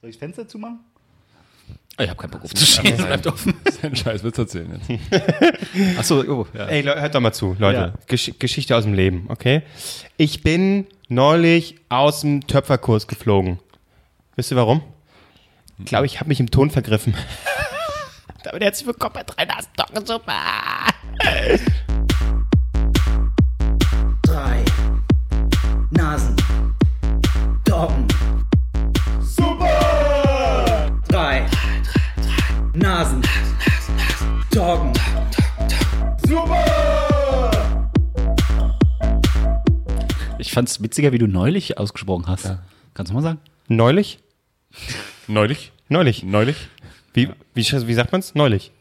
Soll ich das Fenster zumachen? Ich habe keinen Bock aufzustehen, es bleibt offen. Einen Scheiß Witz erzählen jetzt. Achso, oh, ja. Ey, hört doch mal zu, Leute. Ja. Gesch Geschichte aus dem Leben, okay? Ich bin neulich aus dem Töpferkurs geflogen. Wisst ihr warum? Ich glaube, ich habe mich im Ton vergriffen. Damit herzlich willkommen bei drei Nasen Doggensuppe. Ich fand's witziger, wie du neulich ausgesprochen hast. Kannst du mal sagen? Neulich? Neulich? Neulich. Neulich? Wie, wie, wie sagt man's? Neulich.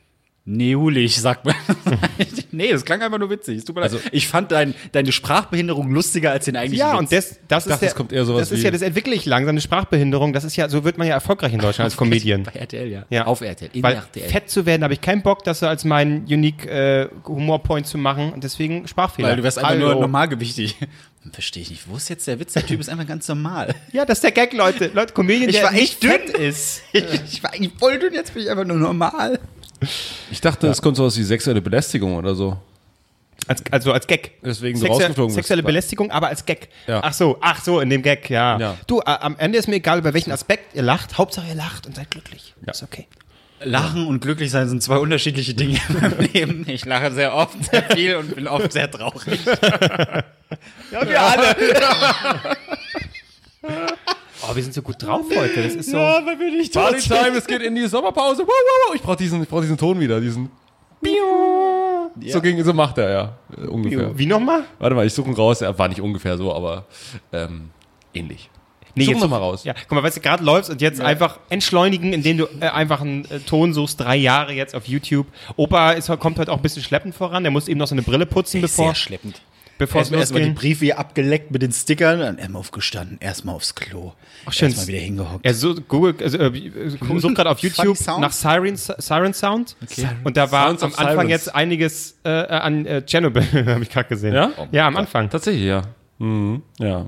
Neulich, sagt man. nee, das klang einfach nur witzig. Es tut mir leid. Also- ich fand dein, deine Sprachbehinderung lustiger als den eigentlichen Ja, Witz. und das, das ist dachte, der, es kommt eher sowas das ist ja, das entwickle ich langsam, eine Sprachbehinderung. Das ist ja, so wird man ja erfolgreich in Deutschland als Comedian. Bei RTL, ja. Ja. Auf RTL. In Weil RTL. fett zu werden, habe ich keinen Bock, das so als meinen unique äh, Humorpoint zu machen und deswegen Sprachfehler. Weil du wärst einfach nur Hallo. normalgewichtig. Verstehe ich nicht. Wo ist jetzt der Witz? Der Typ ist einfach ganz normal. Ja, das ist der Gag, Leute. Leute, Comedian, Ich der war nicht echt fett ist. ich war eigentlich voll dünn, jetzt bin ich einfach nur normal. Ich dachte, es kommt sowas wie sexuelle Belästigung oder so. Als, also als Gag. Deswegen Sexu- rausgeflogen bist. Sexuelle Belästigung, aber als Gag. Ja. Ach so, ach so, in dem Gag, ja. Ja. Du, äh, am Ende ist mir egal, über welchen Aspekt ihr lacht. Hauptsache ihr lacht und seid glücklich. Ja. Ist okay. Lachen und glücklich sein sind zwei unterschiedliche Dinge in meinem Leben. Ich lache sehr oft, sehr viel und bin oft sehr traurig. Ja, wir alle. oh, wir sind so gut drauf heute. Das ist so. weil wir nicht Party Time, es geht in die Sommerpause. Wow, wow, wow. Ich brauche diesen, ich brauch diesen Ton wieder, diesen. So, ging, so macht er, ja. äh, Ungefähr. Wie nochmal? Warte mal, ich suche ihn raus. Er war nicht ungefähr so, aber ähm, ähnlich. Nee, Such jetzt noch mal raus. Ja, guck mal, weißt du, gerade läufst und jetzt einfach entschleunigen, indem du äh, einfach einen äh, Ton suchst, drei Jahre jetzt auf YouTube. Opa ist, kommt heute auch ein bisschen schleppend voran, der muss eben noch seine Brille putzen, bevor, Sehr schleppend. Bevor Erstmal erstmal die. Briefe hier abgeleckt mit den Stickern, dann erstmal aufgestanden, erstmal aufs Klo. Ach, schön. Erstmal wieder hingehockt. Er so, Google, also, äh, sucht gerade auf YouTube nach Siren, Siren Sound. Und da war Sounds am Anfang Sirens. jetzt einiges äh, an äh, Chernobyl, habe ich gerade gesehen. Ja? Ja, am Anfang. Tatsächlich, ja. Mhm. Ja.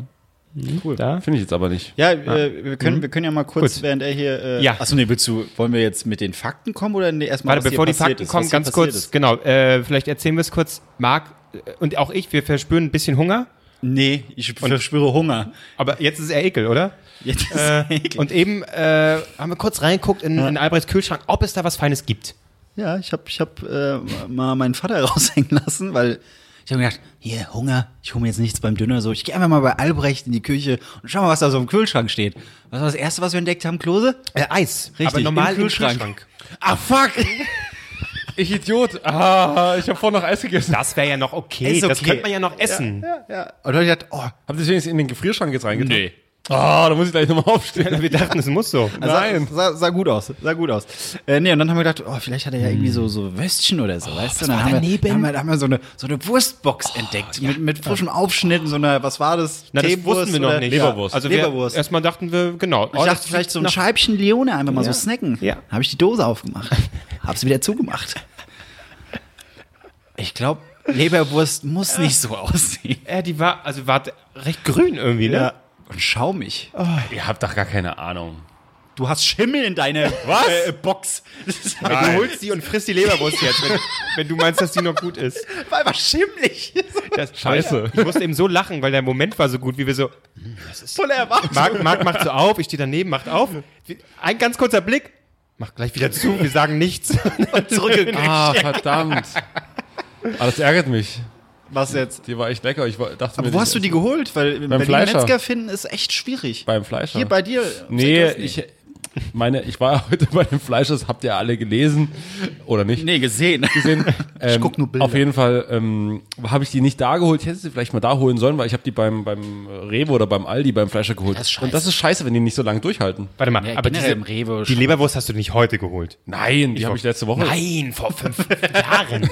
Da. Finde ich jetzt aber nicht. Ja, äh, wir, können, wir können ja mal kurz, Gut. während er hier. Äh, Ja. Achso, nee, willst du, wollen wir jetzt mit den Fakten kommen oder nee, erstmal Warte, bevor die Fakten kommen, ganz kurz, genau, äh, vielleicht erzählen wir es kurz. Marc äh, und auch ich, wir verspüren ein bisschen Hunger, Nee, ich verspüre Hunger. aber jetzt ist er ekel, oder? Jetzt ist Äh, eklig. und eben äh, haben wir kurz reingeguckt in, in Albrechts Kühlschrank, ob es da was Feines gibt. Ja, ich habe ich hab, äh, mal meinen Vater raushängen lassen, weil ich habe mir gedacht, hier, Hunger, ich hole mir jetzt nichts beim Döner so. Ich gehe einfach mal bei Albrecht in die Küche und schau mal, was da so im Kühlschrank steht. Was war das Erste, was wir entdeckt haben, Klose? Äh, Eis, Richtig, aber normal im im Kühlschrank. Kühlschrank. Ah, fuck! Ich Idiot. Ah, ich habe vorhin noch Eis gegessen. Das wäre ja noch okay. Ist das okay. könnte man ja noch essen. ja, ja. Und dann hab ich gedacht, oh, Habt ihr es wenigstens in den Gefrierschrank jetzt reingetan? Nee. Ah, da muss ich gleich nochmal aufstehen. Wir dachten, es muss so. Nein. Sah, sah, sah gut aus, sah gut aus. Äh, nee, und dann haben wir gedacht, oh, vielleicht hat er ja irgendwie so, so Würstchen oder so, weißt du? Dann war haben wir, daneben? haben wir, haben wir so eine, so eine Wurstbox entdeckt mit, mit frischem Aufschnitt, so einer, was war das? Na, das wussten wir noch oder- nicht. Leberwurst. Also Leberwurst. Wir, erstmal dachten wir, genau. Ich dachte vielleicht so ein Scheibchen Leone einfach mal so snacken. Ja. Habe ich die Dose aufgemacht. Hab's wieder zugemacht. Ich glaube, Leberwurst muss nicht so aussehen. Ja, die war, also war recht grün irgendwie, ne? Und schaumig. Ihr habt doch gar keine Ahnung. Du hast Schimmel in deiner Äh, Box. Das ist Du holst die und frisst die Leberwurst jetzt, wenn, wenn du meinst, dass die noch gut ist. war einfach schimmelig. Das, Scheiße. Ich musste eben so lachen, weil der Moment war so gut, wie wir so, Voller Erwartung. Marc, Marc macht so auf, ich stehe daneben, macht auf. Ein ganz kurzer Blick, macht gleich wieder zu, wir sagen nichts. Zurückgegangen. Ah, verdammt. Ah, das ärgert mich. Was jetzt? Die war echt lecker. Ich dachte Aber mir, wo hast du die geholt? Weil beim Fleischer. Metzger finden ist echt schwierig. Beim Fleischer. Hier bei dir. Nee, ich meine, ich war heute bei dem Fleisch, das habt ihr alle gelesen. Oder nicht? Nee, gesehen. gesehen. Ähm, guck nur Bilder. Auf jeden Fall ähm, habe ich die nicht da geholt. Ich hätte sie vielleicht mal da holen sollen, weil ich habe die beim, beim Rewe oder beim Aldi beim Fleischer geholt. Das ist scheiße. Und das ist scheiße, wenn die nicht so lange durchhalten. Warte mal, Ja, aber diese, im Rewe die. Leberwurst hast du nicht heute geholt. Nein, die habe ich letzte Woche. Nein, vor fünf Jahren.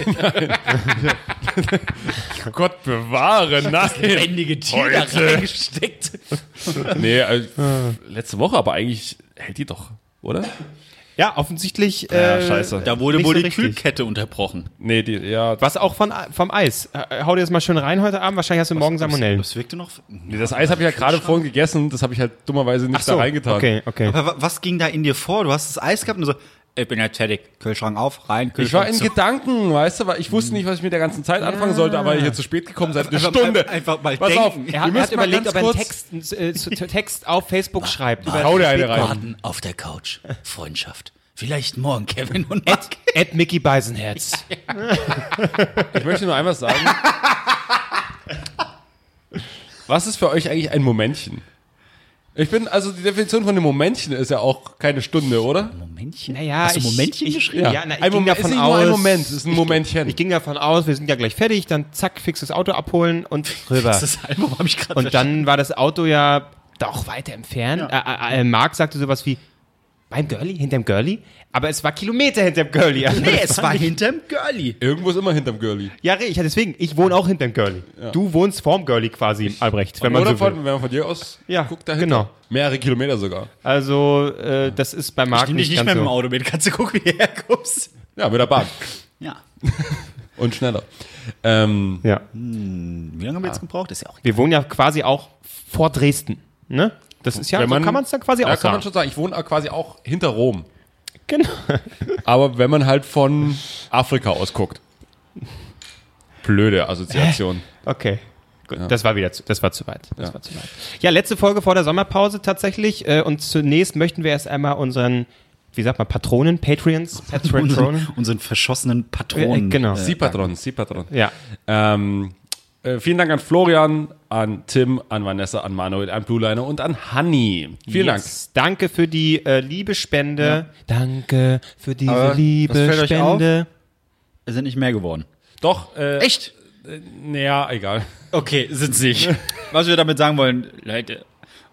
Gott bewahre, nein. lebendige Tier da reingesteckt. nee, also, letzte Woche, aber eigentlich hält die doch, oder? Ja, offensichtlich. Ja, äh, scheiße. Da wurde nicht wohl so die richtig. Kühlkette unterbrochen. Nee, die, ja. Was auch von, vom Eis. Äh, Hau dir das mal schön rein heute Abend. Wahrscheinlich hast du morgen Salmonellen. Das wirkte noch. Nee, das Eis habe ich ja gerade vorhin gegessen, das habe ich halt dummerweise nicht da reingetan. Okay, okay. Aber wa- was ging da in dir vor? Du hast das Eis gehabt und so, ich bin jetzt fertig. Kühlschrank auf, rein, Ich war Kühlschrank in zu. Gedanken, weißt du, weil ich wusste nicht, was ich mit der ganzen Zeit anfangen sollte, aber ich jetzt zu spät gekommen seit einer Stunde. einfach mal Pass denken. auf, Er hat, er hat überlegt, ob er einen Text, äh, Text auf Facebook schreibt. Hau dir eine rein. Warten auf der Couch. Freundschaft. Vielleicht morgen Kevin und Mark. Ed Mickey Beisenherz. Ich möchte nur einmal sagen. Was ist für euch eigentlich ein Momentchen? Ich bin, also die Definition von einem Momentchen ist ja auch keine Stunde, oder? Momentchen? Naja, Hast du ich- Momentchen ich- geschrieben? Ja, na, ich ein ging Moment, davon ist nicht nur ein aus- Moment, es ist ein Momentchen. Ich ging davon aus, wir sind ja gleich fertig, dann zack, fix das Auto abholen und rüber. Das Album habe ich gerade Und dann war das Auto ja doch weiter entfernt. Äh, äh, äh, Marc sagte sowas wie, beim Girlie, hinterm Girlie? Aber es war Kilometer hinterm Girlie. Also Nee, das es war hinterm Girlie. Irgendwo ist immer hinterm Girlie. Ja, ich, deswegen, ich wohne auch hinterm Girlie. Du wohnst vorm Girlie quasi, Albrecht, wenn man oder so von, will. wenn man von dir aus Ja, guckt, dahinter. genau. Mehrere Kilometer sogar. Also, äh, das ist bei Marc dich nicht, nicht ganz mehr mit dem so. Auto mit. Kannst du gucken, wie du herkommst? Ja, mit der Bahn. Ja. Und schneller. Ähm, Ja. Wie lange haben wir jetzt gebraucht? Ist ja auch Wir wohnen ja quasi auch vor Dresden, ne? Das ist ja, wenn so man, kann man es dann quasi ja, auch kann man sagen. schon sagen. Ich wohne auch quasi auch hinter Rom. Genau. Aber wenn man halt von Afrika aus guckt. Blöde Assoziation. Okay. Gut, das war wieder zu, das war zu weit. Das war zu weit. Ja, letzte Folge vor der Sommerpause tatsächlich. Äh, und zunächst möchten wir erst einmal unseren, wie sagt man, Patronen, Patreons, Patronen. unseren, unseren verschossenen Patronen. Äh, genau. Sie Patron, Sie Patron. Ja. Ähm, äh, vielen Dank an Florian, an Tim, an Vanessa, an Manuel, an Blue Liner und an Hanni. Vielen Yes. Danke für die äh, Liebespende. Danke für diese Aber Liebespende. Es sind nicht mehr geworden. Dank. Doch, äh, Echt? naja, egal. Okay, sind nicht. Was wir damit sagen wollen, Leute,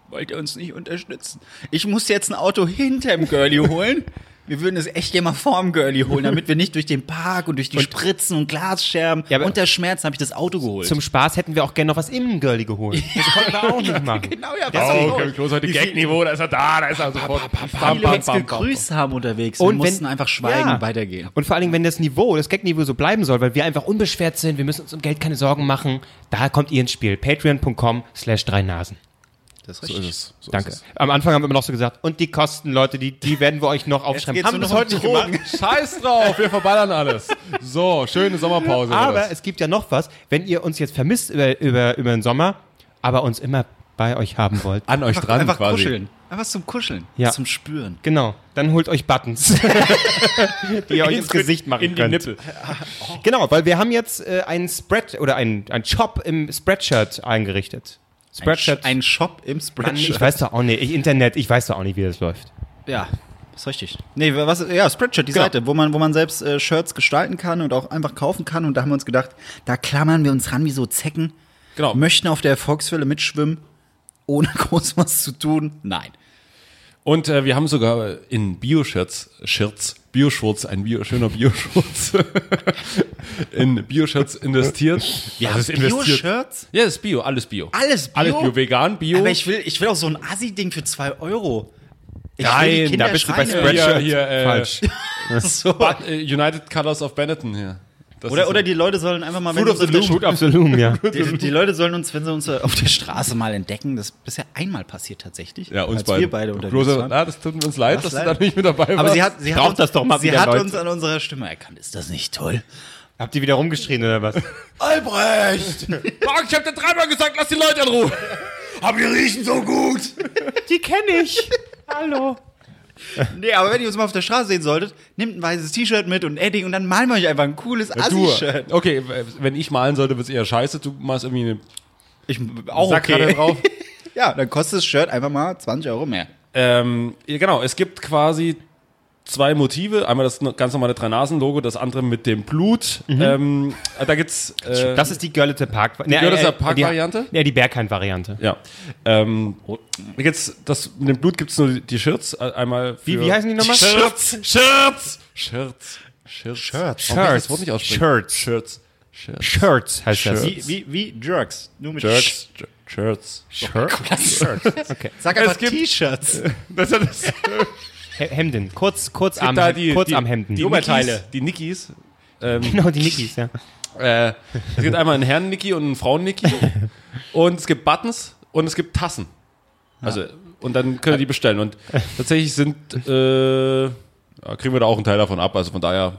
wollt ihr uns nicht unterstützen? Ich muss jetzt ein Auto hinterm Girlie holen. Wir würden es echt gerne mal vorm Girlie holen, damit wir nicht durch den Park und durch die Spritzen und Glasscherben Ja, und der Schmerzen habe ich das Auto geholt. Zum Spaß hätten wir auch gerne noch was im Girlie geholt. Das konnten wir auch nicht machen. genau, ja. Oh, Was Kevin Klose heute Gag-Niveau, da ist er da, da ist er sofort. Viele uns gegrüßt haben unterwegs. Und wenn- mussten einfach schweigen Ja. und weitergehen. Und vor allen Dingen, wenn das Niveau, das Gag-Niveau so bleiben soll, weil wir einfach unbeschwert sind, wir müssen uns um Geld keine Sorgen machen, da kommt ihr ins Spiel. Patreon.com slash drei Nasen. Das ist So richtig. ist es. So Danke. Ist Am Anfang haben wir immer noch so gesagt, und die Kosten, Leute, die, die werden wir euch noch aufschreiben. Haben wir heute nicht gemacht. es. Scheiß drauf, wir verballern alles. So, schöne Sommerpause. Aber es gibt ja noch was, wenn ihr uns jetzt vermisst über, über, über den Sommer, aber uns immer bei euch haben wollt. an euch Einfach, dran einfach quasi. kuscheln. Einfach zum Kuscheln. Ja. Zum Spüren. Genau, dann holt euch Buttons, die ihr euch ins Gesicht machen In die könnt. Nippel. Genau, weil wir haben jetzt äh, einen Spread oder einen, einen Shop im Spreadshirt eingerichtet. Ein, Spreadshirt. ein Shop im ich Spreadshirt. weiß doch auch nicht, ich, Internet, ich weiß doch auch nicht, wie das läuft. Ja, ist richtig. Nee, was, ja, Spreadshirt, die Genau. Seite, wo man, wo man selbst äh, Shirts gestalten kann und auch einfach kaufen kann. Und da haben wir uns gedacht, da klammern wir uns ran wie so Zecken, Genau. möchten auf der Erfolgswelle mitschwimmen, ohne groß was zu tun. Nein. Und äh, wir haben sogar in Bio-Shirts, Shirts, Bio-Shorts, ein Bio, schöner Bio-Shorts, in Bio-Shirts investiert. Wir haben investiert. Bio-Shirts? Ja, das ist Bio, alles Bio. Alles Bio? Alles Bio, vegan, Bio. Aber ich will, ich will auch so ein Assi-Ding für 2 Euro. Ich Nein, da bist du bei. Spreadshirt Hier, hier, äh, falsch. So. But, äh, United Colors of Benetton hier. Das Oder, oder so. die Leute sollen einfach mal, wenn Fruit of uns the auf der Loom. Ja. Die, die Leute sollen uns, wenn sie uns auf der Straße mal entdecken, das ist bisher einmal passiert tatsächlich. ja, uns als beide. wir beide unterwegs Klose, waren. ah, das tut uns leid, dass leid? du da nicht mit dabei warst. Aber sie hat, sie hat, uns, das doch mal sie hat Leute. uns an unserer Stimme erkannt. Ist das nicht toll? Habt ihr wieder rumgeschrien oder was? Albrecht! Marc, ich hab dir dreimal gesagt, lass die Leute in Ruhe. Aber wir riechen so gut. Die kenne ich. Hallo. Nee, aber wenn ihr uns mal auf der Straße sehen solltet, nehmt ein weißes T-Shirt mit und Edding und dann malen wir euch einfach ein cooles Assi-Shirt. okay, wenn ich malen sollte, wird's eher scheiße. Du machst irgendwie eine Ich, auch Sackkarte okay. drauf. Ja, dann kostet das Shirt einfach mal 20 Euro mehr. Ähm, genau, es gibt quasi zwei Motive. Einmal das ganz normale Drei-Nasen-Logo, das andere mit dem Blut. Ähm, da gibt's. Äh, Das ist die Görlitzer Park. Die Görlitzer Park-Variante? Ja, die Berghain-Variante. ja. Ähm, da gibt's das, mit dem Blut gibt's nur die, Shirts. äh, Einmal für Wie, wie heißen die nochmal? Shirts! Shirts! Shirts! Shirts! Shirts. Warum kann ich das? Shirts. Shirts. Shirts. Shirts heißt das. Shirts. Wie, wie, wie Jerks. Nur mit Shirts. Shirts. Shirts? Okay. Sag einfach Es gibt- T-Shirts. Das ist das. He- Hemden. Kurz, kurz am, die, kurz die, am Hemden. Die Oberteile. Die Nickis. Ähm, Genau, die Nickis, ja. äh, es gibt einmal einen Herren-Niki und einen Frauen-Niki. und es gibt Buttons und es gibt Tassen. Also, und dann könnt ihr die bestellen. Und tatsächlich sind, äh, ja, kriegen wir da auch einen Teil davon ab. Also von daher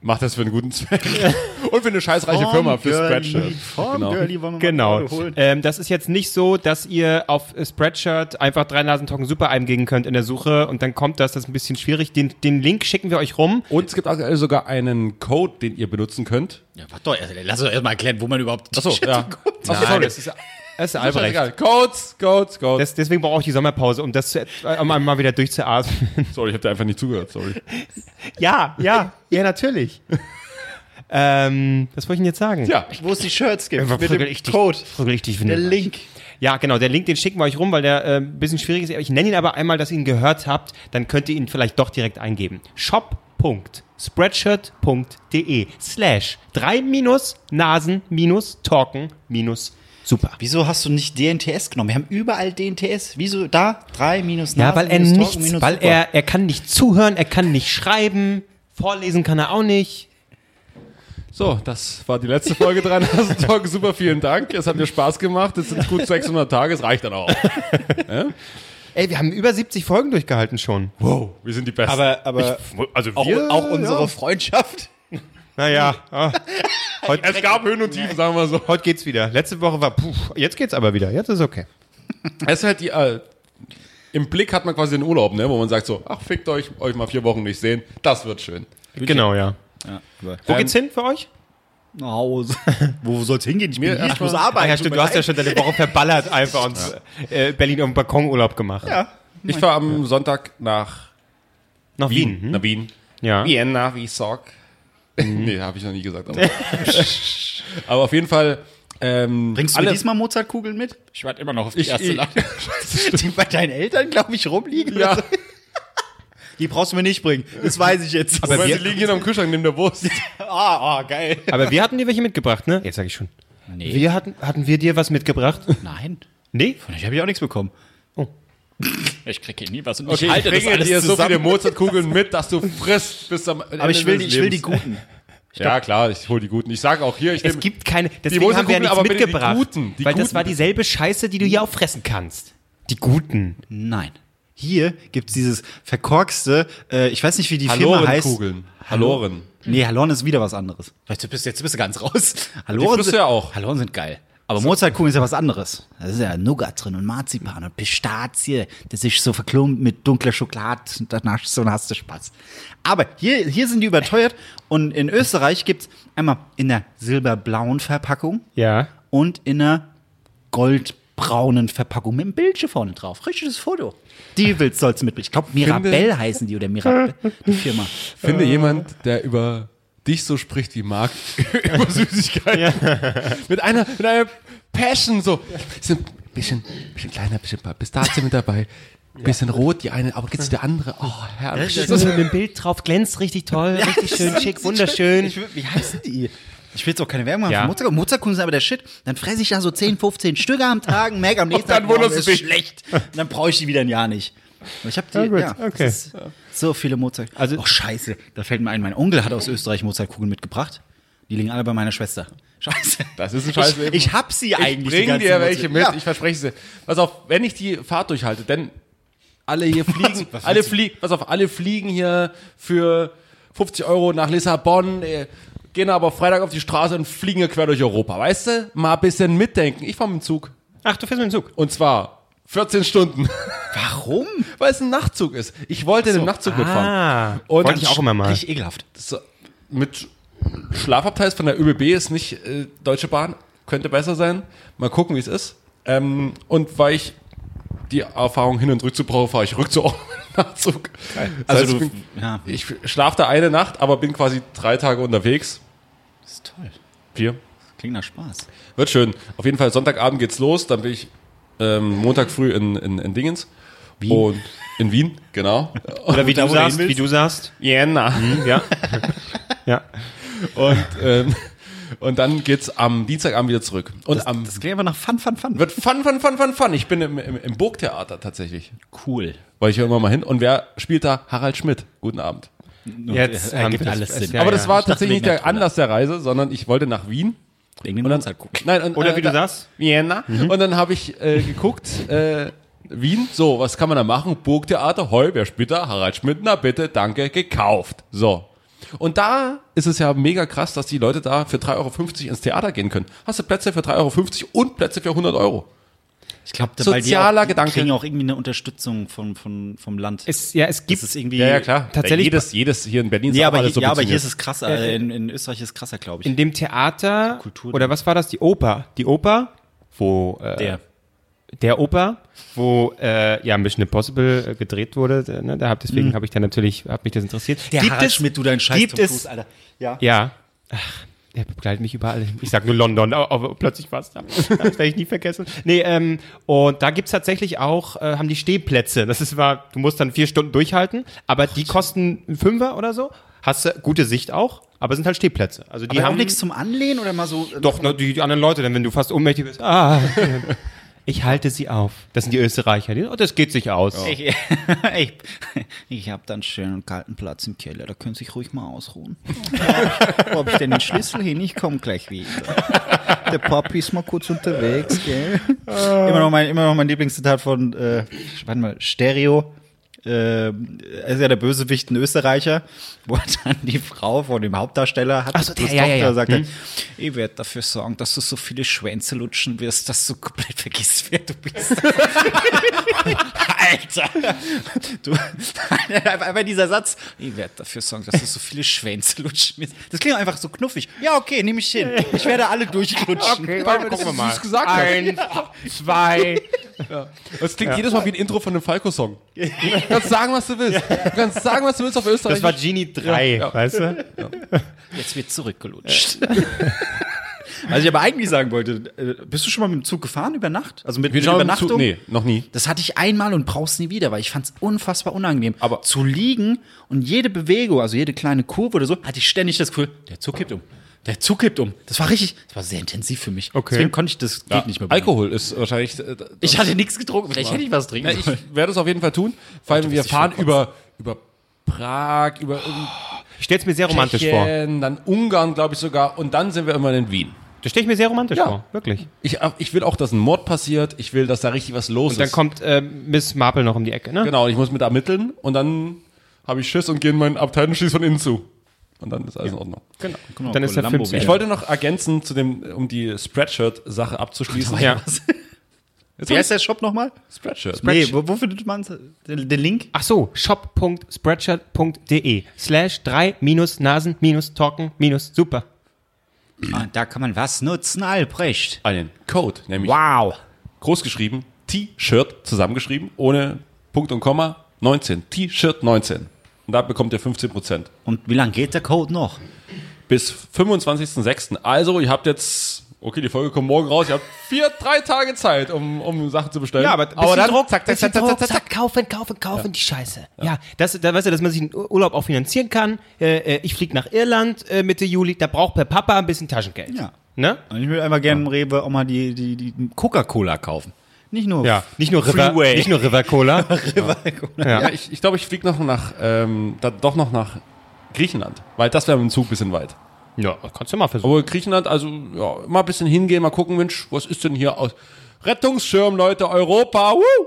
macht das für einen guten Zweck. und für eine scheißreiche Firma, für Spreadshirt. Genau. Genau. Ähm, das ist jetzt nicht so, dass ihr auf Spreadshirt einfach drei Nasentocken super eingeben könnt in der Suche und dann kommt das. Das ist ein bisschen schwierig. Den, den Link schicken wir euch rum. Und es gibt aktuell sogar einen Code, den ihr benutzen könnt. Ja, warte doch, lass uns erst mal erklären, wo man überhaupt. Achso, ja. Achso, Nein, sorry. das ist, das ist Ist Albrecht. egal. Codes, Codes, Codes. Das, deswegen brauche ich die Sommerpause, um das zu, äh, um mal wieder durchzuatmen. sorry, ich habe dir einfach nicht zugehört, sorry. ja, ja, ja, natürlich. ähm, was wollte ich denn jetzt sagen? Ja, Wo es die Shirts gibt. Einfach mit dem ich dich- Code. ich dich, wenn Der Link. Ja, genau, der Link, den schicken wir euch rum, weil der äh, ein bisschen schwierig ist. Ich nenne ihn aber einmal, dass ihr ihn gehört habt, dann könnt ihr ihn vielleicht doch direkt eingeben. shop.spreadshirt.de slash 3 minus Nasen minus Talken minus super. Wieso hast du nicht DNTS genommen? Wir haben überall DNTS. Wieso da? 3 minus Ja, Nasen weil er Talken minus weil Super. er, er kann nicht zuhören, er kann nicht schreiben, vorlesen kann er auch nicht. So, das war die letzte Folge dran. Talk. Super, vielen Dank. Es hat mir Spaß gemacht. Es sind gut 600 Tage. Es reicht dann auch. Ey, wir haben über 70 Folgen durchgehalten schon. Wow, wir sind die Besten. Aber, aber Also auch, auch unsere Freundschaft. Naja, ah, es gab Höhen und Tiefen, sagen wir mal so. heute geht's wieder. Letzte Woche war, puh, jetzt geht's aber wieder. Jetzt ist okay. Es ist halt die, äh, im Blick hat man quasi den Urlaub, ne, wo man sagt so, ach, fickt euch, euch mal vier Wochen nicht sehen. Das wird schön. Genau, ja. Ja, Wo geht's hin für euch? nach Hause. Wo soll's hingehen? Ich, bin Mir hier, ich muss arbeiten. Ah, ja, stimmt, du hast ja schon deine Woche verballert einfach und äh, Berlin auf dem Balkonurlaub gemacht. Ja. Ich fahre am Sonntag nach Nach Wien. Wien. hm? Nach Wien. Ja. Vienna, wie Sock. nee, habe ich noch nie gesagt. Aber, aber auf jeden Fall. Ähm, Bringst du alle, diesmal Mozartkugeln mit? Ich warte immer noch auf die Ich- erste Ladung. Die bei deinen Eltern, glaube ich, rumliegen. Ja. so. Die brauchst du mir nicht bringen. Das weiß ich jetzt. Aber Moment, wir- die liegen hier noch im Kühlschrank neben der Wurst. ah, ah, geil. Aber wir hatten dir welche mitgebracht, ne? Jetzt sag ich schon. Nee. Wir hatten, hatten wir dir was mitgebracht? Nein. Nee? Von euch habe ich auch nichts bekommen. Ich kriege hier nie was und Okay, ich halte ich das bringe alles dir so zusammen. viele Mozartkugeln mit, dass du frisst bis am Ende aber ich will, die, ich will die guten. Ja, klar, ich hole die guten. Ich sage auch hier, ich Es gibt keine, deswegen haben wir ja Mozartkugeln, nichts aber bitte die mitgebracht. guten, die weil das guten. war dieselbe Scheiße, die du hier auch fressen kannst. Die guten. Nein. Hier gibt's dieses verkorkste, äh, ich weiß nicht, wie die Firma heißt. Halorenkugeln. Haloren. Nee, Haloren ist wieder was anderes. Jetzt bist, jetzt bist du ganz raus. Haloren frisst du sind, ja auch. Haloren sind geil. Aber Mozartkugeln ist ja was anderes. Da ist ja Nougat drin und Marzipan und Pistazie. Das ist so verklumpt mit dunkler Schokolade und danach so hast du Spaß. Aber hier, hier sind die überteuert und in Österreich gibt's einmal in der silberblauen Verpackung Ja. und in einer goldbraunen Verpackung mit einem Bildchen vorne drauf. Richtiges Foto. Die willst sollst du mitbringen. Ich glaube, Mirabelle heißen die oder Mirabelle, die Firma. Finde jemand, der über dich so spricht wie Marc über Süßigkeiten. mit einer, mit einer Passion so. Ein bisschen, bisschen kleiner, bisschen Pistazien mit dabei. Bisschen rot, die eine, aber gibt's der andere? Oh, herrlich. Schön mit dem Bild drauf, glänzt richtig toll, richtig schön schick, wunderschön. Ich wie heißen die? Ich will jetzt auch keine Werbung machen Ja. für Mozartkuchen. Mozartkuchen sind aber der Shit. Dann fresse ich da so 10, 15 Stücke am Tag, merke am nächsten dann Tag, wunderst das ist schlecht. Und dann brauche ich die wieder ein Jahr nicht. Ich habe die, Ja, gut, ja, das okay. ist so viele Mozart. Also- oh scheiße, da fällt mir ein, mein Onkel hat aus Österreich Mozartkugeln mitgebracht. Die liegen alle bei meiner Schwester. Scheiße. Das ist ein scheiß. Ich, ich hab sie Ich eigentlich. die bring dir welche Mozart- mit, Ja. ich verspreche sie. Pass auf, wenn ich die Fahrt durchhalte, denn alle hier fliegen, was alle fliegen, pass auf, alle fliegen hier für 50 Euro nach Lissabon, äh, gehen aber Freitag auf die Straße und fliegen hier quer durch Europa. Weißt du? Mal ein bisschen mitdenken. Ich fahre mit dem Zug. Ach, du fährst mit dem Zug. Und zwar 14 Stunden. Warum? Weil es ein Nachtzug ist. Ich wollte den Nachtzug mitfahren. Ah, Und wollte ich auch immer mal. Richtig ekelhaft. So, mit Schlafabteils von der ÖBB ist nicht äh, Deutsche Bahn, könnte besser sein. Mal gucken, wie es ist. Ähm, und weil ich die Erfahrung hin und rück zu brauche, fahre ich rück zu Nachtzug. Das Also du- ich, bin, ja. ich schlafe da eine Nacht, aber bin quasi drei Tage unterwegs. Das ist toll. Vier. Klingt nach Spaß. Wird schön. Auf jeden Fall Sonntagabend geht's los. Dann bin ich ähm, Montag früh in, in, in Dingens. Wien. Und in Wien, genau. Oder wie du sagst, wie du sagst. Jena. Ja. ja. Und ähm, Und dann geht's am Dienstagabend wieder zurück. Und am Das klingt einfach nach Fun, Fun, Fun. wird fun, fun, fun, fun, fun. Ich bin im, im, im Burgtheater tatsächlich. cool. Weil ich höre immer mal hin. Und wer spielt da? Harald Schmidt. Guten Abend. Jetzt Ja, ergibt alles Sinn. Ja, Aber ja. das war tatsächlich nicht der Anlass der Reise, sondern ich wollte nach Wien. Wegen den Und dann, Uhrzeit gucken. nein, und, Oder äh, wie du da- sagst? Vienna. Und dann habe ich äh, geguckt, äh, Wien, so, was kann man da machen? Burgtheater, heu, wer spielt da? Harald Schmidt, na bitte, danke, gekauft. So. Und da ist es ja mega krass, dass die Leute da für 3,50 Euro ins Theater gehen können. Hast du Plätze für 3,50 Euro und Plätze für 100 Euro. Ich glaube, Sozialer die Gedanke. kriegen auch irgendwie eine Unterstützung von, von, vom Land. Es, ja, es gibt das ist irgendwie. Tatsächlich- Jedes, jedes hier in Berlin ist Nee, auch aber, alles hier, ja, aber hier ist es krasser. Äh, in, in Österreich ist es krasser, glaube ich. in dem Theater, Kultur- oder was war das, die Oper? Die Oper, wo äh, der. der Oper, wo äh, ja Mission Impossible äh, gedreht wurde. äh, Ne, da hab, deswegen habe ich dann natürlich, hat mich das interessiert. Der Harald Schmidt, du dein Scheiß gibt Tom es, Alter. Ja. Ja. Ach, der begleitet mich überall. Ich sag nur London, aber, aber plötzlich war's da. Das werde ich nie vergessen. Nee, ähm, und da gibt's tatsächlich auch, äh, haben die Stehplätze. Das ist war, du musst dann vier Stunden durchhalten, aber die kosten einen Fünfer oder so. Hast du gute Sicht auch, aber sind halt Stehplätze. Also die haben haben nichts zum Anlehnen oder mal so. äh, Doch, ne, die, die anderen Leute, denn wenn du fast ohnmächtig bist, ah, ich halte sie auf. Das sind die Österreicher. Die, oh, das geht sich aus. Ich, ich, ich habe dann schön einen kalten Platz im Keller, da können Sie sich ruhig mal ausruhen. Wo habe ich denn den Schlüssel hin? Ich komme gleich wieder. Der Papi ist mal kurz unterwegs, gell? Immer noch mein, immer noch mein Lieblingszitat von, äh, warte mal, Stereo. Äh, er ist ja der Bösewicht, ein Österreicher, wo er dann die Frau von dem Hauptdarsteller hat. Ach so, plus der, ja, ja, ja. sagt Hm. ich werde dafür sorgen, dass du so viele Schwänze lutschen wirst, dass du komplett vergisst, wer du bist. Alter! Du, einfach dieser Satz, ich werde dafür sorgen, dass du so viele Schwänze lutschen wirst. Das klingt einfach so knuffig. Ja, okay, nehme ich hin. Ich werde alle durchlutschen. Okay, Weil gucken wir mal. gesagt. Eins, zwei. Das klingt jedes Mal wie ein Intro von einem Falco-Song. Du kannst sagen, was du willst. Du kannst sagen, was du willst auf Österreich. Das war Genie 3, Ja. weißt du? Jetzt wird zurückgelutscht. Was ich aber eigentlich sagen wollte, äh, bist du schon mal mit dem Zug gefahren über Nacht? Also mit, mit Übernachtung? zu, nee, noch nie. Das hatte ich einmal und brauch's nie wieder, weil ich fand's unfassbar unangenehm. Aber- zu liegen und jede Bewegung, also jede kleine Kurve oder so, hatte ich ständig das Gefühl, der Zug kippt um. Der Zug kippt um. Das war richtig, das war sehr intensiv für mich. Okay. Deswegen konnte ich das geht nicht mehr. bei mir. Alkohol ist wahrscheinlich. Äh, Ich hatte nichts getrunken. Vielleicht hätte ich was trinken Ja, ich sollen. werde es auf jeden Fall tun. Vor allem, wir fahren über, über Prag, über Ich stell's mir sehr romantisch vor. Tschechien, dann Ungarn, glaube ich sogar. Und dann sind wir immer in Wien. Das stelle ich mir sehr romantisch Ja. vor. Wirklich. Ich, ich will auch, dass ein Mord passiert. Ich will, dass da richtig was los Und dann ist. kommt äh, Miss Marple noch um die Ecke, ne? Genau, und ich muss mit ermitteln. Und dann habe ich Schiss und gehe in meinen Abteil und schieße von innen zu. Und dann ist alles in Ordnung. Genau. Genau, Dann ist der Film. Ich wollte noch ergänzen, zu dem, um die Spreadshirt-Sache abzuschließen. Ja. Jetzt Wie heißt der Shop nochmal? Spreadshirt. Nee, wo, wo findet man den, den Link? Ach so, shop.spreadshirt.de slash 3 minus Nasen minus Talken minus super. Ah, da kann man was nutzen, Albrecht. Einen Code, nämlich Wow. groß geschrieben, T-Shirt zusammengeschrieben, ohne Punkt und Komma, 19. T-Shirt 19. Und da bekommt ihr 15%. Und wie lange geht der Code noch? Bis 25.06. Also, ihr habt jetzt, okay, die Folge kommt morgen raus, ihr habt vier, drei Tage Zeit, um, um Sachen zu bestellen. Ja, aber, aber dann, Druck, zack, zack, zack, zack, zack, zack, zack. kaufen, kaufen, kaufen, die Scheiße. Ja, das, da weißt du, dass man sich einen Urlaub auch finanzieren kann. Äh, äh, ich fliege nach Irland äh, Mitte Juli, da braucht per Papa ein bisschen Taschengeld. Ja. Ne? Und ich will einfach gerne im Rewe auch mal die, die, die Coca-Cola kaufen. Nicht nur Ja, nicht nur River, Freeway. nicht nur River Cola. Ja, ja. ich, ich glaube, ich fliege noch nach, ähm, da, doch noch nach Griechenland, weil das wäre mit dem Zug ein bisschen weit. ja, kannst du mal versuchen. Aber Griechenland, also ja, mal ein bisschen hingehen, mal gucken, Mensch, was ist denn hier aus? Rettungsschirm, Leute, Europa, wuh!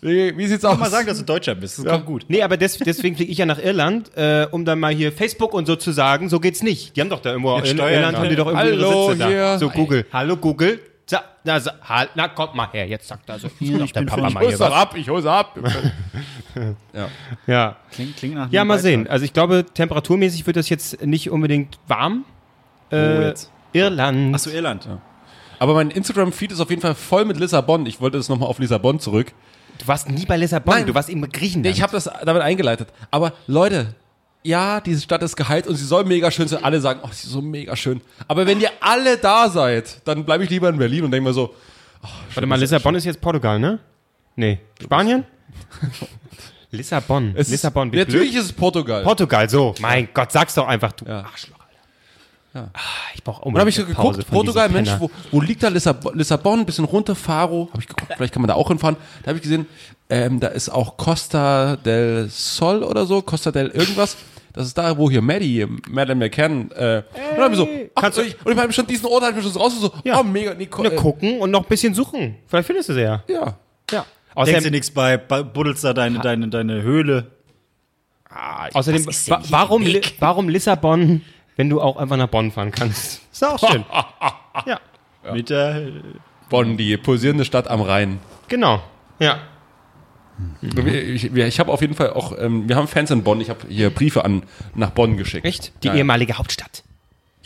Wie, wie sieht's aus? mal sagen, dass du Deutscher bist. Das kommt gut. Nee, aber des, deswegen fliege ich ja nach Irland, äh, um dann mal hier Facebook und so zu sagen, so geht's nicht. Die haben doch da irgendwo in Steuern Irland haben die doch irgendwo Hallo, ihre Sitze hier. da. So Google. Hallo Google. Za, na, sa, halt, na, kommt mal her, jetzt sagt er so. Ja, ich bin Papa mal ich hier was. ab, ich hol's ab. ja. Ja. Klingt, klingt nach ja, mal Beitrag. sehen. Also ich glaube, temperaturmäßig wird das jetzt nicht unbedingt warm. Äh, jetzt? Irland. Achso, Irland. Aber mein Instagram-Feed ist auf jeden Fall voll mit Lissabon. Ich wollte das nochmal auf Lissabon zurück. Du warst nie bei Lissabon, Nein. du warst in Griechenland. Nee, ich habe das damit eingeleitet. Aber Leute, ja, diese Stadt ist geheilt und sie soll mega schön sein. Alle sagen, oh, sie ist so mega schön. Aber wenn ihr alle da seid, dann bleibe ich lieber in Berlin und denke mir so, Warte mal, Lissabon ist jetzt Portugal, ne? Nee. Spanien? Lissabon. es Lissabon, ist, natürlich blöd. ist es Portugal. Portugal, so. Mein Gott, sag's doch einfach, du Ja. Arschloch. Ich brauche Und dann habe ich so geguckt, Portugal, Mensch, wo, wo liegt da Lissabon, Lissabon, ein bisschen runter, Faro, habe ich geguckt, vielleicht kann man da auch hinfahren. Da habe ich gesehen, ähm, da ist auch Costa del Sol oder so, Costa del irgendwas. Das ist da, wo hier Maddie, Madeleine McCann, äh, und dann hab ich so, ach, kannst du- ich, und ich habe schon diesen Ort, habe ich mir schon so raus, so, Ja. oh, mega, Nicole, Ne, gucken und noch ein bisschen suchen. Vielleicht findest du sie ja. äh, ja. Ja. Denkst du Außerdem, nichts bei, bei buddelst da deine, deine, deine Höhle. außerdem Was ist denn wa hier warum, der Li Weg? warum Lissabon, wenn du auch einfach nach Bonn fahren kannst? Ist auch schön. ja, Mit der, Bonn, die pulsierende Stadt am Rhein. genau. Ja. Ich, wir- ich habe auf jeden Fall auch, ähm, wir haben Fans in Bonn, ich habe hier Briefe an, nach Bonn geschickt. Echt? Die Ja, ehemalige Hauptstadt.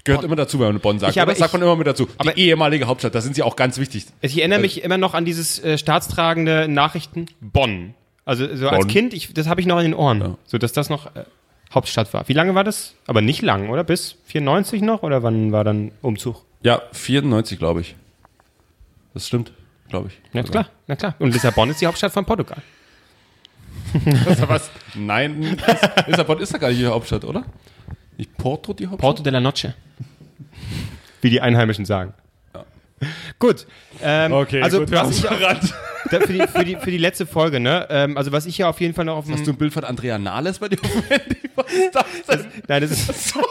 Gehört immer dazu, wenn man Bonn sagt. Ich oder? Das sagt ich- man immer mit dazu. aber- die ehemalige Hauptstadt, da sind sie auch ganz wichtig. Ich erinnere mich immer noch an dieses äh, staatstragende Nachrichten Bonn. Also so als Bonn. Kind, ich, das habe ich noch in den Ohren, Ja. so dass das noch äh, Hauptstadt war. Wie lange war das? Aber nicht lang, oder? Bis 94 noch? Oder wann war dann Umzug? Ja, 94, glaube ich. Das stimmt, glaube ich. Na klar, na klar. Und Lissabon ist die Hauptstadt von Portugal. Was? Nein, Lissabon ist ja gar nicht die Hauptstadt, oder? Nicht Porto die Hauptstadt? Porto de la Noche. Wie die Einheimischen sagen. Gut. Ähm, also was ich, da, für, die, für, die, für die letzte Folge, ne? Ähm, also was ich ja auf jeden Fall noch auf dem. Hast du ein Bild von Andrea Nahles bei dir auf dem Handy? Was ist das denn? Nein, das ist.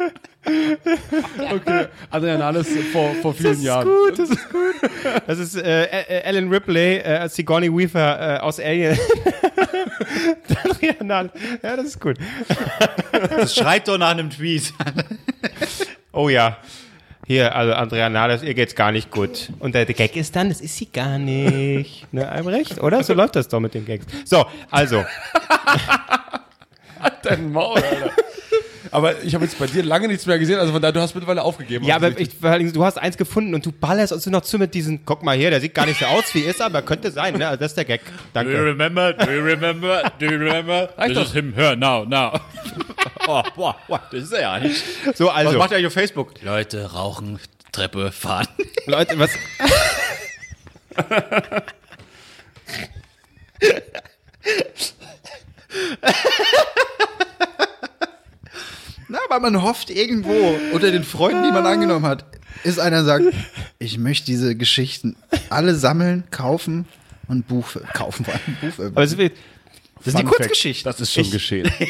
Okay, Andrea Nahles vor, vor vielen Jahren. gut, das ist gut. Das ist äh, äh, Alan Ripley äh, als Sigourney Weaver äh, aus Alien. Adrian Nahles. ja, das ist gut. das schreit doch nach einem Tweet. Oh ja. Hier, also Andrea Nahles, ihr geht's gar nicht gut. Und der, der Gag ist dann, das ist sie gar nicht. Ne, Albrecht, oder? So läuft das doch mit den Gags. So, also. Dein Maul, Alter. Aber ich habe jetzt bei dir lange nichts mehr gesehen, also von daher, du hast mittlerweile aufgegeben. Ja, aber ich, vor du hast eins gefunden und du ballerst uns noch zu mit diesen, guck mal hier, der sieht gar nicht so aus wie ist, aber könnte sein, ne? Also das ist der Gag. Do you Danke. remember? Do you remember? Do you remember? Reicht This doch. is him, her, now, now. oh, boah, boah, das ist er ja nicht. So, Was also, macht er eigentlich auf Facebook? Leute, rauchen, Treppe, fahren. Leute, was, Na, weil man hofft irgendwo unter den Freunden, die man angenommen hat, ist einer sagt, ich möchte diese Geschichten alle sammeln, kaufen und Buch kaufen vor allem Buch. aber es ist, Das sind die Kurzgeschichten. Das ist schon Ich- geschehen.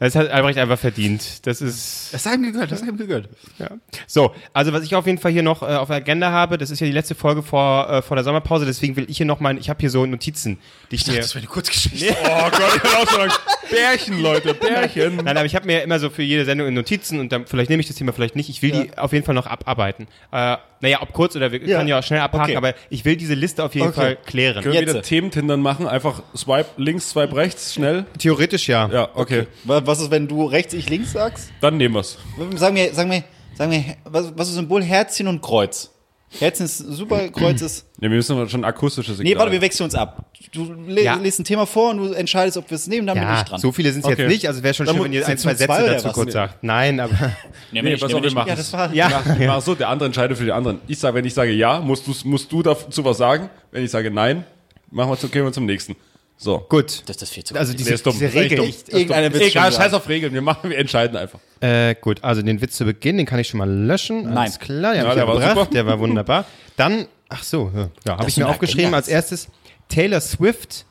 das hat Albrecht einfach verdient. Das ist, Das hat ihm gegehört, das hat ihm gegehört. Ja. So, also was ich auf jeden Fall hier noch äh, auf der Agenda habe, das ist ja die letzte Folge vor, äh, vor der Sommerpause, deswegen will ich hier noch mal, ich habe hier so Notizen, die ich, mir... Das wäre eine Kurzgeschichte. Oh Gott, ich hab auch Angst. Bärchen, Leute, Bärchen. Nein, aber ich habe mir immer so für jede Sendung in Notizen und dann vielleicht nehme ich das Thema vielleicht nicht. Ich will die auf jeden Fall noch abarbeiten. Äh, naja, ob kurz oder wir Ja. können ja auch schnell abhaken, Okay. aber ich will diese Liste auf jeden Okay. Fall klären. Können wir Jetzt. wieder Thementindern machen? Einfach Swipe links, Swipe rechts, schnell? Theoretisch ja. Ja, okay. Wa- Was ist, wenn du rechts, ich links sagst? Dann nehmen wir's. Sagen wir, sagen wir, sagen wir, was, was ist Symbol? Herzchen und Kreuz. Herzchen ist super, Kreuz ist. Ja, wir müssen aber schon akustisches Signal. Nee, warte, wir wechseln uns ab. Du le Ja. liest ein Thema vor und du entscheidest, ob wir es nehmen, dann bin ich Ja, dran. so viele sind es Okay. jetzt nicht, also wäre schon Dann schön, wenn ihr ein, zwei zwei Sätze oder dazu kurz sagt. Nein, aber Nee, Nee, pass auf, wir machen Ja, das war. ja. Ich mach so, der andere entscheidet für die anderen. Ich sage, wenn ich sage ja, musst, du's- musst du dazu was sagen. Wenn ich sage nein, machen wir zu, gehen wir zum nächsten. So. gut. Das ist das viel zu Also Nee, diese, ist dumm. diese Das ist echt Regel. dumm. Ich, Irgendeiner wird's Egal, schon scheiß auf Regeln. Wir machen, wir entscheiden einfach. Äh, gut, also den Witz zu Beginn, den kann ich schon mal löschen. Nein. Alles klar, den Ja, hab ich der war gebracht, super. der war wunderbar. Dann, ach so, ja, ja habe ich mir sind aufgeschrieben als erstes Taylor Swift,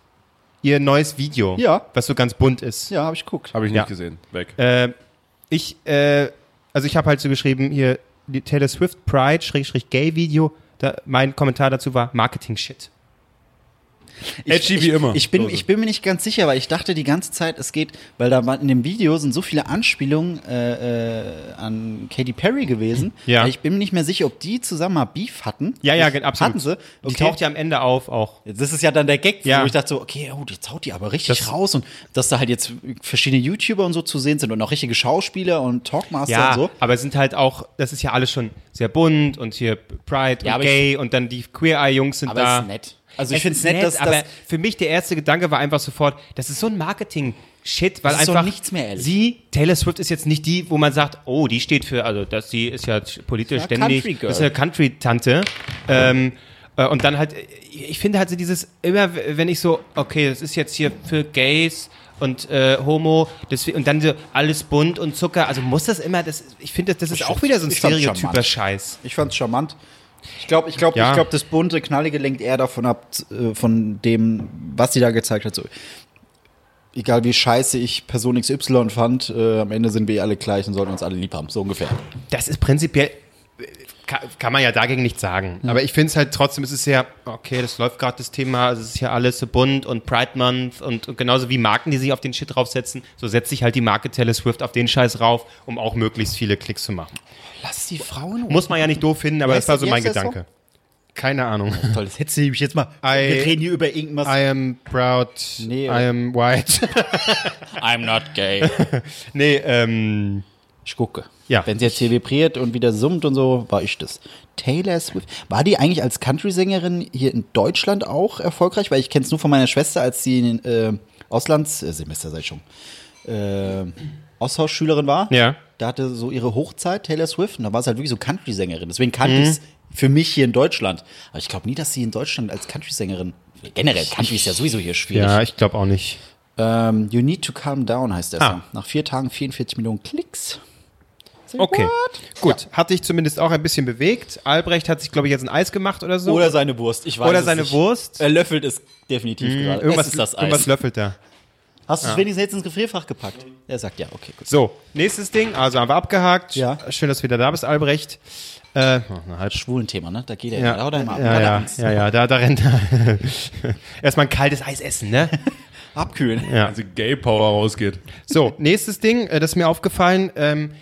ihr neues Video, Ja. was so ganz bunt ist. Ja, habe ich geguckt. Habe ich nicht Ja. gesehen. Weg. Äh, ich, äh, also ich habe halt so geschrieben, hier die Taylor Swift Pride, Schrägstrich Gay Video, da, mein Kommentar dazu war Marketing-Shit. Edgy wie immer. Ich bin, ich bin mir nicht ganz sicher, weil ich dachte die ganze Zeit, es geht, weil da in dem Video sind so viele Anspielungen äh, äh, an Katy Perry gewesen. Ja. Ich bin mir nicht mehr sicher, ob die zusammen mal Beef hatten. Ja, ja, absolut. Hatten sie? Die taucht ja am Ende auf auch. Das ist ja dann der Gag, Ja. wo ich dachte so, okay, oh, jetzt haut die aber richtig Das- raus und dass da halt jetzt verschiedene YouTuber und so zu sehen sind und auch richtige Schauspieler und Talkmaster Ja, und so. aber es sind halt auch, das ist ja alles schon sehr bunt und hier Pride Ja, und Gay und dann die Queer-Eye-Jungs sind Aber da. ist nett. Also ich finde es ist nett, dass, aber dass für mich der erste Gedanke war einfach sofort, das ist so ein Marketing-Shit, weil Das ist doch einfach nichts mehr, ehrlich. sie, Taylor Swift ist jetzt nicht die, wo man sagt, oh, die steht für, also das, sie ist ja politisch Ja, ständig, Country ist eine Country-Tante. Ähm, Äh, Und dann halt, ich finde halt so dieses, immer wenn ich so, okay, das ist jetzt hier für Gays und äh, Homo, deswegen, und dann so alles bunt und Zucker, also muss das immer, das, ich finde, das, das ist auch wieder so ein Ich fand's stereotyper charmant. Scheiß. Ich fand's charmant. Ich glaube, ich glaube, Ja. ich glaube, das bunte, knallige lenkt eher davon ab, äh, von dem, was sie da gezeigt hat. So, egal wie scheiße ich Person XY fand, äh, am Ende sind wir alle gleich und sollten uns alle lieb haben. So ungefähr. Das ist prinzipiell, kann, kann man ja dagegen nichts sagen. Aber ich finde es halt trotzdem, es ist ja, okay, das läuft gerade das Thema, also es ist ja alles so bunt und Pride Month und, und genauso wie Marken, die sich auf den Shit draufsetzen, so setzt sich halt die Marke Taylor Swift auf den Scheiß rauf, um auch möglichst viele Klicks zu machen. Lass die Frauen Muss man ja nicht doof finden, aber Heißt das war so mein Gedanke. Keine Ahnung. Toll, das hättest du nämlich jetzt mal. I- wir reden hier über irgendwas. I am proud, Nee. I am white. I'm not gay. nee, ähm, Ich gucke. Ja. Wenn sie jetzt hier vibriert und wieder summt und so, war ich das. Taylor Swift. War die eigentlich als Country-Sängerin hier in Deutschland auch erfolgreich? Weil ich kenne es nur von meiner Schwester, als sie in äh, Auslands, äh, Semester sei schon, äh, Austauschschülerin war. Ja. Da hatte so ihre Hochzeit, Taylor Swift, und da war sie halt wirklich so Country-Sängerin. Deswegen kannte ich es für mich hier in Deutschland. Aber ich glaube nie, dass sie in Deutschland als Country-Sängerin, generell, Country ist ja sowieso hier schwierig. ja, ich glaube auch nicht. Ähm, you Need to Calm Down heißt der Ah. Song. Nach vier Tagen 44 Millionen Klicks. Okay, what? gut. Hat dich zumindest auch ein bisschen bewegt. Albrecht hat sich, glaube ich, jetzt ein Eis gemacht oder so. Oder seine Wurst, ich weiß Oder seine nicht. Wurst. Er löffelt es definitiv gerade. irgendwas, ist das Eis. irgendwas löffelt er. Hast du es wenigstens jetzt ins Gefrierfach gepackt? Er sagt ja, okay, gut. So, nächstes Ding, also haben wir abgehakt. Ja. Schön, dass du wieder da bist, Albrecht. Äh, oh, halbe Schwulen Thema, ne? Da geht er ja, ja, oder immer ab. ja, er ja, ja, ja, da, da rennt er. Erstmal ein kaltes Eis essen, ne? Abkühlen. Ja. Also Gay Power rausgeht. So, nächstes Ding, äh, das ist mir aufgefallen, ähm,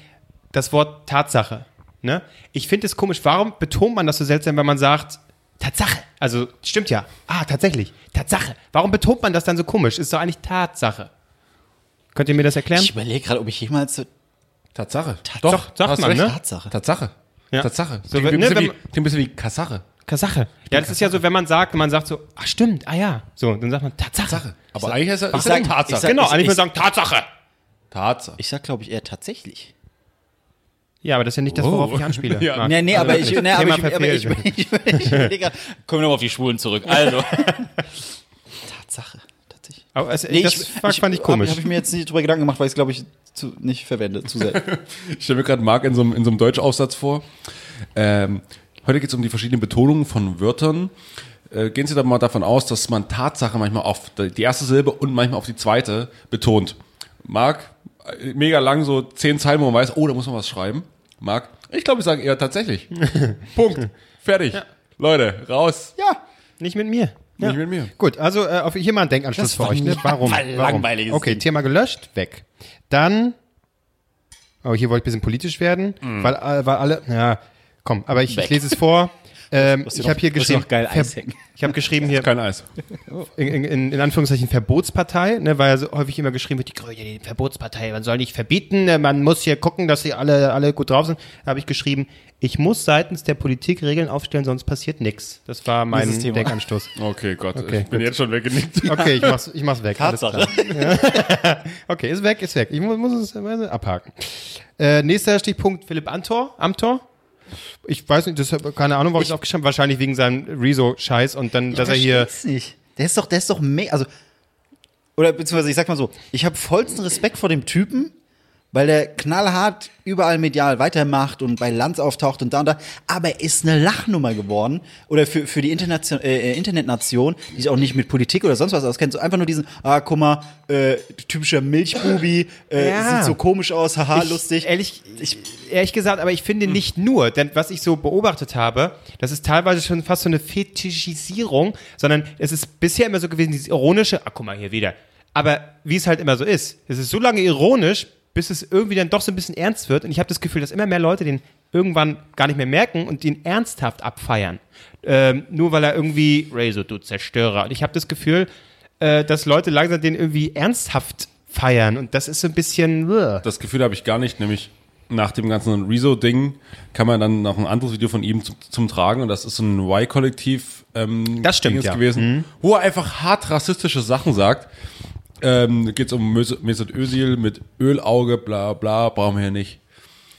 das Wort Tatsache. Ne? Ich finde es komisch, warum betont man das so seltsam, wenn man sagt, Tatsache? Also, stimmt ja. Ah, tatsächlich. Tatsache. Warum betont man das dann so komisch? Ist doch eigentlich Tatsache. Könnt ihr mir das erklären? Ich überlege gerade, ob ich jemals so Tatsache. Doch, sagt hast man, ne? Tatsache. Tatsache. Ja. Tatsache. So, Klingt wenn- ein bisschen, ne, wie, klingt ein bisschen wie Kassache. Tatsache. Ja, das ist ja so, wenn man sagt, wenn man sagt so, ach stimmt, ah ja. So, dann sagt man Tatsache. Tatsache. Aber eigentlich heißt er ich sag- Tatsache. ich sag- Genau, ich- eigentlich ich- würde man sagen Tatsache. Tatsache. Ich sag, glaube ich, eher tatsächlich. Ja, aber das ist ja nicht das, Oh. worauf ich anspiele. Ja. Marc. Nee, nee, aber ich, nee, aber ich, aber ich, ich, ich, ich kommen wir nochmal auf die Schwulen zurück. Also. Tatsache. Tatsächlich. Aber es, Nee, das fand, fand ich komisch. Habe ich mir jetzt nicht drüber Gedanken gemacht, weil ich es, glaube ich, zu, nicht verwende, zu selten. Ich stelle mir gerade Marc in so einem, in so einem Deutschaufsatz vor. Ähm, heute geht es um die verschiedenen Betonungen von Wörtern. Äh, gehen Sie da mal davon aus, dass man Tatsache manchmal auf die erste Silbe und manchmal auf die zweite betont. Marc, mega lang, so zehn Zeilen, wo man weiß, oh, da muss man was schreiben. Marc, ich glaube, ich sage eher tatsächlich. Punkt. Fertig. Leute, raus. ja. Nicht mit mir. Ja. Nicht mit mir. Gut, also äh, auf, hier mal ein Denkanschluss Das für euch. Ne? Warum? war Warum? Okay, Ding. Thema gelöscht, weg. Dann, oh, hier wollte ich ein bisschen politisch werden, weil, äh, weil alle, ja, komm, aber ich, ich lese es vor. Ähm, hast du ich habe hier geschrieben, geil Eis hängen. ich habe geschrieben hier, Kein Eis. in, in, in Anführungszeichen Verbotspartei, ne, weil ja so häufig immer geschrieben wird, die Grüne, die Verbotspartei, man soll nicht verbieten, ne, man muss hier gucken, dass sie alle, alle gut drauf sind. Habe ich geschrieben, ich muss seitens der Politik Regeln aufstellen, sonst passiert nichts. Das war mein Dieses. Denkanstoß. Okay, Gott. Okay, ich bin jetzt schon weggenickt. Okay, ich mach's, ich mach's weg. Tatsache. klar. Okay, ist weg, ist weg. Ich muss, muss es äh, abhaken. Äh, nächster Stichpunkt, Philipp Amthor. Amthor. Ich weiß nicht, das, keine Ahnung, warum ich es aufgeschrieben habe. Wahrscheinlich wegen seinem Rezo-Scheiß und dann, dass er hier. Nicht. Der ist doch, der ist doch mega, also, oder beziehungsweise ich sag mal so, ich habe vollsten Respekt vor dem Typen, weil der knallhart überall medial weitermacht und bei Lanz auftaucht und da und da, aber er ist eine Lachnummer geworden oder für, für die Internation, äh, Internetnation, die sich auch nicht mit Politik oder sonst was auskennt, so einfach nur diesen, ah, guck mal, äh, typischer Milchbubi, äh, Ja. sieht so komisch aus, haha, Ich- lustig. Ehrlich, ehrlich gesagt, aber ich finde nicht nur, denn was ich so beobachtet habe, das ist teilweise schon fast so eine Fetischisierung, sondern es ist bisher immer so gewesen, dieses ironische, ach guck mal hier wieder. Aber wie es halt immer so ist, es ist so lange ironisch, bis es irgendwie dann doch so ein bisschen ernst wird. Und ich habe das Gefühl, dass immer mehr Leute den irgendwann gar nicht mehr merken und den ernsthaft abfeiern. Ähm, nur weil er irgendwie, Razor, du Zerstörer. Und ich habe das Gefühl, äh, dass Leute langsam den irgendwie ernsthaft feiern. Und das ist so ein bisschen. uah. Das Gefühl habe ich gar nicht, nämlich nach dem ganzen Rezo-Ding kam man dann noch ein anderes Video von ihm zum, zum Tragen und das ist so ein Y-Kollektiv ähm, Das stimmt, ja. gewesen, wo er einfach hart rassistische Sachen sagt. Ähm, Geht es um Mes- Mesut Özil mit Ölauge, bla bla, brauchen wir hier nicht.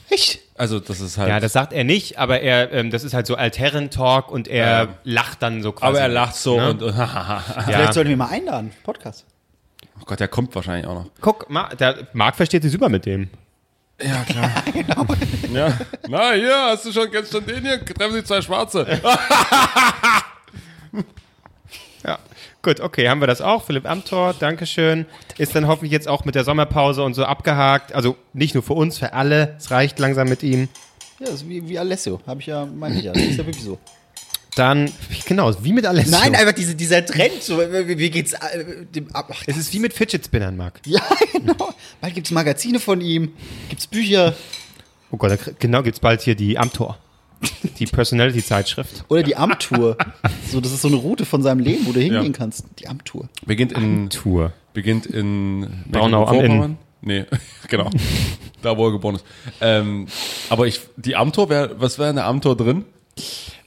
Echt? Also das ist halt. Ja, das sagt er nicht, aber er, ähm, das ist halt so Altherren-Talk und er Ja. lacht dann so quasi. aber er lacht so Ne? und, und Ja. Vielleicht sollten wir mal einladen. Podcast. oh Gott, der kommt wahrscheinlich auch noch. Guck, Ma der Marc versteht sich super mit dem. Ja, klar. Ja. Na, hier, hast du schon, kennst schon den hier? Treffen Sie zwei Schwarze. Ja. Gut, okay, haben wir das auch. Philipp Amthor, Dankeschön. Ist dann hoffentlich jetzt auch mit der Sommerpause und so abgehakt. Also nicht nur für uns, für alle. Es reicht langsam mit ihm. Ja, das ist wie, wie Alessio. Habe ich ja, meine ich ja. Das ist ja wirklich so. Dann, genau, wie mit Alessio. Nein, einfach diese, dieser Trend. So, wie, geht's äh, dem ab? Ach, es ist wie mit Fidget Spinnern, Marc. ja, genau. Bald gibt's Magazine von ihm, gibt's Bücher Oh Gott, da genau gibt's bald hier die Amthor. Die Personality-Zeitschrift. oder die Amtour. so, das ist so eine Route von seinem Leben, wo du hingehen Ja. kannst. Die Amtour. Beginnt in, Tour. beginnt in Braunau am Mecklenburg-Vorpommern? Nee, genau. da, wo er geboren ist. Ähm, aber ich, die Amtor, wär, was wäre in der Amtor drin?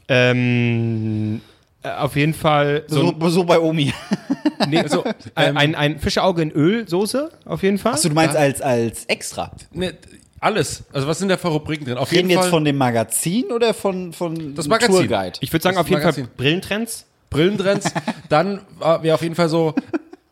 Ähm, äh, auf jeden Fall so, So, so bei Omi. nee, also, ein, ein, ein Fischeauge in Ölsoße, auf jeden Fall. Achso, du meinst als, als extra. Ne, alles. Also was sind da für Rubriken drin? Auf Reden jeden wir jetzt Fall von dem Magazin oder von, von Das Magazin. Tourguide? ich würde sagen, Das auf jeden Magazin. Fall Brillentrends. Brillentrends. Dann wäre auf jeden Fall so,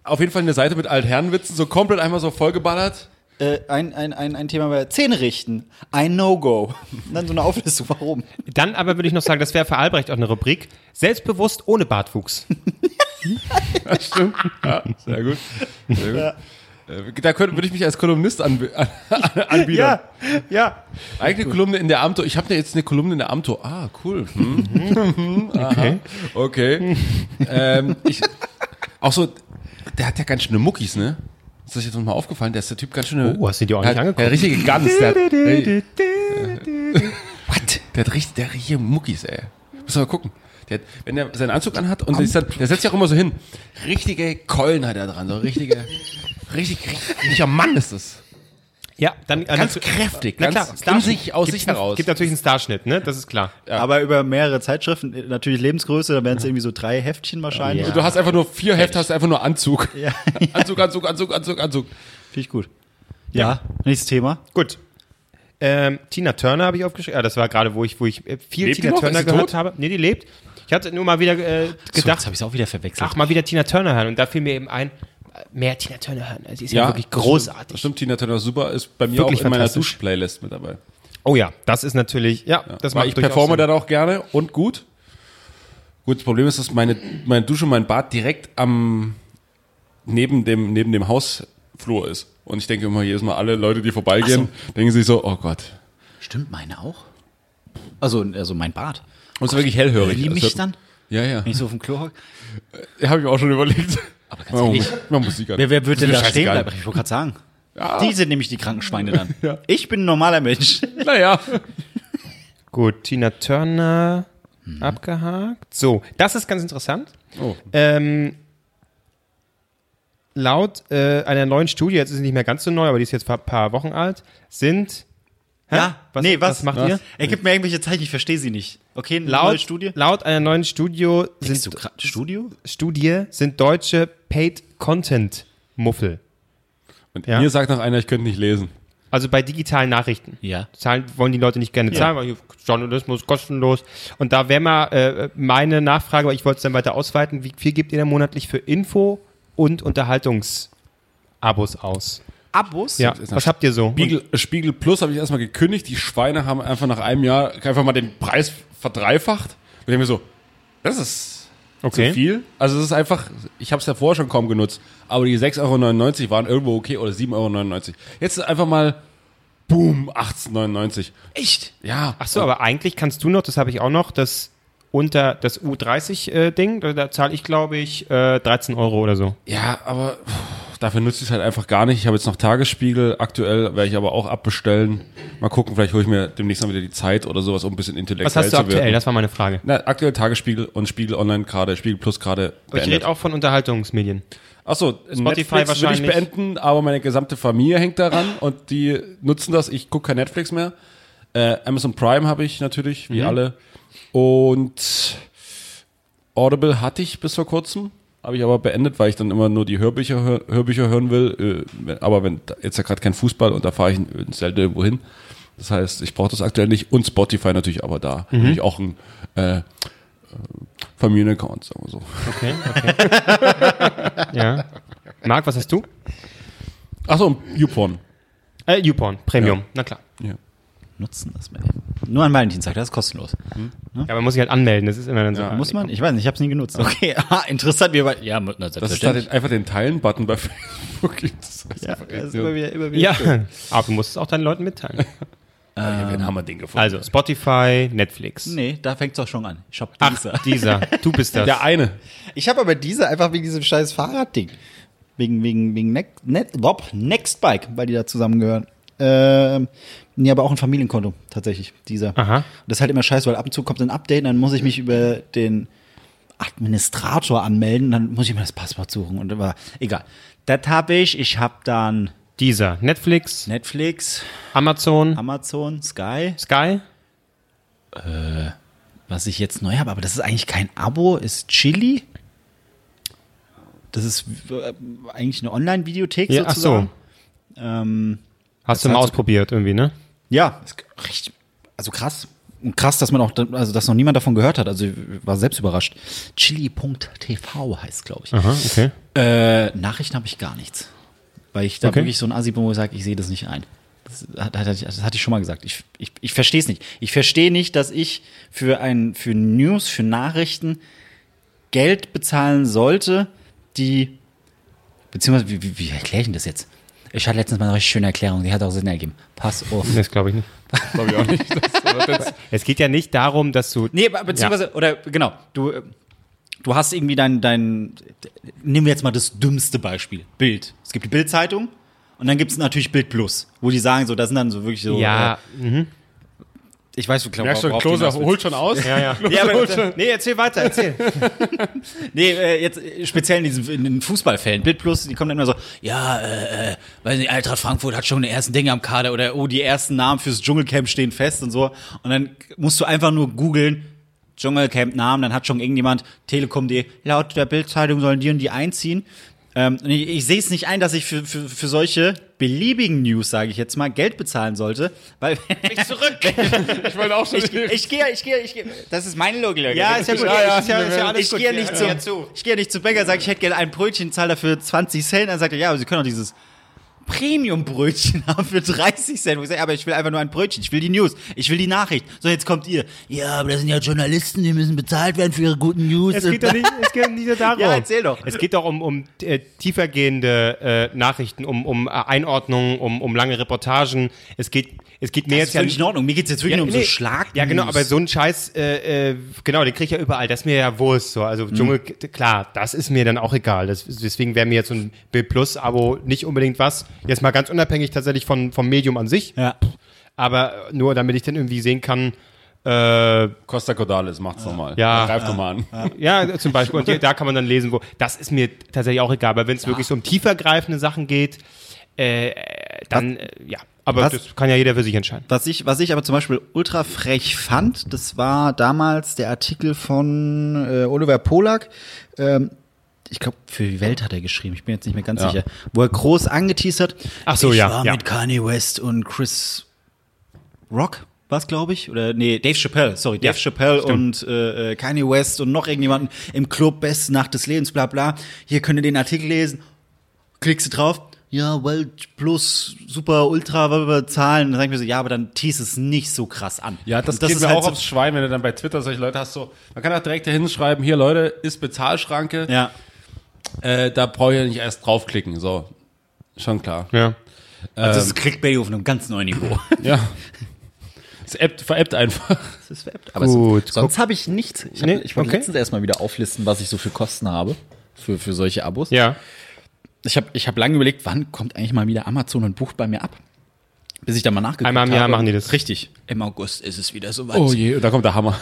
auf jeden Fall eine Seite mit Altherrenwitzen, so komplett einmal so vollgeballert. Äh, ein, ein, ein, ein Thema bei Zähne richten. Ein No-Go. Dann so eine Auflistung, warum. Dann aber würde ich noch sagen, das wäre für Albrecht auch eine Rubrik. Selbstbewusst ohne Bartwuchs. Stimmt. Ja, sehr gut. Sehr gut. Äh, Da könnte, würde ich mich als Kolumnist anb an, anbieten. ja. Eigene Kolumne in der Amto. Ich habe jetzt eine Kolumne in der Amto. Ah, cool. Hm. Okay. Okay. ähm, ich, auch so, der hat ja ganz schöne Muckis, ne? Ist das jetzt noch mal aufgefallen? Der ist der Typ ganz schöne. Oh, hast du die auch der nicht hat, angeguckt? Der hat richtige Guns. Der hat, der, What? Der hat richtig, der richtige Muckis, ey. Muss mal gucken. Der wenn er seinen Anzug anhat und ist dann, der setzt sich auch immer so hin. Richtige Keulen hat er dran, so richtige, richtig, richtig, richtiger Mann ist das. Ja, dann äh, Ganz natu- kräftig, Na ganz klar, in sich, aus sich heraus. Gibt natürlich einen Starschnitt, ne? Das ist klar. Aber über mehrere Zeitschriften, äh, natürlich Lebensgröße, da wären es irgendwie so drei Heftchen wahrscheinlich. Und du hast einfach nur vier Hefte, hast einfach nur Anzug. Ja, Anzug, Anzug, Anzug, Anzug, Anzug. finde ich gut. Ja, nächstes Thema. Gut. Ähm, Tina Turner habe ich aufgeschrieben. Ja, das war gerade, wo ich, wo ich äh, viel Lebt Tina? Turner gehört tot? habe. Nee, die lebt. Ich hatte nur mal wieder äh, gedacht, habe ich es auch wieder verwechselt. ach, mal wieder Tina Turner hören. Und da fiel mir eben ein, mehr Tina Turner hören. Sie ist ja, wirklich das großartig. Stimmt, das stimmt, Tina Turner super, ist bei mir Wirklich auch in meiner. Duschplaylist mit dabei. Oh ja, das ist natürlich, ja, das Weil macht ich durchaus performe Sinn. dann auch gerne und gut. Gut, das Problem ist, dass meine, meine Dusche, mein Bad direkt am, neben dem, neben dem Hausflur ist. Und ich denke immer jedes Mal, alle Leute, die vorbeigehen, denken sich so, oh Gott. Stimmt, meine auch? Also, also mein Bart. Und es ist wirklich hellhörig. Hören die mich hört- dann, Ja, ja. wenn ich so auf dem Klo hocke? Habe ich mir auch schon überlegt. Aber ganz ehrlich, Mal Musik an. wer, wer würde denn da stehen bleiben? Ich wollte gerade sagen. Die sind nämlich die kranken Schweine dann. Ja. Ich bin ein normaler Mensch. Naja. Gut, Tina Turner abgehakt. So, das ist ganz interessant. Oh. Ähm, laut äh, einer neuen Studie, jetzt ist sie nicht mehr ganz so neu, aber die ist jetzt ein paar Wochen alt, sind. Hä? Ja, was, nee, was? was macht Was? ihr? Er gibt mir irgendwelche Zeichen, ich verstehe sie nicht. Okay, eine Laut, neue Studie? laut einer neuen Studio Denkst du sind, Studio? Studie sind deutsche Paid Content Muffel. Und Ja. mir sagt noch einer, ich könnte nicht lesen. Also bei digitalen Nachrichten. Ja. Zahlen wollen die Leute nicht gerne zahlen, weil hier Journalismus kostenlos. Und da wäre mal äh, meine Nachfrage, aber ich wollte es dann weiter ausweiten. Wie viel gebt ihr denn monatlich für Info und Unterhaltungsabos aus? Abos? Ja, was habt ihr so? Spiegel, Spiegel Plus habe ich erstmal gekündigt. Die Schweine haben einfach nach einem Jahr einfach mal den Preis verdreifacht. Und ich denke mir so, das ist Okay. zu viel. Also es ist einfach, ich habe es ja vorher schon kaum genutzt, aber die 6,99 Euro waren irgendwo okay oder 7,99 Euro. Jetzt ist einfach mal, boom, 18,99 Euro. Echt? Ja. Ach so, aber eigentlich kannst du noch, das habe ich auch noch, das unter das U30-Ding, da, da zahle ich, glaube ich, äh, 13 Euro oder so. Ja, aber pff, dafür nutze ich es halt einfach gar nicht. Ich habe jetzt noch Tagesspiegel, aktuell werde ich aber auch abbestellen. Mal gucken, vielleicht hole ich mir demnächst mal wieder die Zeit oder sowas, um ein bisschen intellektuell Was hast du zu aktuell? werden. Das war meine Frage. Na, aktuell Tagesspiegel und Spiegel Online gerade, Spiegel Plus gerade ich rede auch von Unterhaltungsmedien. Achso, Spotify Netflix will ich wahrscheinlich. beenden, aber meine gesamte Familie hängt daran und die nutzen das. Ich gucke kein Netflix mehr. Äh, Amazon Prime habe ich natürlich, Mhm. wie alle. Und Audible hatte ich bis vor kurzem, habe ich aber beendet, weil ich dann immer nur die Hörbücher, hör, Hörbücher hören will. Äh, aber wenn jetzt ja gerade kein Fußball und da fahre ich selten irgendwo hin, Das heißt, ich brauche das aktuell nicht und Spotify natürlich aber da. Mhm. Natürlich auch ein äh, äh, Familienaccount, sagen wir so. Okay, okay. ja. Marc, was hast du? Achso, YouPorn. Äh, YouPorn, Premium, Ja. na klar. Ja. Nutzen das mal. Nur an Valentinstag, das ist kostenlos. Ja, man muss sich halt anmelden, das ist immer dann so. Ja. Muss man? Ich weiß nicht, ich habe es nie genutzt. Okay, ah, interessant. Wir ja, na, Das ist den, einfach den Teilen-Button bei Facebook. Das heißt ja, das ist immer wieder, immer wieder. Ja, aber du musst es auch deinen Leuten mitteilen. ja, wen haben wir den gefunden? Also, Spotify, Netflix. Nee, da fängt's doch schon an. Ich hab Ach, dieser. dieser, du bist das. Der eine. Ich habe aber diese einfach wegen diesem scheiß Fahrradding. Wegen, wegen, wegen ne Net Bob, Nextbike, weil die da zusammengehören. Ähm, nee, aber auch ein Familienkonto, tatsächlich, dieser. Aha. Das ist halt immer scheiße, weil ab und zu kommt ein Update, dann muss ich mich über den Administrator anmelden, dann muss ich mir das Passwort suchen und aber egal. Das habe ich. Ich habe dann Dieser, Netflix, Netflix, Amazon, Amazon, Sky. Sky. Was ich jetzt neu habe, aber das ist eigentlich kein Abo, ist Chili. Das ist äh, eigentlich eine Online-Videothek Ja, ach so. sozusagen. Ähm, Hast du Das mal ausprobiert irgendwie, ne? ja, recht, also krass. Und krass, dass man auch, also dass noch niemand davon gehört hat. Also ich war selbst überrascht. Chili.tv heißt, glaube ich. Aha, okay. Äh, Nachrichten habe ich gar nichts. Weil ich da Okay. wirklich so ein Assi bin, wo ich sage, ich sehe das nicht ein. Das, hat, das hatte ich schon mal gesagt. Ich, ich, ich verstehe es nicht. Ich verstehe nicht, dass ich für, ein, für News, für Nachrichten Geld bezahlen sollte, die. Beziehungsweise, wie, wie, wie erkläre ich denn das jetzt? Ich hatte letztens mal eine richtig schöne Erklärung, die hat auch Sinn ergeben. Pass auf. Das glaube ich nicht. Glaube ich auch nicht. Das, Es geht ja nicht darum, dass du. Nee, be- beziehungsweise, oder genau, du, äh, du hast irgendwie dein, dein, nehmen wir jetzt mal das dümmste Beispiel, Bild. Es gibt die Bild-Zeitung und dann gibt es natürlich Bild Plus, wo die sagen so, das sind dann so wirklich so, Ja, äh, ich weiß, du merkst du, Klose holt schon aus. ja, ja. Ja, aber, Nee, erzähl weiter, erzähl. nee, äh, jetzt äh, speziell in diesen in den Fußballfällen. Bild Plus, die kommen dann immer so, ja, äh, äh, weiß nicht, Eintracht Frankfurt hat schon die ersten Dinge am Kader oder oh, die ersten Namen fürs Dschungelcamp stehen fest und so. Und dann musst du einfach nur googeln, Dschungelcamp-Namen, dann hat schon irgendjemand Telekom.de, laut der Bildzeitung sollen die und die einziehen. Ähm, ich, ich sehe es nicht ein, dass ich für, für, für solche beliebigen News, sage ich jetzt mal, Geld bezahlen sollte, weil Zurück. Ich wollte auch schon. ich, ich gehe, ich gehe, ich gehe. Das ist meine Logik. Ja, ist ja gut. Ja, ja. ist ja, ist ja alles ich gehe nicht ja zu. ich gehe nicht zum Bäcker, sage ich hätte gerne ein Brötchen, zahle dafür 20 Cent, dann sagt er, ja, aber Sie können auch dieses Premium-Brötchen haben für 30 Cent. Wo ich sage, aber ich will einfach nur ein Brötchen, ich will die News, ich will die Nachricht. So, jetzt kommt ihr. Ja, aber das sind ja Journalisten, die müssen bezahlt werden für ihre guten News. Es geht doch nicht, es geht nicht nur darum. Ja, erzähl doch. Es geht doch um, um äh, tiefergehende äh, Nachrichten, um, um äh, Einordnungen, um, um lange Reportagen. Es geht, es geht mehr das jetzt ist ja völlig in Ordnung. Mir geht es jetzt wirklich nur um so nee. Schlag. Ja, genau, aber so ein Scheiß, äh, äh, genau, den krieg ich ja überall. Das ist mir ja Wurst. So. Also Dschungel, klar, das ist mir dann auch egal. Das, deswegen wäre mir jetzt so ein B Plus-Abo nicht unbedingt was. Jetzt mal ganz unabhängig tatsächlich von, vom Medium an sich. Ja. Aber nur damit ich dann irgendwie sehen kann, äh, Costa Cordales macht's nochmal. Ja. Greif doch mal an. Ja, zum Beispiel. Und da kann man dann lesen, wo. Das ist mir tatsächlich auch egal. Aber wenn es wirklich so um tiefergreifende Sachen geht, äh, dann, äh, ja. Aber Was- das kann ja jeder für sich entscheiden. Was ich, was ich aber zum Beispiel ultra frech fand, das war damals der Artikel von äh, Oliver Polak. Ähm, ich glaube, für die Welt hat er geschrieben, ich bin jetzt nicht mehr ganz Ja. sicher, wo er groß angeteasert. Ach so, ich ja, war ja. mit Kanye West und Chris Rock, was glaube ich? Oder nee, Dave Chappelle, sorry, Dave Ja, Chappelle stimmt. und äh, äh, Kanye West und noch irgendjemanden im Club, beste Nacht des Lebens, bla bla. Hier könnt ihr den Artikel lesen klickst du drauf, ja, Welt plus super ultra Zahlen, dann sag ich mir so, ja, aber dann tease es nicht so krass an. Ja, das, Und geht ist mir halt auch so, aufs Schwein, wenn du dann bei Twitter solche Leute hast. So, man kann auch direkt dahin schreiben, hier Leute, ist Bezahlschranke. Ja, Äh, da brauche ich ja nicht erst draufklicken. So, schon klar. Ja. also das ist Clickbait auf einem ganz neuen Niveau. Ja. Es appt, veräppt einfach. Das ist veräppt. Aber Gut, sonst, sonst habe ich nichts. Ich, hab, Nee, ich wollte okay. letztens erstmal wieder auflisten, was ich so für Kosten habe. Für, für solche Abos. Ja. Ich habe ich hab lange überlegt, wann kommt eigentlich mal wieder Amazon und bucht bei mir ab? Bis ich da mal nachgeguckt Einmal im Jahr habe. machen die das. Richtig. Im August ist es wieder soweit. Oh je, da kommt der Hammer.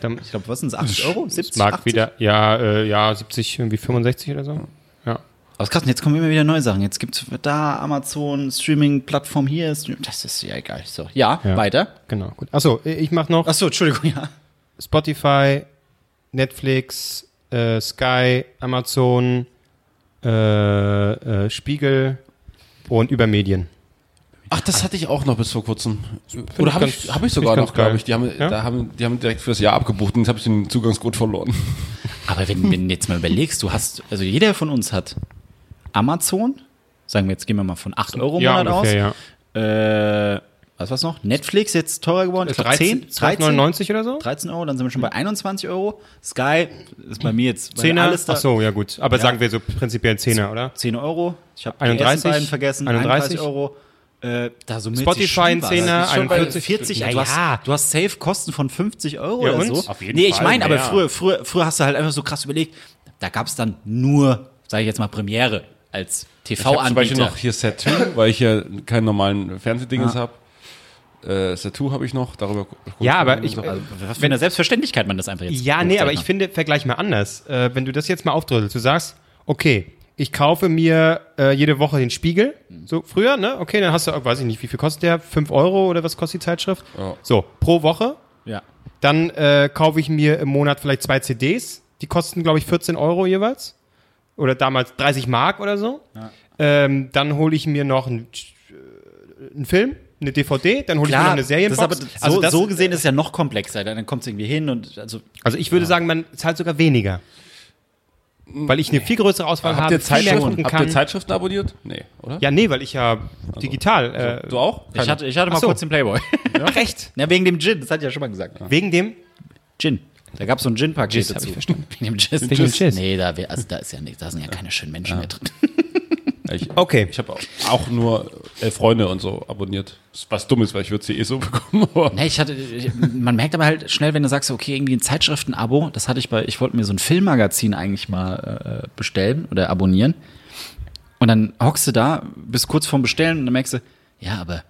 Dann Ich glaube, was sind es? 80 Euro? 70, mag 80? wieder, ja, äh, ja, 70, irgendwie 65 oder so. Ja. Aber krass, und jetzt kommen immer wieder neue Sachen. Jetzt gibt's da Amazon, Streaming-Plattform hier. Stream das ist ja egal. So, ja, Ja. weiter. Genau, gut. Achso, ich mach noch Achso, Entschuldigung, ja. Spotify, Netflix, äh, Sky, Amazon, äh, äh, Spiegel und über Medien. Ach, das hatte ich auch noch bis vor kurzem. ich Oder habe ich, hab ich sogar noch, glaube ich. Die haben, Ja? da haben, die haben direkt fürs Jahr abgebucht und jetzt habe ich den Zugangscode verloren. Aber wenn, wenn du jetzt mal überlegst, du hast, also jeder von uns hat Amazon, sagen wir jetzt, gehen wir mal von 8 Euro im Ja, Monat ungefähr, aus. Äh, was war's noch? Netflix jetzt teurer geworden? Ich glaub, 10, 13, 12,99 oder so? 13 Euro, dann sind wir schon bei 21 Euro. Sky ist bei mir jetzt weil Zehner? alles da. Ach so, ja gut. Aber Ja. sagen wir so prinzipiell Zehner, oder? 10 Euro. Ich habe die 31, ersten beiden vergessen. 31 31 Euro. Äh, da so Spotify ein Zehner, schon bei 41. 40. Ja, du, hast, ja. du hast safe Kosten von 50 Euro Ja, oder und? so. Auf jeden nee, ich meine, aber ja. früher, früher, früher hast du halt einfach so krass überlegt, da gab es dann nur, sage ich jetzt mal, Premiere als Ich habe zum Beispiel TV-Anbieter. noch hier Set 2, weil ich ja keinen normalen Fernsehdingens habe. Äh, Set 2 habe ich noch, darüber Ja, aber ich- so. Also, was für eine Selbstverständlichkeit man das einfach jetzt. Ja, nee, aber ich finde, vergleich mal anders. Äh, wenn du das jetzt mal aufdröselst, du sagst, okay, ich kaufe mir äh, jede Woche den Spiegel. So früher, ne? Okay, dann hast du, weiß ich nicht, wie viel kostet der? 5 Euro oder was kostet die Zeitschrift? Ja. So, pro Woche. Ja. Dann äh, kaufe ich mir im Monat vielleicht zwei CDs. Die kosten, glaube ich, 14 Euro jeweils. Oder damals 30 Mark oder so. Ähm, dann hole ich mir noch einen, äh, einen Film, eine DVD, dann hole ich mir noch eine Serienbox. Das ist aber, so, also, das, so gesehen ist es ja noch komplexer. Dann kommt es irgendwie hin und also also ich würde sagen, man zahlt sogar weniger. Weil ich eine viel größere Auswahl habt habe, ihr, Zeitschriften, habt ihr. Zeitschriften abonniert? Nee, oder? Ja, nee, weil ich ja digital. Äh, Du auch? ich hatte, ich hatte mal so. kurz den Playboy. Ach, echt? ja, wegen dem Gin, das hat ja schon mal gesagt. Wegen dem? Gin. Da gab es so ein Gin-Paket dazu. ich verstanden. Wegen dem Jizz. Wegen dem Jizz. Nee, da, wär, also da ist ja nicht, da sind ja keine schönen Menschen mehr drin. Ich, Okay. Ich habe auch, auch nur elf Freunde und so abonniert. Was dumm ist, weil ich würde sie eh so bekommen. Nee, ich hatte, ich, man merkt aber halt schnell, wenn du sagst, okay, irgendwie ein Zeitschriften-Abo, das hatte ich bei, ich wollte mir so ein Filmmagazin eigentlich mal äh, bestellen oder abonnieren. Und dann hockst du da, bist kurz vorm Bestellen und dann merkst du, ja, aber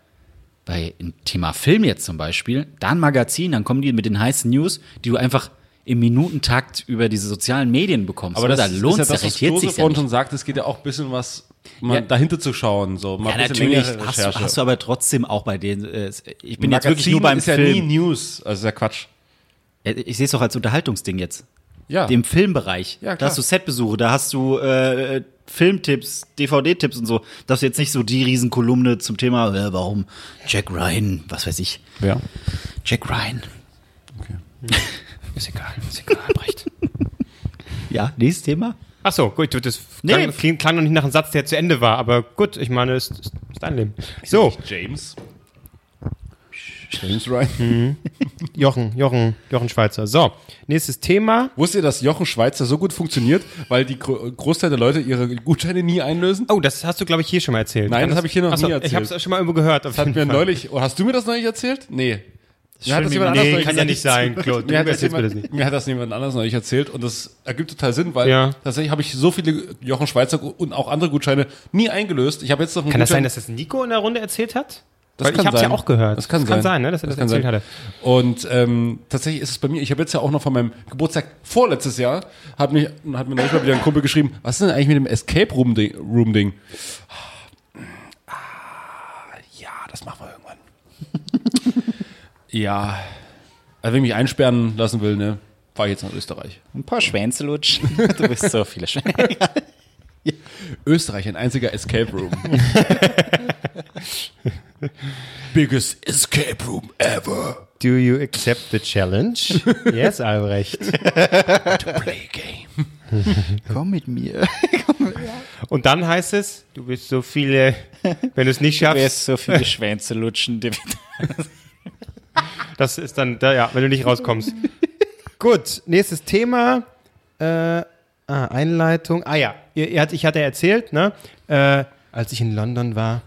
bei dem Thema Film jetzt zum Beispiel, da ein Magazin, dann kommen die mit den heißen News, die du einfach im Minutentakt über diese sozialen Medien bekommst. Aber Oder? das da lohnt ist ja ja, das, was Klose sich ja vorhin nicht. schon sagt, es geht ja auch ein bisschen was, mal Ja. dahinter zu schauen. So. Mal Ja, ein bisschen natürlich hast, du- Recherche. hast du aber trotzdem auch bei denen, äh, ich bin Ein jetzt wirklich nur beim ist ja Film. nie News, also ist ja Quatsch. Ja, Ich sehe es doch als Unterhaltungsding jetzt. Ja. Dem Filmbereich. Ja, da klar. hast du Setbesuche, da hast du äh, Filmtipps, DVD-Tipps und so. Das ist jetzt nicht so die Riesenkolumne zum Thema, äh, warum Jack Ryan, was weiß ich. Ja. Jack Ryan. Ist egal, ist egal, Albrecht. Ja, nächstes Thema. Ach so, gut, das Nee. klang, klang noch nicht nach einem Satz, der zu Ende war, aber gut, ich meine, es ist, ist dein Leben. So, James. James Ryan. Jochen, Jochen, Jochen Schweizer. So, nächstes Thema. Wusstet ihr, dass Jochen Schweizer so gut funktioniert, weil die Gro Großteil der Leute ihre Gutscheine nie einlösen? Oh, das hast du, glaube ich, hier schon mal erzählt. Nein, Kann das habe ich hier noch Ach so, nie Ich erzählt. habe es schon mal irgendwo gehört. Das hat mir neulich, oder hast du mir das neulich erzählt? Nee. Mir hat das jemand anders Nee, kann ja nicht sein, Claude. Du Mir das mir das nicht. hat das jemand anders neulich erzählt und das ergibt total Sinn, weil Ja. tatsächlich habe ich so viele Jochen Schweizer und auch andere Gutscheine nie eingelöst. Ich habe jetzt noch einen Kann das sein, Gutschein- dass das Nico in der Runde erzählt hat? Das Weil kann ich habe es ja auch gehört. Das kann das sein. kann sein, ne, dass er das, kann erzählt sein. hatte. Und ähm, tatsächlich ist es bei mir, ich habe jetzt ja auch noch von meinem Geburtstag vorletztes Jahr, hat, mich, hat mir neulich mal wieder ein Kumpel geschrieben, was ist denn eigentlich mit dem Escape Room Ding? Room -Ding? Ah, ja, das machen wir irgendwann. Ja, also wenn ich mich einsperren lassen will, ne, fahre ich jetzt nach Österreich. Ein paar Schwänze lutschen. Du bist so viele Schwänze. Österreich, ein einziger Escape Room. Biggest Escape Room ever. Do you accept the challenge? yes, Albrecht. Play game. Komm mit mir. Und dann heißt es, du bist so viele, wenn du es nicht Du schaffst, wirst so viele Schwänze lutschen. die- das ist dann, da, ja, wenn du nicht rauskommst. Gut, nächstes Thema. Äh, ah, Einleitung. Ah ja, ihr, ihr ich hatte erzählt, ne, äh, als ich in London war,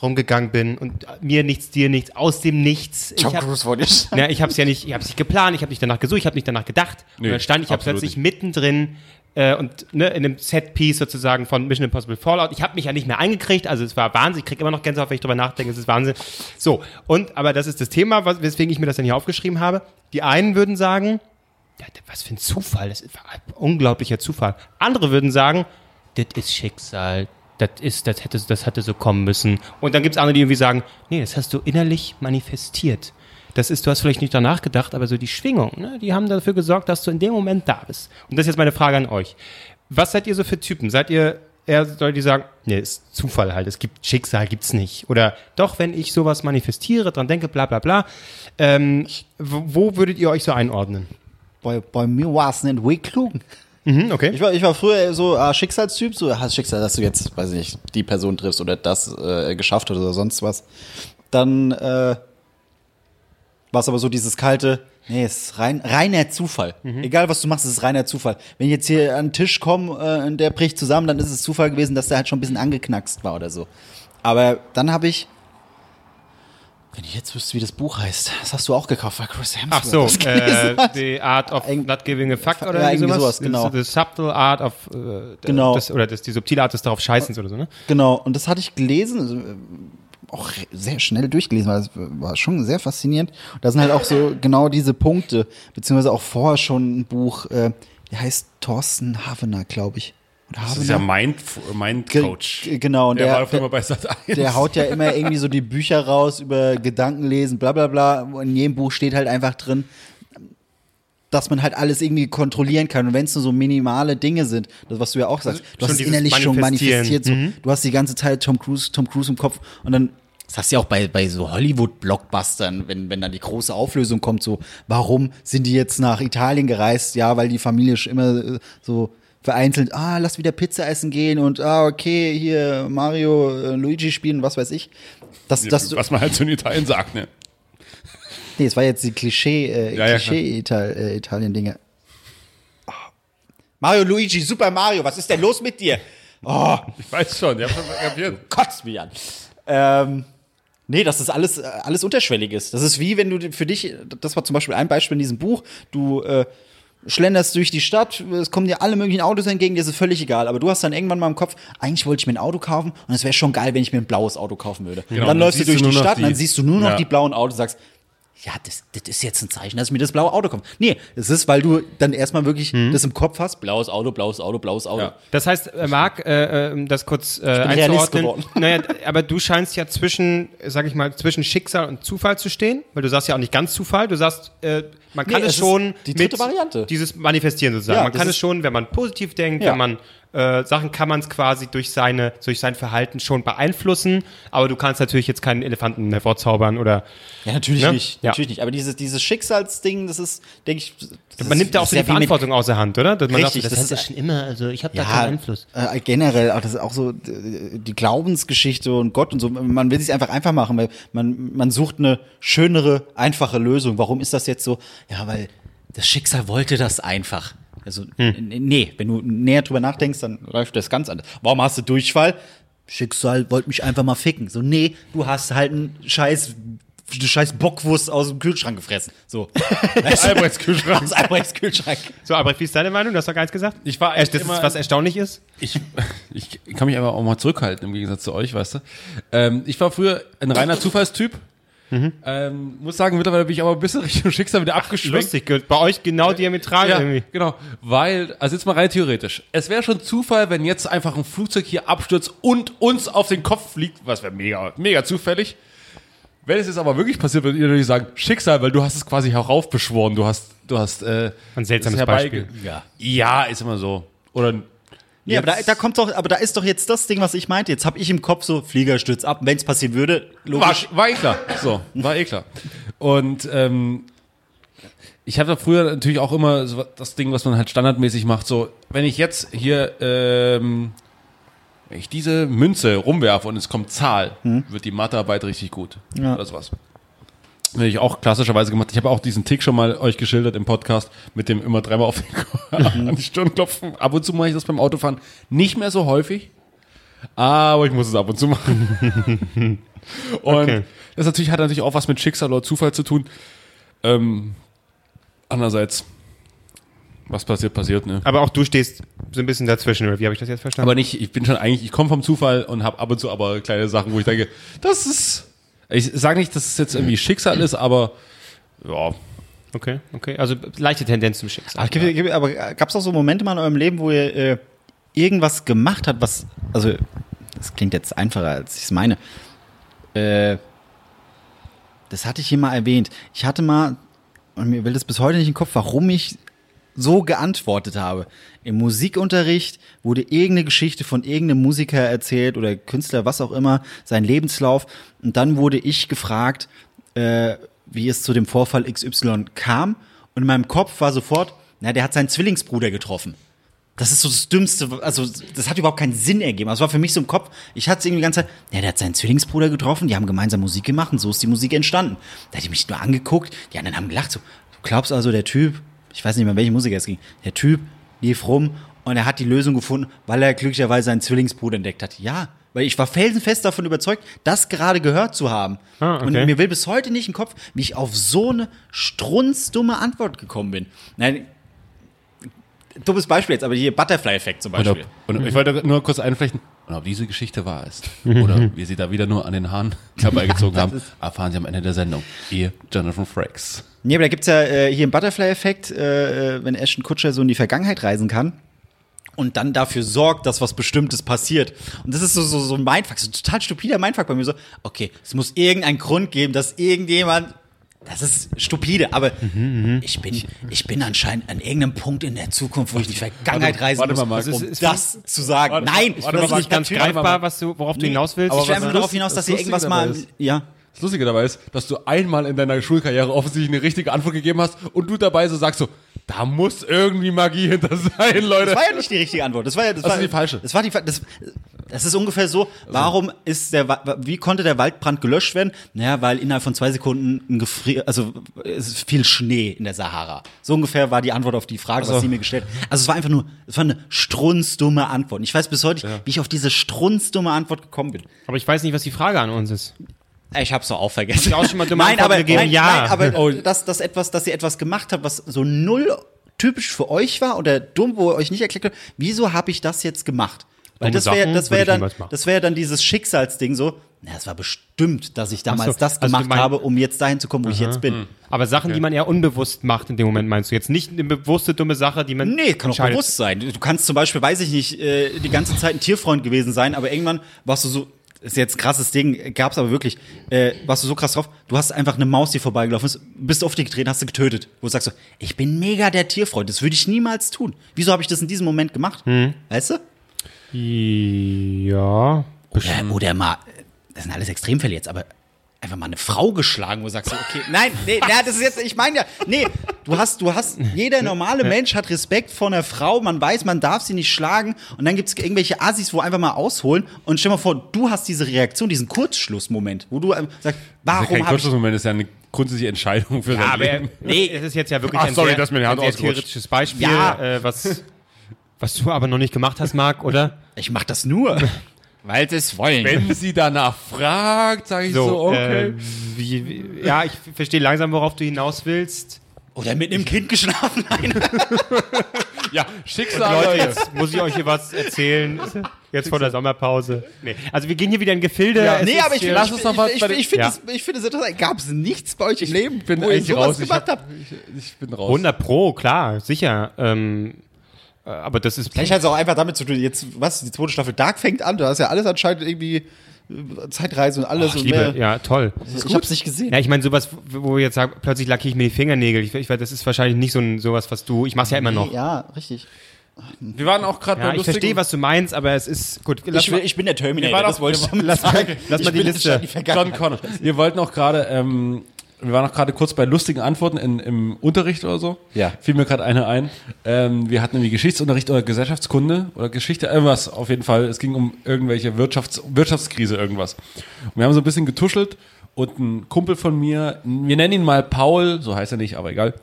rumgegangen bin und mir nichts, dir nichts, aus dem Nichts. Ich hab, wollte ich Ja, ich habe es ja nicht, ich habe es nicht geplant, ich habe nicht danach gesucht, ich habe nicht danach gedacht. Nee, und dann stand ich absolut plötzlich mittendrin äh, und ne, in einem Set-Piece sozusagen von Mission Impossible Fallout. Ich habe mich ja nicht mehr eingekriegt, also es war Wahnsinn. Ich kriege immer noch Gänsehaut, wenn ich drüber nachdenke, es ist Wahnsinn. So, und aber das ist das Thema, was, weswegen ich mir das dann hier aufgeschrieben habe. Die einen würden sagen, ja, was für ein Zufall, das ist ein unglaublicher Zufall. Andere würden sagen, das ist Schicksal, das ist, das hätte, das hätte so kommen müssen. Und dann gibt es andere, die irgendwie sagen, nee, das hast du innerlich manifestiert. Das ist, du hast vielleicht nicht danach gedacht, aber so die Schwingung, ne, die haben dafür gesorgt, dass du in dem Moment da bist. Und das ist jetzt meine Frage an euch. Was seid ihr so für Typen? Seid ihr eher Leute, die sagen, nee, ist Zufall halt, es gibt Schicksal, gibt's nicht. Oder doch, wenn ich sowas manifestiere, dran denke, bla bla bla. Ähm, wo, wo würdet ihr euch so einordnen? Bei, bei mir war es eine Entwicklung. Mhm, okay. Ich war, ich war früher so ah, Schicksalstyp, so hast Schicksal, dass du jetzt, weiß ich nicht, die Person triffst oder das äh, geschafft hast oder sonst was. Dann äh, war es aber so dieses kalte, nee, es ist rein, reiner Zufall. Egal was du machst, es ist reiner Zufall. Wenn ich jetzt hier an den Tisch komme äh, und der bricht zusammen, dann ist es Zufall gewesen, dass der halt schon ein bisschen angeknackst war oder so. Aber dann habe ich, wenn ich jetzt wüsste, wie das Buch heißt, das hast du auch gekauft, bei Chris Hemsworth. Ach so, das äh. The Art of Eig- Not Giving a Fuck oder Ja, sowas. sowas, genau. The Subtle Art of, äh, Genau. Das, oder das, die subtile Art des darauf Scheißens oder so, ne? Genau, und das hatte ich gelesen, also, auch sehr schnell durchgelesen, weil es war schon sehr faszinierend. Und da sind halt auch so genau diese Punkte, beziehungsweise auch vorher schon ein Buch, äh, der heißt Thorsten Havener, glaube ich. Oder Das ist ja? Mind, Mind Coach. ge- genau, und der, der- war auf der- bei Sat 1. Der haut ja immer irgendwie so die Bücher raus über Gedankenlesen, bla bla bla. In jedem Buch steht halt einfach drin, dass man halt alles irgendwie kontrollieren kann. Und wenn es nur so minimale Dinge sind, das was du ja auch sagst, du schon hast innerlich schon manifestiert. So. Du hast die ganze Zeit Tom Cruise, Tom Cruise im Kopf und dann das hast du ja auch bei, bei so Hollywood-Blockbustern, wenn, wenn dann die große Auflösung kommt, so, warum sind die jetzt nach Italien gereist? Ja, weil die Familie schon immer äh, so vereinzelt, ah, lass wieder Pizza essen gehen und ah, okay, hier Mario, äh, Luigi spielen, was weiß ich. Das, das, was man halt so in Italien sagt, ne? nee, es war jetzt die Klischee, äh, Ja, ja, Klischee-Italien-Dinge. Oh. Mario, Luigi, Super Mario, was ist denn los mit dir? Oh, Ich weiß schon, ich hab schon kapiert. kotzt mich an. Ähm, nee, dass das alles, äh, alles unterschwellig ist. Das ist wie wenn du für dich, das war zum Beispiel ein Beispiel in diesem Buch, du äh, schlenderst durch die Stadt, es kommen dir alle möglichen Autos entgegen, dir ist es völlig egal. Aber du hast dann irgendwann mal im Kopf, eigentlich wollte ich mir ein Auto kaufen und es wäre schon geil, wenn ich mir ein blaues Auto kaufen würde. und dann läufst du durch du die Stadt und dann die- siehst du nur noch Ja. die blauen Autos und sagst, ja, das, das ist jetzt ein Zeichen, dass mir das blaue Auto kaufe. Nee, es ist, weil du dann erstmal wirklich das im Kopf hast, blaues Auto, blaues Auto, blaues Auto. Ja. Das heißt, äh, Marc, äh, äh, das kurz äh, einzuordnen. Naja, aber du scheinst ja zwischen, sag ich mal, zwischen Schicksal und Zufall zu stehen, weil du sagst ja auch nicht ganz Zufall, du sagst, äh, man kann Nee, es es schon die dritte Variante. dieses Manifestieren sozusagen. Ja, man kann es schon, wenn man positiv denkt, Ja. wenn man äh, Sachen kann man es quasi durch seine, durch sein Verhalten schon beeinflussen, aber du kannst natürlich jetzt keinen Elefanten hervorzaubern oder Ja, natürlich Ne? nicht. Ja. Natürlich nicht. Aber dieses, dieses Schicksalsding, das ist, denke ich. man nimmt ja auch so die Verantwortung aus der Hand, oder? Dass man Richtig, sagt, das das, ist- schon immer, also ich habe da Ja, keinen Einfluss. Äh, generell, auch das ist auch so äh, die Glaubensgeschichte und Gott und so. Man will sich einfach einfach machen, weil man, man sucht eine schönere, einfache Lösung. Warum ist das jetzt so? Ja, weil das Schicksal wollte das einfach. Also, n- nee, wenn du näher drüber nachdenkst, dann läuft das ganz anders. Warum hast du Durchfall? Schicksal wollte mich einfach mal ficken. So, nee, du hast halt einen scheiß, eine scheiß Bockwurst aus dem Kühlschrank gefressen. So. Albrechts Kühlschrank. Aus Albrechts Kühlschrank. So, Albrecht, wie ist deine Meinung? Du hast doch gar nichts gesagt. Ich war echt das immer- ist, was erstaunlich ist. Ich, ich kann mich aber auch mal zurückhalten, im Gegensatz zu euch, weißt du. Ähm, ich war früher ein reiner Zufallstyp. Ähm, muss sagen, mittlerweile bin ich aber ein bisschen Richtung Schicksal wieder abgeschwenkt. Lustig, bei euch genau diametral Ja, irgendwie. genau. Weil, also jetzt mal rein theoretisch. Es wäre schon Zufall, wenn jetzt einfach ein Flugzeug hier abstürzt und uns auf den Kopf fliegt, was wäre mega, mega zufällig. Wenn es jetzt aber wirklich passiert, würdet ihr natürlich sagen, Schicksal, weil du hast es quasi heraufbeschworen. Du hast, du hast, äh, Ein seltsames Beispiel. Ja. Ja, ist immer so. Oder, Nee, aber da, da kommt doch, aber da ist doch jetzt das Ding, was ich meinte. Jetzt habe ich im Kopf so, Flieger stürzt ab. Wenn es passieren würde, War, logisch. war eh klar. So, war eh klar. Und ähm, ich da früher natürlich auch immer so das Ding, was man halt standardmäßig macht, so, wenn ich jetzt hier, ähm, wenn ich diese Münze rumwerfe und es kommt Zahl, wird die Mathearbeit richtig gut. Ja. Oder sowas. Hätte ich auch klassischerweise gemacht. Ich habe auch diesen Tick schon mal euch geschildert im Podcast mit dem immer dreimal auf den, an die Stirn klopfen. Ab und zu mache ich das beim Autofahren. Nicht mehr so häufig. Aber ich muss es ab und zu machen. Und Okay. das natürlich hat natürlich auch was mit Schicksal oder Zufall zu tun. Ähm, andererseits, was passiert, passiert, ne? Aber auch du stehst so ein bisschen dazwischen, oder wie habe ich das jetzt verstanden? Aber nicht, ich bin schon eigentlich, ich komme vom Zufall und habe ab und zu aber kleine Sachen, wo ich denke, das ist, ich sage nicht, dass es jetzt irgendwie Schicksal ist, aber ja, okay, okay. Also leichte Tendenz zum Schicksal. Aber, gibt- gibt- aber gab es auch so Momente mal in eurem Leben, wo ihr äh, irgendwas gemacht habt, was, also, das klingt jetzt einfacher, als ich es meine. Äh, das hatte ich hier mal erwähnt. Ich hatte mal, und mir will das bis heute nicht im Kopf, warum ich so geantwortet habe. Im Musikunterricht wurde irgendeine Geschichte von irgendeinem Musiker erzählt oder Künstler, was auch immer, sein Lebenslauf. Und dann wurde ich gefragt, äh, wie es zu dem Vorfall XY kam. Und in meinem Kopf war sofort, na, der hat seinen Zwillingsbruder getroffen. Das ist so das Dümmste, also das hat überhaupt keinen Sinn ergeben. Also, es war für mich so im Kopf, ich hatte es irgendwie die ganze Zeit, ja, der hat seinen Zwillingsbruder getroffen, die haben gemeinsam Musik gemacht und so ist die Musik entstanden. Da hatte ich mich nur angeguckt, die anderen haben gelacht, so, du glaubst also, der Typ, ich weiß nicht mehr, welche Musik es ging, der Typ lief rum und er hat die Lösung gefunden, weil er glücklicherweise seinen Zwillingsbruder entdeckt hat. Ja, weil ich war felsenfest davon überzeugt, das gerade gehört zu haben. Ah, okay. Und mir will bis heute nicht im Kopf, wie ich auf so eine strunzdumme Antwort gekommen bin. Nein, dummes Beispiel jetzt, aber hier Butterfly-Effekt zum Und, Beispiel. ob, und ich wollte nur kurz einflechten, und ob diese Geschichte wahr ist oder wir sie da wieder nur an den Haaren herbeigezogen haben, erfahren Sie am Ende der Sendung. Ihr Jonathan Frakes. Nee, aber da gibt's ja äh, hier einen Butterfly-Effekt, äh, äh, wenn Ashton Kutscher so in die Vergangenheit reisen kann und dann dafür sorgt, dass was Bestimmtes passiert. Und das ist so, so, so ein Mindfuck, so ein total stupider Mindfuck bei mir. So, okay, es muss irgendeinen Grund geben, dass irgendjemand. Das ist stupide, aber ich, bin, ich bin anscheinend an irgendeinem Punkt in der Zukunft, wo ich in die Vergangenheit Warte- reisen warte muss, mal, Marc. um Das ist- das zu sagen. Warte- Nein, warte das ist Nicht ganz greifbar, was du, worauf du hinaus willst. Ich will einfach das darauf hinaus, dass das ihr irgendwas mal. ist- Ja. Das Lustige dabei ist, dass du einmal in deiner Schulkarriere offensichtlich eine richtige Antwort gegeben hast und du dabei so sagst so, da muss irgendwie Magie hinter sein, Leute. Das war ja nicht die richtige Antwort. Das war ja das, Das war, ist die falsche. Das war die fa- das, das ist ungefähr so, warum ist der wie konnte der Waldbrand gelöscht werden? Naja, weil innerhalb von zwei Sekunden ein Gefrier also es ist viel Schnee in der Sahara. So ungefähr war die Antwort auf die Frage, was so. sie mir gestellt hat. Also es war einfach nur es war eine strunzdumme Antwort. Und ich weiß bis heute nicht, wie ich auf diese strunzdumme Antwort gekommen bin. Aber ich weiß nicht, was die Frage an uns ist. Ich hab's doch auch vergessen. auch schon mal dumme nein, aber, gegeben, nein, ja. nein, aber dass, dass, etwas, dass ihr etwas gemacht habt, was so null typisch für euch war oder dumm, wo ihr euch nicht erklärt habt, wieso habe ich das jetzt gemacht? Weil das wäre das wär dann, das wäre dann dieses Schicksalsding so, na, es war bestimmt, dass ich damals so, das also du gemacht mein- habe, um jetzt dahin zu kommen, wo ich jetzt bin. Aber Sachen, die man eher unbewusst macht in dem Moment, meinst du? Jetzt nicht eine bewusste dumme Sache, die man. Nee, kann auch bewusst sein. Du kannst zum Beispiel, weiß ich nicht, äh, die ganze Zeit ein Tierfreund gewesen sein, aber irgendwann warst du so, ist jetzt ein krasses Ding, gab's aber wirklich, äh, warst du so krass drauf, du hast einfach eine Maus, die vorbeigelaufen ist, bist auf die getreten, hast sie getötet. Wo du sagst so, ich bin mega der Tierfreund, das würde ich niemals tun. Wieso habe ich das in diesem Moment gemacht? Weißt du? Ja. Oder, oder mal, das sind alles Extremfälle jetzt, aber einfach mal eine Frau geschlagen, wo du sagst, okay, nein, nee, na, das ist jetzt, ich meine ja, nee, du hast, du hast, jeder normale Mensch hat Respekt vor einer Frau, man weiß, man darf sie nicht schlagen und dann gibt's irgendwelche Assis, wo einfach mal ausholen und stell mal vor, du hast diese Reaktion, diesen Kurzschlussmoment, wo du einfach sagst, Das ist ja warum kein habe ich Kurzschlussmoment, das ist ja eine grundsätzliche Entscheidung für Ja, dein aber Leben. nee, es ist jetzt ja wirklich Ach, ein sorry, sehr, dass mir die Hand ein theoretisches Beispiel, Ja. äh, was, was du aber noch nicht gemacht hast, Marc, oder? ich mach das nur, weil sie es wollen. Wenn sie danach fragt, sage ich so, So, okay. äh, wie, wie, ja, ich verstehe langsam, worauf du hinaus willst. Oder mit einem Kind geschlafen, nein. ja, Schicksal. Leute, Leute. jetzt muss ich euch hier was erzählen. Jetzt vor der Sommerpause. Nee. Also wir gehen hier wieder in Gefilde. Ja, Nee, aber ich, finde, lass ich, uns noch ich, mal ich, ich, ich finde Ja. es ich es interessant. Gab es nichts bei euch im Leben, bin wo ihr eigentlich sowas raus. Ich, gemacht hab, habt? ich, ich bin raus. 100 Pro, klar, sicher. Ähm, äh, aber das ist Vielleicht hat es auch einfach damit zu tun, jetzt, was, die zweite Staffel Dark fängt an, da ist ja alles anscheinend irgendwie äh, Zeitreise und alles ich und liebe, mehr. ja, toll. Ich hab's nicht gesehen. Ja, ich meine, sowas, wo ihr jetzt sagt, plötzlich lackiere ich mir die Fingernägel. Ich, ich weiß, das ist wahrscheinlich nicht so ein, sowas, was du. Ich mach's ja immer noch. Ja, richtig. Wir waren auch gerade Ja, bei ich verstehe, was du meinst, aber es ist gut. Ich, mal, ich bin der Wir Terminator, waren das auch- wollte ich wir- damit lass mal- sagen. lass Ich mal die Liste. die John. Connor. Wir wollten auch gerade, ähm, wir waren auch gerade kurz bei lustigen Antworten in, im Unterricht oder so. Ja. Fiel mir gerade eine ein. Ähm, wir hatten irgendwie Geschichtsunterricht oder Gesellschaftskunde oder Geschichte, irgendwas auf jeden Fall. Es ging um irgendwelche Wirtschafts Wirtschaftskrise, irgendwas. Und wir haben so ein bisschen getuschelt und ein Kumpel von mir, wir nennen ihn mal Paul, so heißt er nicht, aber egal.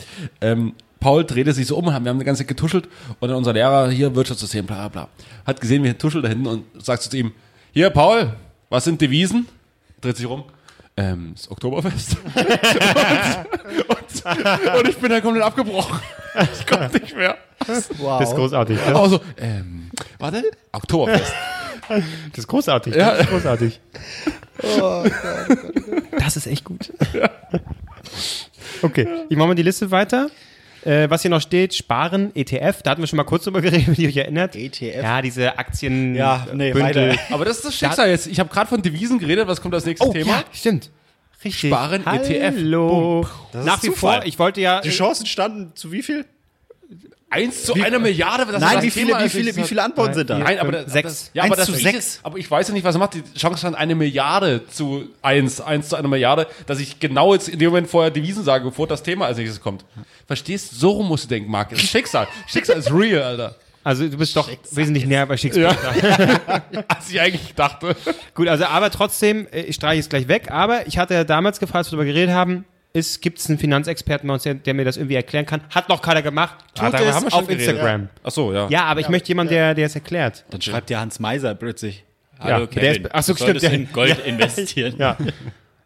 Ähm, Paul drehte sich so um, wir haben eine ganze Zeit getuschelt und dann unser Lehrer hier Wirtschaftssystem, bla bla hat gesehen, wie er tuschelt da hinten und sagt zu ihm, hier Paul, was sind Devisen? Dreht sich rum. Ähm, das Oktoberfest. und, und, und ich bin dann komplett abgebrochen. Ich konnte nicht mehr. Wow. das ist großartig. Ne? Aber so, ähm, warte, Oktoberfest. Das ist großartig. Ja. Das ist großartig. Das ist echt gut. Okay, ich mache mal die Liste weiter. Äh, was hier noch steht, Sparen, ETF, da hatten wir schon mal kurz drüber geredet, wenn ihr euch erinnert. ETF? Ja, diese Aktien. Ja, nee, Bündel. weiter. Aber das ist das Schicksal jetzt. Ich habe gerade von Devisen geredet. Was kommt als nächstes Oh, Thema? ja, stimmt. Richtig. Sparen, ETF. Hallo. Ist Nach wie vor, ich wollte ja. Die Chancen standen zu wie viel? Eins zu einer Milliarde? Das ist Nein, das wie viele, Thema wie ist. viele, wie viele Antworten sind da? Nein, aber das, sechs. Ja, aber Eins das zu ich- sechs. Aber ich weiß ja nicht, was er macht. Die Chance stand eine Milliarde zu eins, eins zu einer Milliarde, dass ich genau jetzt in dem Moment vorher Devisen sage, bevor das Thema als nächstes kommt. Verstehst? So rum musst du denken, Marc. Das ist Schicksal. Schicksal ist real, Alter. Also du bist doch wesentlich näher bei Shakespeare. Als ich eigentlich dachte. Gut, also aber trotzdem, äh, ich streiche es gleich weg, aber ich hatte ja damals gefragt, als wir darüber geredet haben, ist, gibt es einen Finanzexperten bei uns, der, der mir das irgendwie erklären kann? Hat noch keiner gemacht. Tut Ah, es haben wir schon auf geredet. Instagram. Ach so, ja. Ja, aber ich möchte jemanden, der, der es erklärt. Dann schreibt ja Hans Meiser plötzlich. Ja, der ist- ach so, stimmt, in Gold investieren. Ja.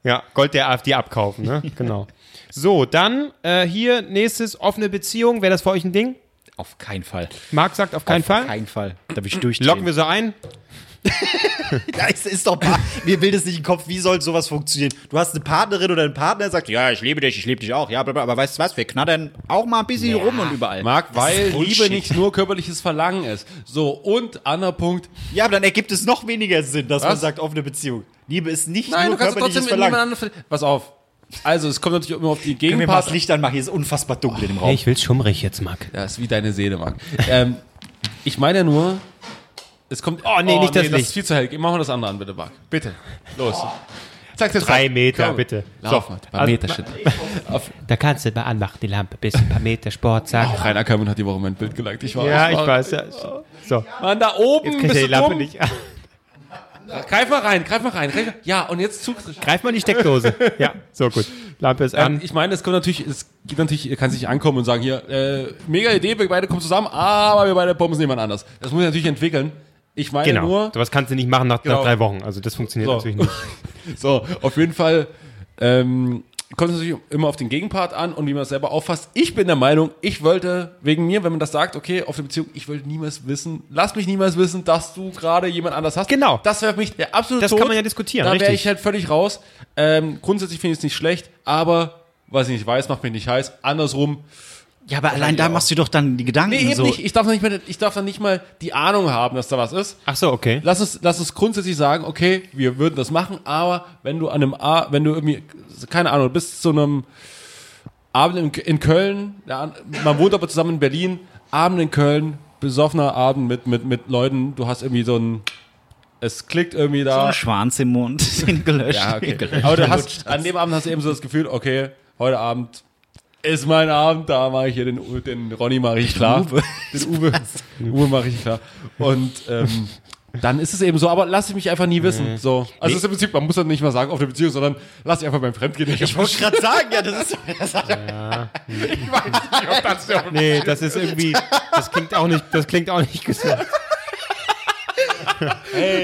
Ja, Gold der AfD abkaufen, ne? Genau. So, dann äh, hier nächstes offene Beziehung. Wäre das für euch ein Ding? Auf keinen Fall. Marc sagt auf keinen Auf Fall. keinen Fall. Da will ich durchdrehen. Locken wir so ein. Ja, es ist doch, mir will das nicht im Kopf, wie soll sowas funktionieren? Du hast eine Partnerin oder einen Partner, der sagt, ja, ich liebe dich, ich liebe dich auch, ja, bla, bla, aber weißt du was, wir knattern auch mal ein bisschen rum und überall. Marc, weil. Liebe nicht nur körperliches Verlangen ist. So, und anderer Punkt. Ja, aber dann ergibt es noch weniger Sinn, dass man Was? sagt, offene Beziehung. Liebe ist nicht Nein, nur du körperliches trotzdem mit Verlangen. Pass auf. Also, es kommt natürlich immer auf die Können wir mal das Gegenpart. Licht anmachen? Hier ist unfassbar dunkel in dem Raum. Hey, ich will's schummrig jetzt, Marc. Ja, ist wie deine Seele, Marc. ähm, ich meine ja nur, es kommt. Oh, nee, nicht das das Licht. ist viel zu hell. Machen wir das andere an, bitte, Marc. Bitte. Los. Zeig dir Drei Meter, bitte. Lauf mal. Ein paar Also, Meter Shit. Auf, Da kannst du mal anmachen, die Lampe, bis ein paar Meter Sport, zack. Rainer Ackermann hat die Woche mein Bild geliked. Ich war Ja, ich war- weiß. Ja. So, Mann, da oben jetzt kriegt bist er du die Lampe dumm. nicht. Greif mal rein, greif mal rein. Greif mal. Ja, und jetzt du. Greif mal in die Steckdose. Ja, so gut. Lampe ist Ähm, an. ich meine, es kommt natürlich, es gibt natürlich, ihr kann sich ankommen und sagen, hier, äh, mega Idee, wir beide kommen zusammen, aber wir beide pompen jemand anders. Das muss ich natürlich entwickeln. Ich meine Genau. nur, Sowas kannst du nicht machen nach, Genau. nach drei Wochen. Also das funktioniert So. natürlich nicht. so, auf jeden Fall, ähm, kommt es natürlich immer auf den Gegenpart an und wie man es selber auffasst. Ich bin der Meinung, ich wollte wegen mir, wenn man das sagt, okay, auf der Beziehung, ich wollte niemals wissen, lass mich niemals wissen, dass du gerade jemand anders hast. Genau. Das wäre für mich der absolute Das Tod. kann man ja diskutieren, Da wäre ich halt völlig raus. Ähm, grundsätzlich finde ich es nicht schlecht, aber was ich nicht weiß, macht mich nicht heiß. Andersrum, Ja, aber allein da machst du doch dann die Gedanken Nee, eben so. nicht. Ich darf, nicht mal, ich darf dann nicht mal die Ahnung haben, dass da was ist. Ach so, okay. Lass uns, lass uns grundsätzlich sagen, okay, wir würden das machen, aber wenn du an einem, A, wenn du irgendwie, keine Ahnung, du bist zu einem Abend in, in Köln, ja, man wohnt aber zusammen in Berlin, Abend in Köln, besoffener Abend mit, mit, mit Leuten, du hast irgendwie so ein, es klickt irgendwie so da. ein Schwanz im Mund, den gelöscht. Ja, okay. gelöscht. Aber du hast, an dem Abend hast du eben so das Gefühl, okay, heute Abend ist mein Abend, da mache ich hier den, den Ronny mache ich klar. Uwe. Den Uwe. Den Uwe mache ich klar. Und ähm, dann ist es eben so, aber lass ich mich einfach nie wissen. So. Also es ist im Prinzip, man muss dann nicht mal sagen auf der Beziehung, sondern lass dich einfach beim Fremdgehen nicht Ich wollte gerade sagen, ja, das ist das hat, Ich weiß nicht, ob das der Nee, das ist irgendwie, das klingt auch nicht, das klingt auch nicht gesund.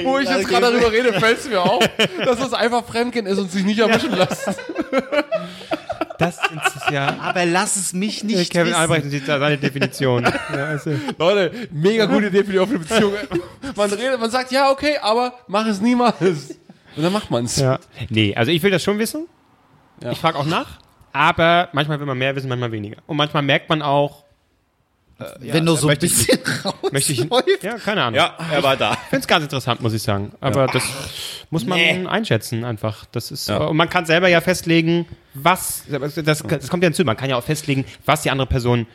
Wo ich jetzt gerade darüber rede, fällt es mir auf, dass das einfach Fremdgehen ist und sich nicht erwischen lässt. Das ist ja. aber lass es mich nicht Kevin wissen. Albrecht sieht da seine Definition. Ja, also, Leute, mega gute Idee für die offene Beziehung. Man redet, man sagt, ja, okay, aber mach es niemals. Und dann macht man es. ja. Nee, also ich will das schon wissen. Ja. Ich frage auch nach. Aber manchmal will man mehr wissen, manchmal weniger. Und manchmal merkt man auch, Wenn du so ein möchte ich bisschen möchte ich. rausläufst. Ja, keine Ahnung. Ja, er war da. Ich finde es ganz interessant, muss ich sagen. Aber das muss man Nee. einschätzen einfach. Das ist, Ja. Und man kann selber ja festlegen, was, das, das kommt ja hinzu, man kann ja auch festlegen, was die andere Person,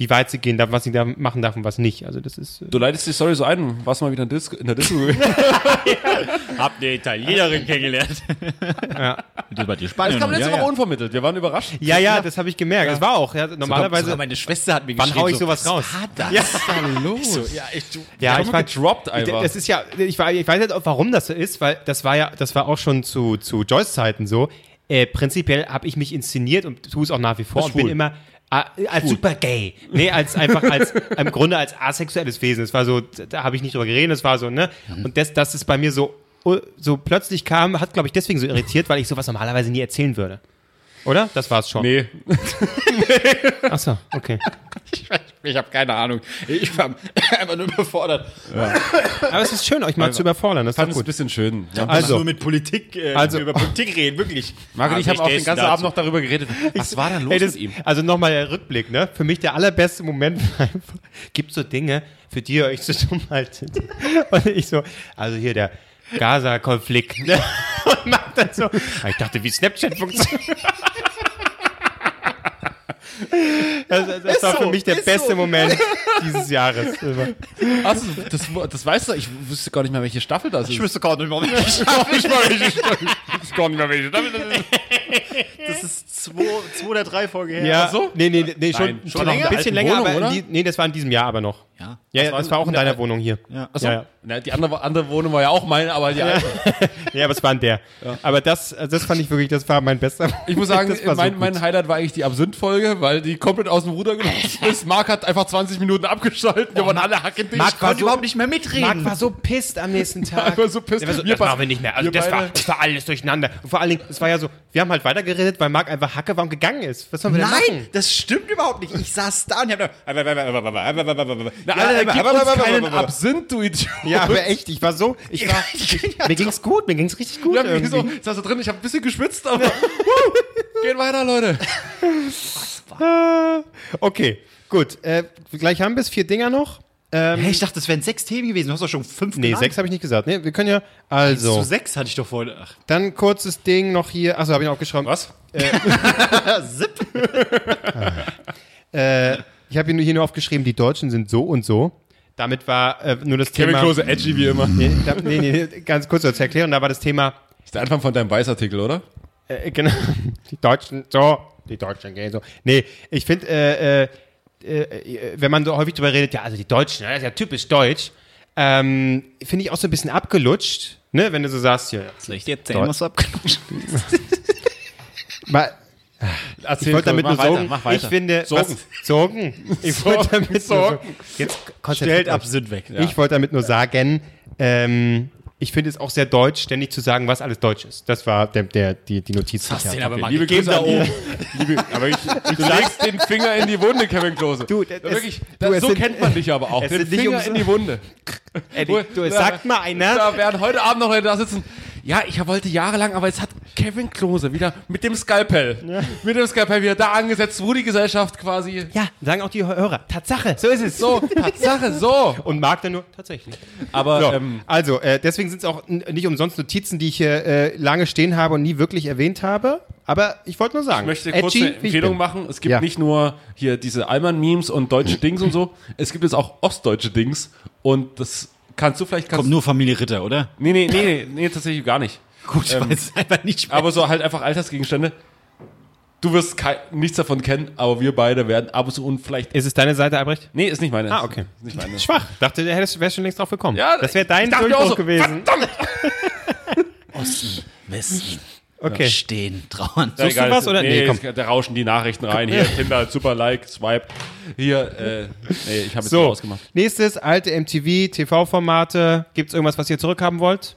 wie weit sie gehen darf, was sie da machen darf und was nicht. Also das ist. Du leitest die Story so ein, warst mal wieder in, Disco, in der Disco. Hab eine Italienerin kennengelernt. Ja. Die war die Das Spanien. kam letzte ja, Woche ja. unvermittelt, wir waren überrascht. Ja, ja, das habe ich gemerkt. Das war auch. Ja, normalerweise. Sogar meine Schwester hat mir Wann geschrieben, hau ich so, sowas was raus? War das? Ja. los? So, ja, ich, du, Ja, ich ich war gedroppt einfach. Das ist ja, ich, war, ich weiß nicht, auch, warum das so ist, weil das war ja, das war auch schon zu, zu Joyce Zeiten so. Äh, prinzipiell habe ich mich inszeniert und tue es auch nach wie vor und bin immer äh, als super gay. Nee, als einfach als im Grunde als asexuelles Wesen. Es war so, da habe ich nicht drüber geredet, es war so, ne? Und das, dass es bei mir so, so plötzlich kam, hat, glaube ich, deswegen so irritiert, weil ich sowas normalerweise nie erzählen würde. Oder? Das war's schon. Nee, Achso, okay. ich, ich habe keine Ahnung. Ich war einfach nur überfordert. Aber es ist schön, euch mal zu überfordern. Das ist fand ein bisschen schön. Ja. Also. nur mit Politik, äh, Also- über Politik reden, wirklich. Marc und ich Ah, haben auch den ganzen du Abend dazu? noch darüber geredet. Was war denn los Ey, das, mit ihm? Also nochmal der Rückblick, ne? Für mich der allerbeste Moment war einfach, gibt so Dinge, für die ihr euch so dumm haltet. Und ich so, also hier der Gaza-Konflikt, ne? Und macht dann so, ich dachte, wie Snapchat funktioniert. Das, das war für so, mich der beste so. Moment dieses Jahres. Also, das, das weißt du, ich wüsste gar nicht mehr, welche Staffel das ist. Ich wüsste gar nicht mehr, welche ich mal, welche Staffel. Ich weiß gar nicht mehr, welche Staffel das ist. Das ist zwei, zwei oder drei Folgen her. Ja, Ach so? nee, nee, nee, schon, Nein, schon ein bisschen länger, Wohnung, aber die, nee, das war in diesem Jahr aber noch. Ja. Ja, ja war das war auch in deiner Wohnung hier. Ja. Achso, Ja, ja. Na, die andere, andere Wohnung war ja auch meine, aber die alte. Ja, aber es war in der. Aber das, also das fand ich wirklich, das war mein bester. Ich muss sagen, das war so mein, mein Highlight war eigentlich die Absinth-Folge, weil die komplett aus dem Ruder gelaufen ist. Marc hat einfach 20 Minuten abgeschaltet, wir waren alle hackendicht. Marc Ich konnte überhaupt nicht mehr mitreden. Marc war so pisst am nächsten Tag. war so pisst. So, Wir das machen wir nicht mehr. Also das war, das war alles durcheinander. Und vor allen Dingen, es war ja so, wir haben halt weitergeredet, weil Marc einfach Hacke war und gegangen ist. Was sollen wir denn Nein, machen? das stimmt überhaupt nicht. Ich saß da und ich hab Na, da. Alter, gib uns keinen Absinth, du Idiot. Ja, aber echt, ich war so, ich war, mir ging's gut, mir ging's richtig gut haben irgendwie. so, ich saß da drin, ich habe ein bisschen geschwitzt, aber geht weiter, Leute. Ah, Okay, gut. Äh, gleich haben wir es, vier Dinger noch. Ähm, Hey, ich dachte, das wären sechs Themen gewesen. Du hast doch schon fünf nee, genannt. sechs habe ich nicht gesagt. Nee, wir können ja, Zu also, sechs hatte ich doch vorhin. Ach, dann kurzes Ding noch hier. Achso, habe ich noch aufgeschrieben. Was? Zip. Äh, ich habe hier nur aufgeschrieben, die Deutschen sind so und so. Damit war äh, nur das Kevin Thema. Klose, edgy wie immer. Nee, da, nee, nee, nee, ganz kurz zur Erklärung. Da war das Thema, ist der Anfang von deinem Weißartikel, oder? äh, genau, die Deutschen so, die Deutschen gehen so. Nee, ich finde, äh, äh, äh, wenn man so häufig drüber redet, ja, also die Deutschen, ja, das ist ja typisch deutsch, ähm, finde ich auch so ein bisschen abgelutscht, ne, wenn du so sagst, ja, Soll ich dir erzählen, was du abgelutscht mal, Erzähl, ich wollte damit nur weiter, sagen, ich finde, Sorgen. was, Sorgen, ich wollte damit nur Sorgen. sagen, jetzt Stellt konzentriert ab, euch. sind weg. Ich wollte damit nur sagen, ähm, ich finde es auch sehr deutsch, ständig zu sagen, was alles deutsch ist. Das war der, der, die, die Notiz. die ich Hast den aber mal Liebe gegeben Grüße da an oben. liebe, aber ich, du legst den Finger in die Wunde, Kevin Klose. Du, das- Ja, wirklich, du, das, es so sind- kennt man dich aber auch. es Den Finger umso- in die Wunde. Eddie, du, es sagt mal einer, Da werden heute Abend noch Leute da sitzen. Ja, ich wollte jahrelang, aber jetzt hat Kevin Klose wieder mit dem Skalpell, mit dem Skalpell wieder da angesetzt, wo die Gesellschaft quasi ja, sagen auch die Hörer, Tatsache, so ist es. so, Tatsache, so. Und Marc dann nur, tatsächlich. Aber So, ähm, also, äh, deswegen sind es auch nicht umsonst Notizen, die ich hier äh, lange stehen habe und nie wirklich erwähnt habe. Aber ich wollte nur sagen, ich möchte kurz edgy, eine Empfehlung machen. Es gibt Ja. nicht nur hier diese Allmann-Memes und deutsche Dings und so. Es gibt jetzt auch ostdeutsche Dings. Und das kannst du vielleicht... Kannst Kommt nur Familie Ritter, oder? Nee, nee, nee, nee, nee, tatsächlich gar nicht. Gut, ich weiß einfach nicht mehr. Aber so halt einfach Alltagsgegenstände. Du wirst nichts davon kennen, aber wir beide werden ab und zu und vielleicht. Ist es deine Seite, Albrecht? Nee, ist nicht meine. Ah, okay. Ist nicht meine. Schwach. Dachte, du hättest, wärst schon längst drauf gekommen. Ja, das wäre dein Durchbruch so, gewesen. Verdammt! Osten, Westen, Okay. stehen, trauern. Suchst du was oder- Nee, Nee, komm. es- da rauschen die Nachrichten rein. Hier, Tinder, super Like, Swipe. Hier, äh, nee, ich habe jetzt So, ausgemacht. nächstes, alte MTV, TV-Formate. Gibt es irgendwas, was ihr zurückhaben wollt?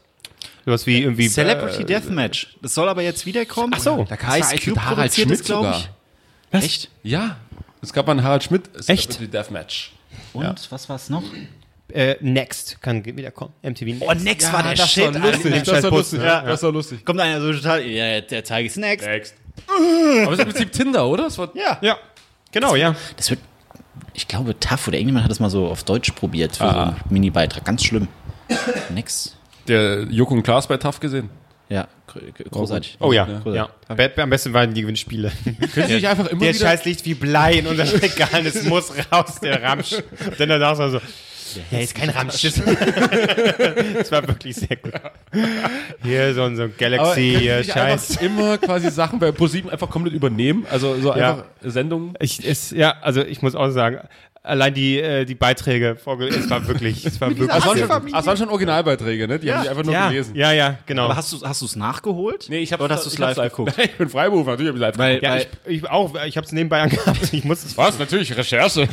Sowas wie irgendwie. Celebrity äh, Deathmatch. Das soll aber jetzt wiederkommen. Ach so. Da gab's Ice Cube Harald Schmidt es, glaube ich. Was? Echt? Ja, es gab mal einen Harald Schmidt Echt? Celebrity Deathmatch. Und Ja. was war's noch? Äh, Next kann wieder kommen. MTV Next. Oh, Next war der das Shit. war lustig, das scheiß war lustig. Ja, das war lustig. Kommt einer so total, ja, der zeige ich Next. Next. Aber es ist im Prinzip Tinder, oder? Das war, Ja. Ja, genau, ja. Das wird, ich glaube, TAF oder irgendjemand hat das mal so auf Deutsch probiert für so Ah. einen Mini-Beitrag. Ganz schlimm. Next. Der Joko und Klaas bei TAF gesehen. Ja, gr- gr- großartig. Oh ja, ja. Be- Am besten waren die Gewinnspiele. Können Sie nicht einfach immer Der wieder... Scheiß liegt wie Blei in unserem Regal, es muss raus, der Ramsch. Und dann danach so, ja, ist kein Ramsch. Das, war wirklich sehr gut. Hier so ein, so ein Galaxy, hier, Scheiß. immer quasi Sachen bei ProSieben einfach komplett übernehmen? Also so Ja. einfach Sendungen? Ich, es, ja, also ich muss auch sagen, allein die, äh, die Beiträge, vorge- es war wirklich, es war wirklich Das waren, schon, das waren schon Originalbeiträge, ne? Die haben die einfach nur ja, gelesen. ja, ja, genau. Aber hast du hast du's nachgeholt? Nee, ich habe Oder hast du's live geguckt? ich bin Freiberuf, natürlich habe ich live Weil, geguckt. ja, weil, ich, ich auch, ich habe es nebenbei angehabt. Ich muss es Was? Natürlich, Recherche.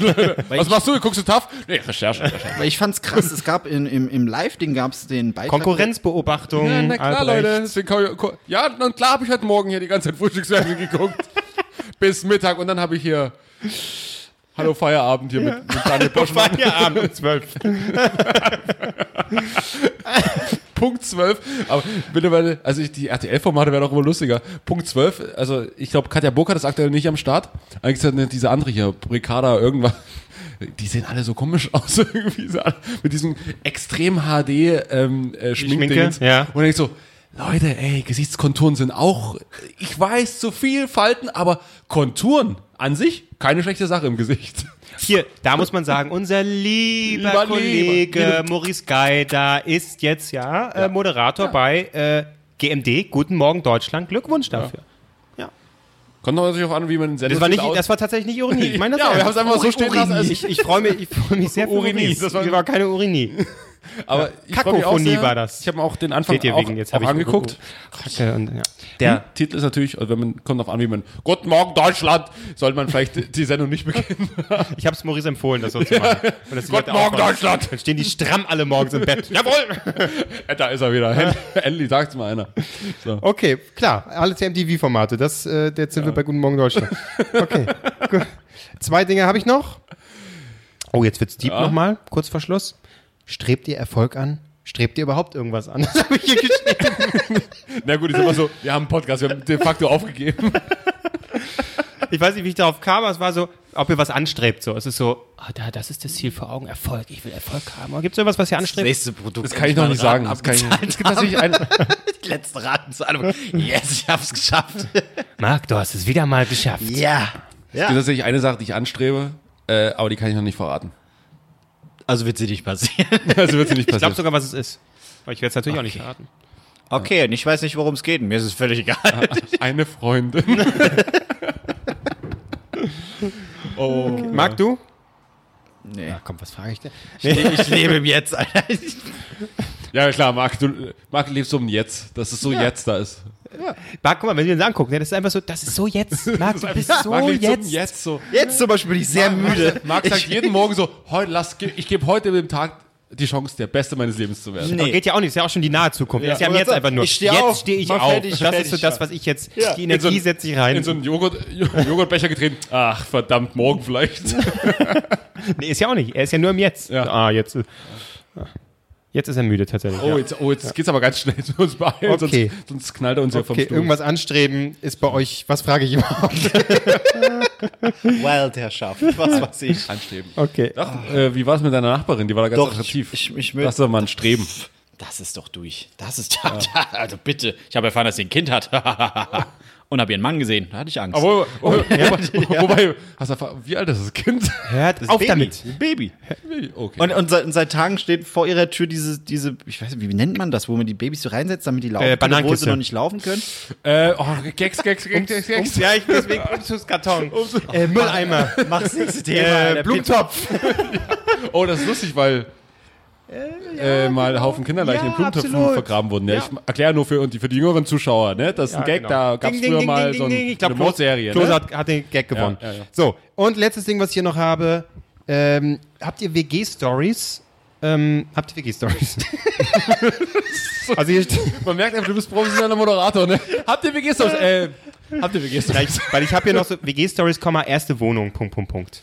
Was machst du? Guckst du TAF? Nee, Recherche. Recherche. weil ich fand's krass. es gab in, im, im Live-Ding gab's den Beitrag. Konkurrenzbeobachtung. Ja, na klar, Albrecht. Leute. Deswegen ich, ja, und klar habe ich heute Morgen hier die ganze Zeit Frühstücksfernsehen geguckt. Bis Mittag. Und dann habe ich hier Hallo Feierabend hier mit, mit Daniel Boschmann. Feierabend um 12. Punkt 12. Aber mittlerweile, also ich, die RTL-Formate wären auch immer lustiger. Punkt 12, also ich glaube, Katja Burkhardt ist aktuell nicht am Start. Eigentlich ist ja diese andere hier, Bricada, irgendwas. Die sehen alle so komisch aus, irgendwie so mit diesem extrem HD ähm, äh, Schminkdingens. Schminke, ja. Und dann ich so, Leute, ey, Gesichtskonturen sind auch, ich weiß, zu viel Falten, aber Konturen an sich keine schlechte Sache im Gesicht. Hier, da muss man sagen, unser lieber Lieber, Kollege lieber. Maurice Geider ist jetzt ja, Äh, Moderator bei äh, GMD. Guten Morgen Deutschland. Glückwunsch dafür. Kommt doch natürlich auch an, wie man den Das war, nicht, aus- das war tatsächlich nicht Ironie. Ich meine das Ja, wir haben es einfach so stehen lassen. als- Ich, ich freue mich, ich freu mich sehr für Urini, Maurice. das war- Das war keine Urini. Aber ich mich auch Kakophonie sehr. war das. Ich habe mir auch den Anfang auch, wegen, jetzt auch ich angeguckt. Kacke und, ja. Der Titel ist natürlich, also wenn man kommt darauf an, wie man Guten Morgen Deutschland, sollte man vielleicht die Sendung nicht beginnen. Ich habe es Maurice empfohlen, das so zu machen. Guten Morgen. Deutschland! Dann stehen die stramm alle morgens im Bett. Jawohl! da ist er wieder. Endlich sagt's mal einer. So. Okay, klar, alle MTV-Formate. Das, äh, jetzt sind wir bei Guten Morgen Deutschland. Okay, gut. Zwei Dinge habe ich noch. Oh, jetzt wird's deep Ja. nochmal, kurz vor Schluss. Strebt ihr Erfolg an? Strebt ihr überhaupt irgendwas an? Das habe ich hier geschrieben. Na gut, ich sag mal so, wir haben einen Podcast, wir haben de facto aufgegeben. Ich weiß nicht, wie ich darauf kam, aber es war so, ob ihr was anstrebt. So, es ist so, ah, da, das ist das Ziel vor Augen, Erfolg. Ich will Erfolg haben. Gibt es irgendwas, was ihr anstrebt? nächste Produkt. Das kann ich noch nicht sagen. Das kann ich nicht. Es gibt tatsächlich ein, Die letzte Ratenzahlung. Yes, ich hab's geschafft. Marc, du hast es wieder mal geschafft. ja. es gibt tatsächlich eine Sache, die ich anstrebe, äh, aber die kann ich noch nicht verraten. Also wird sie nicht passieren. Also wird sie nicht Ich glaube passieren. sogar, was es ist. Aber ich werde es natürlich auch nicht verraten. Okay, und ich weiß nicht, worum es geht. Mir ist es völlig egal. Eine Freundin. oh, Marc, du? Nee. Ja, komm, was frage ich denn? Ich lebe im Jetzt, Alter. Ja, klar, Marc, du, Marc lebst so im Jetzt, dass es so jetzt da ist. Marc, guck mal, wenn wir uns angucken, ne, das ist einfach so, das ist so jetzt. Marc, du bist so Marc so im jetzt. Jetzt so. Jetzt zum Beispiel bin ich sehr müde. Marc sagt jeden Morgen so, heute lass, ich gebe heute dem Tag die Chance, der Beste meines Lebens zu werden. Nee. Aber geht ja auch nicht, ist ja auch schon die nahe Zukunft. Ja. ist ja jetzt das- einfach nur. ich steh jetzt auf, stehe ich auf. fertig, das ist so fertig, das, was ich jetzt, Ja. die In so Energie ein- setze ich rein. In so einen Joghurt, Joghurtbecher getreten. Ach, verdammt, morgen vielleicht. nee, ist ja auch nicht. Er ist ja nur im Jetzt. Ja. Ah, jetzt. äh, Jetzt ist er müde tatsächlich. Oh, ja. jetzt, oh, jetzt geht's aber ganz schnell. Jetzt wir uns beeilen, Okay. sonst, sonst knallt er uns ja vom Okay, Stuhl. irgendwas anstreben ist bei euch, was frage ich überhaupt? Wildherrschaft, was weiß ich. anstreben. Okay. Ach, äh, wie war es mit deiner Nachbarin? Die war da ganz Doch, attraktiv. ich- ich- ich- Lass doch mal ein Streben. Das ist doch durch. Das ist Also bitte. Ich habe erfahren, dass sie ein Kind hat. Und habe ihren Mann gesehen. Da hatte ich Angst. Aber, wobei, wobei, wobei, hast du wie alt ist das Kind? Hört auf Baby. damit. Baby. Okay. Und, und, seit, und seit Tagen steht vor ihrer Tür diese, diese, ich weiß nicht, wie nennt man das, wo man die Babys so reinsetzt, damit die laufen Äh, können, obwohl sie noch nicht laufen können. äh, oh, Gags, Gags, Gags, Gags, Gags. Ja, ich deswegen Umzugskarton. äh, Mülleimer. Mach das nächste Thema. Äh. Blumentopf. Oh, das ist lustig, weil äh, mal ein Haufen Kinderleichen Ja, in Blumentöpfen absolut. vergraben wurden. Ja. Ich erkläre nur für, für die jüngeren Zuschauer, ne? Das ist ein Gag, genau. da gab es früher ding, mal ding, so ein, ding. Ich glaub, eine Mordserie. Klose Ne? hat, hat den Gag gewonnen. So, und letztes Ding, was ich hier noch habe. Ähm, habt ihr WG-Stories? Ähm, habt ihr WG-Stories? also hier Man merkt einfach, du bist professioneller Moderator, ne? Habt ihr WG-Stories? Äh, habt ihr WG-Stories? weil ich habe hier noch so WG-Stories, erste Wohnung, Punkt, Punkt, Punkt.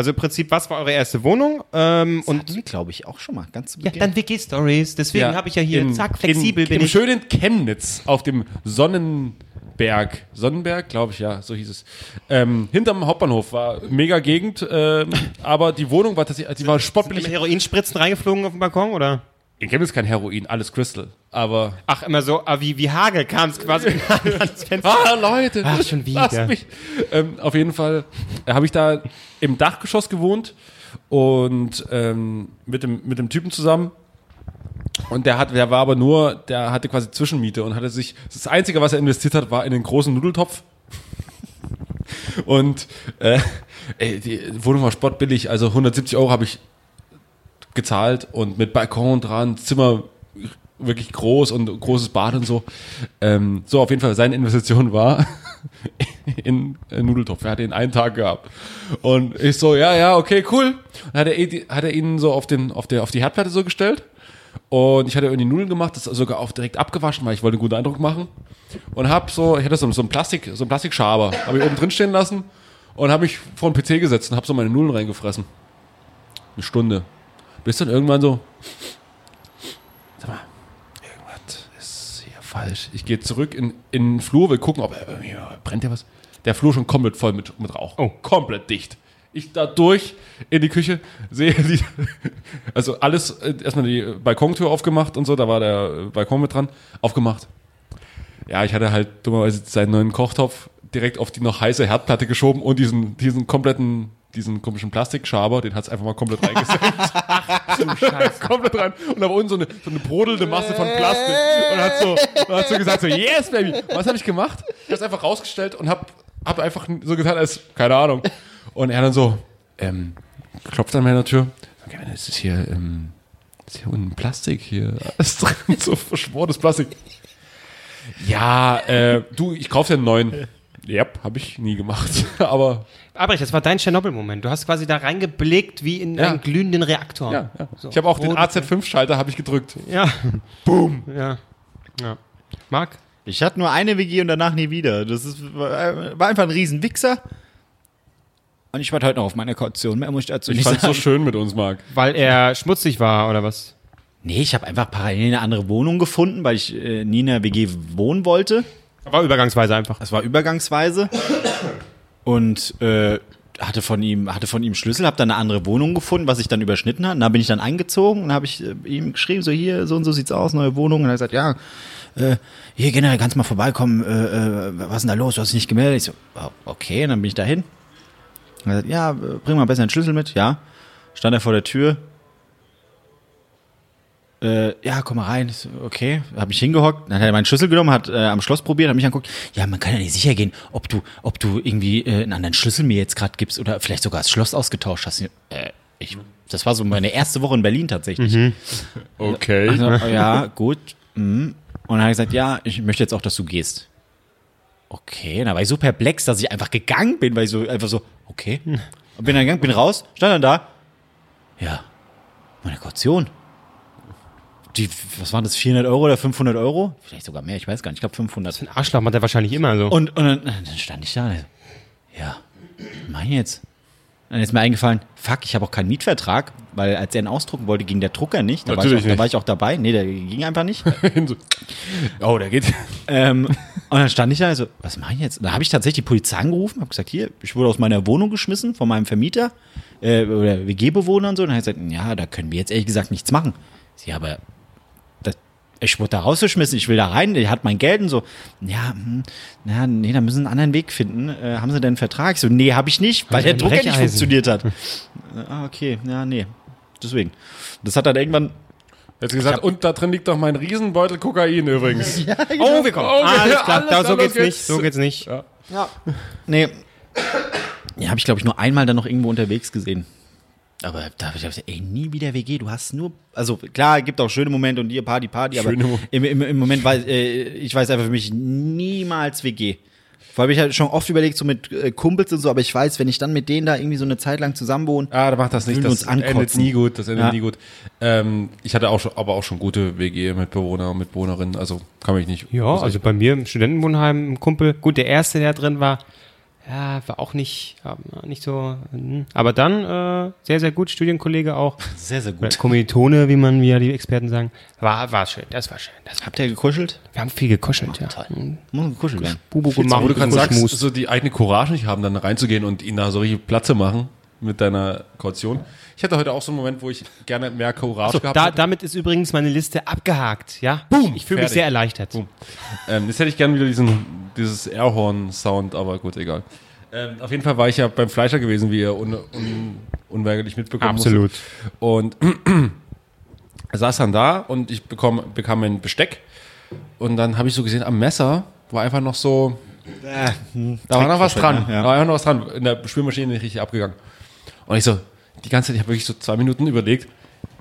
Also im Prinzip, was war eure erste Wohnung? Ähm, und Und glaube ich auch schon mal, ganz zu ja, Beginn. dann WG-Stories. Deswegen habe ich ja hier, in- zack, flexibel in, bin Im ich. schönen Chemnitz auf dem Sonnenberg. Sonnenberg, glaube ich, ja, so hieß es. Ähm, hinterm Hauptbahnhof war mega Gegend, ähm, aber die Wohnung war tatsächlich, die war Mit spottbillig. Heroinspritzen reingeflogen auf dem Balkon, oder? In Chemnitz kein Heroin, alles Crystal. Aber. Ach, immer so, ah, wie, wie Hagel kam es quasi ans Fenster. Ah, Leute! Ach, schon wieder. Ähm, auf jeden Fall äh, habe ich da im Dachgeschoss gewohnt und ähm, mit, dem, mit dem Typen zusammen. Und der hat, der war aber nur, der hatte quasi Zwischenmiete und hatte sich, das Einzige, was er investiert hat, war in den großen Nudeltopf. Und äh, ey, die Wohnung war spottbillig, also 170 Euro habe ich gezahlt und mit Balkon dran, Zimmer wirklich groß und großes Bad und so. Ähm, so, auf jeden Fall, seine Investition war in äh, Nudeltopf. Er hatte ihn einen Tag gehabt. Und ich so, ja, ja, okay, cool. Dann hat er, eh hat er ihn so auf, den, auf, der, auf die Herdplatte so gestellt. Und ich hatte irgendwie Nudeln gemacht, das sogar auch direkt abgewaschen, weil ich wollte einen guten Eindruck machen. Und hab so, ich hatte so, so einen Plastik, so einen Plastikschaber, habe ich oben drin stehen lassen und habe mich vor den PC gesetzt und habe so meine Nudeln reingefressen. Eine Stunde. Bis dann irgendwann so, sag mal, irgendwas ist hier falsch. Ich gehe zurück in, in den Flur, will gucken, ob irgendwie brennt ja was. Der Flur schon komplett voll mit, mit Rauch. Oh. Komplett dicht. Ich da durch in die Küche, sehe die, also alles, äh, erstmal die Balkontür aufgemacht und so, da war der äh, Balkon mit dran, aufgemacht. Ja, ich hatte halt dummerweise seinen neuen Kochtopf direkt auf die noch heiße Herdplatte geschoben und diesen, diesen kompletten, diesen komischen Plastikschaber, den hat's einfach mal komplett reingesetzt. komplett rein. Und da war unten so eine, so eine brodelnde Masse von Plastik. Und hat so, und hat so gesagt, so, yes, Baby. Was habe ich gemacht? Ich habe einfach rausgestellt und hab, hab einfach so getan, als, keine Ahnung. Und er dann so, ähm, klopft an meiner Tür. Okay, es ist hier, ähm, ist hier unten Plastik hier. Alles drin, so verschworenes Plastik. Ja, äh, du, ich kaufe dir einen neuen. Yep, habe ich nie gemacht. Aber Albrecht, das war dein Tschernobyl-Moment. Du hast quasi da reingeblickt wie in Ja. einen glühenden Reaktor. ja, ja. So. ich habe auch den Rot- AZ5-Schalter habe ich gedrückt. Ja. Boom. Ja. ja. Marc? Ich hatte nur eine WG und danach nie wieder. Das ist, war einfach ein Riesenwichser. Und ich warte heute noch auf meine Kaution. Mehr muss ich dazu Ich nicht fand's sagen. so schön mit uns, Marc. Weil er schmutzig war oder was? Nee, ich habe einfach parallel eine andere Wohnung gefunden, weil ich äh, nie in einer WG wohnen wollte. War übergangsweise einfach. Das war übergangsweise. Und äh, hatte von ihm hatte von ihm Schlüssel, habe dann eine andere Wohnung gefunden, was ich dann überschnitten hat. Da bin ich dann eingezogen und habe ich äh, ihm geschrieben, so hier, so und so sieht's aus, neue Wohnung. Und er hat gesagt, ja, äh, hier generell kannst mal vorbeikommen, äh, äh, was ist denn da los, du hast dich nicht gemeldet. Ich so, oh, okay, und dann bin ich dahin. Er hat gesagt, ja, bring mal besser den Schlüssel mit. Ja, stand er vor der Tür. Äh, ja, komm mal rein. So, okay, habe mich hingehockt, dann hat er meinen Schlüssel genommen, hat äh, am Schloss probiert, hat mich angeguckt. Ja, man kann ja nicht sicher gehen, ob du, ob du irgendwie äh, einen anderen Schlüssel mir jetzt gerade gibst oder vielleicht sogar das Schloss ausgetauscht hast. Äh, ich, das war so meine erste Woche in Berlin tatsächlich. Okay. Also, ja, gut. Mhm. Und dann hat er gesagt, ja, ich möchte jetzt auch, dass du gehst. Okay, dann war ich so perplex, dass ich einfach gegangen bin, weil ich so einfach so, okay. Bin dann gegangen, bin raus, stand dann da. Ja, meine Kaution. Die, was waren das, 400 Euro oder 500 Euro? Vielleicht sogar mehr, ich weiß gar nicht, ich glaube 500. Ein Arschloch macht er wahrscheinlich immer so. Und, und dann, dann stand ich da. und so, Ja, mein jetzt. Dann ist mir eingefallen, fuck, ich habe auch keinen Mietvertrag, weil als er ihn ausdrucken wollte, ging der Drucker nicht. Da, war ich, auch, da nicht. war ich auch dabei. Nee, der ging einfach nicht. So. oh, der geht. ähm, und dann stand ich da, also, was mache ich jetzt? Und Da habe ich tatsächlich die Polizei angerufen, habe gesagt, hier, ich wurde aus meiner Wohnung geschmissen von meinem Vermieter äh, oder WG-Bewohner und so. Und dann hat er gesagt, ja, da können wir jetzt ehrlich gesagt nichts machen. Ja, aber das, ich wurde da rausgeschmissen, ich will da rein, der hat mein Geld und so. Ja, hm, na, nee, da müssen sie einen anderen Weg finden. Äh, haben sie denn einen Vertrag? Ich so, nee, habe ich nicht, weil der ein Drucker nicht Brecheisen. funktioniert hat. ah, okay, ja, nee. Deswegen. Das hat dann irgendwann. Jetzt gesagt, und da drin liegt doch mein Riesenbeutel Kokain übrigens. Ja, Oh, wir kommen. Oh, Alles klar, alles da, so geht's los nicht. geht's. So geht's nicht. Nee. Ja, habe ich, glaube ich, nur einmal dann noch irgendwo unterwegs gesehen. Aber da habe ich gesagt, ey, nie wieder WG, du hast nur, also klar, gibt auch schöne Momente und hier Party, Party, aber im, im, im Moment weiß, äh, ich weiß einfach für mich niemals WG. Vor allem, ich habe schon oft überlegt, so mit äh, Kumpels und so, aber ich weiß, wenn ich dann mit denen da irgendwie so eine Zeit lang zusammenwohne, Ah, da macht das nicht. Das endet nie gut. Das endet Ja. nie gut. Ähm, ich hatte auch schon, aber auch schon gute WG-Mitbewohner und Mitbewohnerinnen. Also kann mich nicht. Ja, also bei mir im Studentenwohnheim ein Kumpel. Gut, der erste, der drin war, ja, war auch nicht, ja, nicht so. hm. Aber dann äh, sehr, sehr gut. Studienkollege auch. sehr, sehr gut. Kommilitone, wie man, wie ja die Experten sagen. War, war schön. Das war schön. Das Habt ihr gekuschelt? wir haben viel gekuschelt, ja. toll. Muss gekuschelt werden. Bubu gemacht. wo du gerade sagst, so die eigene Courage nicht haben, dann reinzugehen und ihn da so richtig Platz zu machen mit deiner Kaution. Ich hatte heute auch so einen Moment, wo ich gerne mehr Courage So, gehabt da, hätte. damit ist übrigens meine Liste abgehakt, ja? Boom! Ich fühle mich sehr erleichtert. Ähm, jetzt hätte ich gerne wieder diesen, dieses Airhorn-Sound, aber gut, egal. Ähm, auf jeden Fall war ich ja beim Fleischer gewesen, wie ihr un, un, unweigerlich mitbekommen Absolut. musstet. Und er saß dann da und ich bekomm, bekam ein Besteck. Und dann habe ich so gesehen, am Messer war einfach noch so, da war noch was dran. ne? Ja. Da war einfach noch was dran. In der Spülmaschine nicht richtig abgegangen. Und ich so, die ganze Zeit, ich habe wirklich so zwei Minuten überlegt,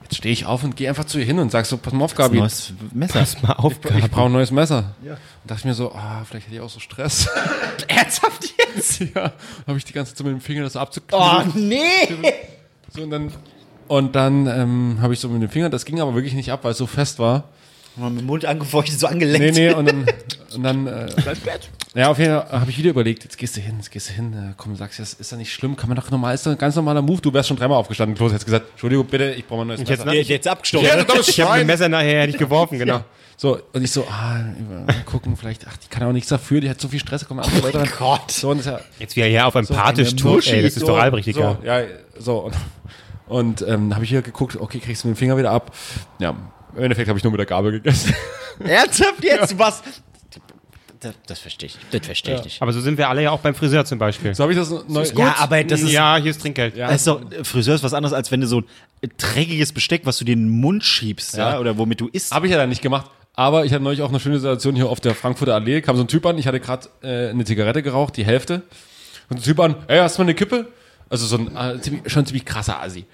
jetzt stehe ich auf und gehe einfach zu ihr hin und sag so, pass mal auf, Gabi, Neues Messer. Pass mal auf, ich brauche ein neues Messer. Und dachte ich mir so, ah, vielleicht hätte ich auch so Stress. Ernsthaft jetzt? ja, habe ich die ganze Zeit so mit dem Finger das abzuknüllen. Oh, nee! So, und dann, und dann ähm, habe ich so mit dem Finger, das ging aber wirklich nicht ab, weil es so fest war. Mal mit dem Mund angefeuchtet, so angelenkt. Nee, nee, und dann, und dann äh, ja, auf jeden Fall habe ich wieder überlegt, jetzt gehst du hin, jetzt gehst du hin, äh, komm, sagst du, das ist doch nicht schlimm, kann man doch normal, ist doch ein ganz normaler Move, du wärst schon dreimal aufgestanden, Klos hättest gesagt, Entschuldigung, bitte, ich brauche mal ein neues jetzt Messer. Jetzt, jetzt abgestochen. Ja, das Ich habe ein Messer nachher hätte ich geworfen, genau. So, und ich so, ah, mal gucken, vielleicht, ach, die kann auch nichts dafür, die hat so viel Stress, da kommen andere Leute rein. Gott. So, und ist ja, Jetzt wie er hier auf empathisch tut, Muschi, ey, das ist so, doch Albrecht, so, egal. ja, so, und, und ähm, habe ich hier geguckt, okay, kriegst du den Finger wieder ab. Ja, im Endeffekt habe ich nur mit der Gabel gegessen. Ernsthaft jetzt? Was? Das, das verstehe ich. Das verstehe ich nicht. Aber so sind wir alle ja auch beim Friseur zum Beispiel. So habe ich das neu. Ja, aber das ist, ja, hier ist Trinkgeld. Ja. ist doch, Friseur ist was anderes, als wenn du so ein dreckiges Besteck, was du dir in den Mund schiebst, ja, Ja. oder womit du isst. Habe ich ja dann nicht gemacht. Aber ich hatte neulich auch eine schöne Situation hier auf der Frankfurter Allee. Kam so ein Typ an, ich hatte gerade äh, eine Zigarette geraucht, die Hälfte. Und der Typ an, ey, hast du mal eine Kippe? Also so ein äh, ziemlich, schon ziemlich krasser Assi.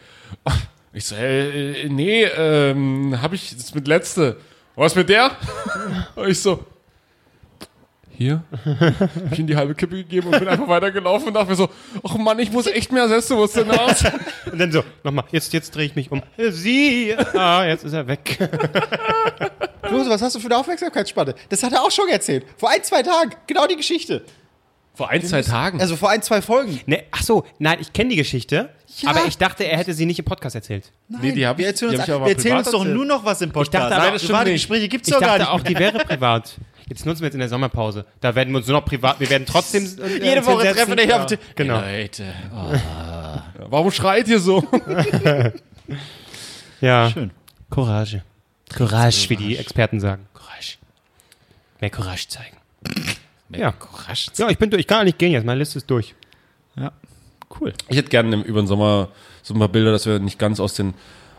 Ich so, äh, nee, ähm, hab ich, das ist mit letzte. Was mit der? Und ich so, hier? Hab ich ihm die halbe Kippe gegeben und bin einfach weitergelaufen und dachte mir so, ach Mann, ich muss echt mehr Selbstbewusstsein aus. Und dann so, nochmal, jetzt, jetzt drehe ich mich um. Sie! Ah, jetzt ist er weg. Klose, was hast du für eine Aufmerksamkeitsspanne? Das hat er auch schon erzählt. Vor ein, zwei Tagen. Genau die Geschichte. Vor ein, zwei Tagen. Also vor ein, zwei Folgen. Ne, ach so, nein, ich kenne die Geschichte, Ja. aber ich dachte, er hätte sie nicht im Podcast erzählt. Nee, die hab wir ich- erzählen die uns, hab ich aber wir erzählen privat uns doch erzählt. nur noch was im Podcast. dachte aber, das stimmt Private nicht. Gespräche gibt's Ich doch gar dachte nicht. auch, die wäre privat. Jetzt nutzen wir jetzt in der Sommerpause. Da werden wir uns nur noch privat, wir werden trotzdem äh, Jede uns Woche hinsetzen. treffen wir auf die- Genau. Leute. Warum schreit ihr so? Ja. Schön. Courage. Courage, wie die Experten sagen. Courage. Mehr Courage zeigen. Ja. Ja, ich bin durch. Ich kann nicht gehen jetzt. Meine Liste ist durch. Ja. Cool. Ich hätte gerne im- über den Sommer so ein paar Bilder, dass wir nicht ganz aus den,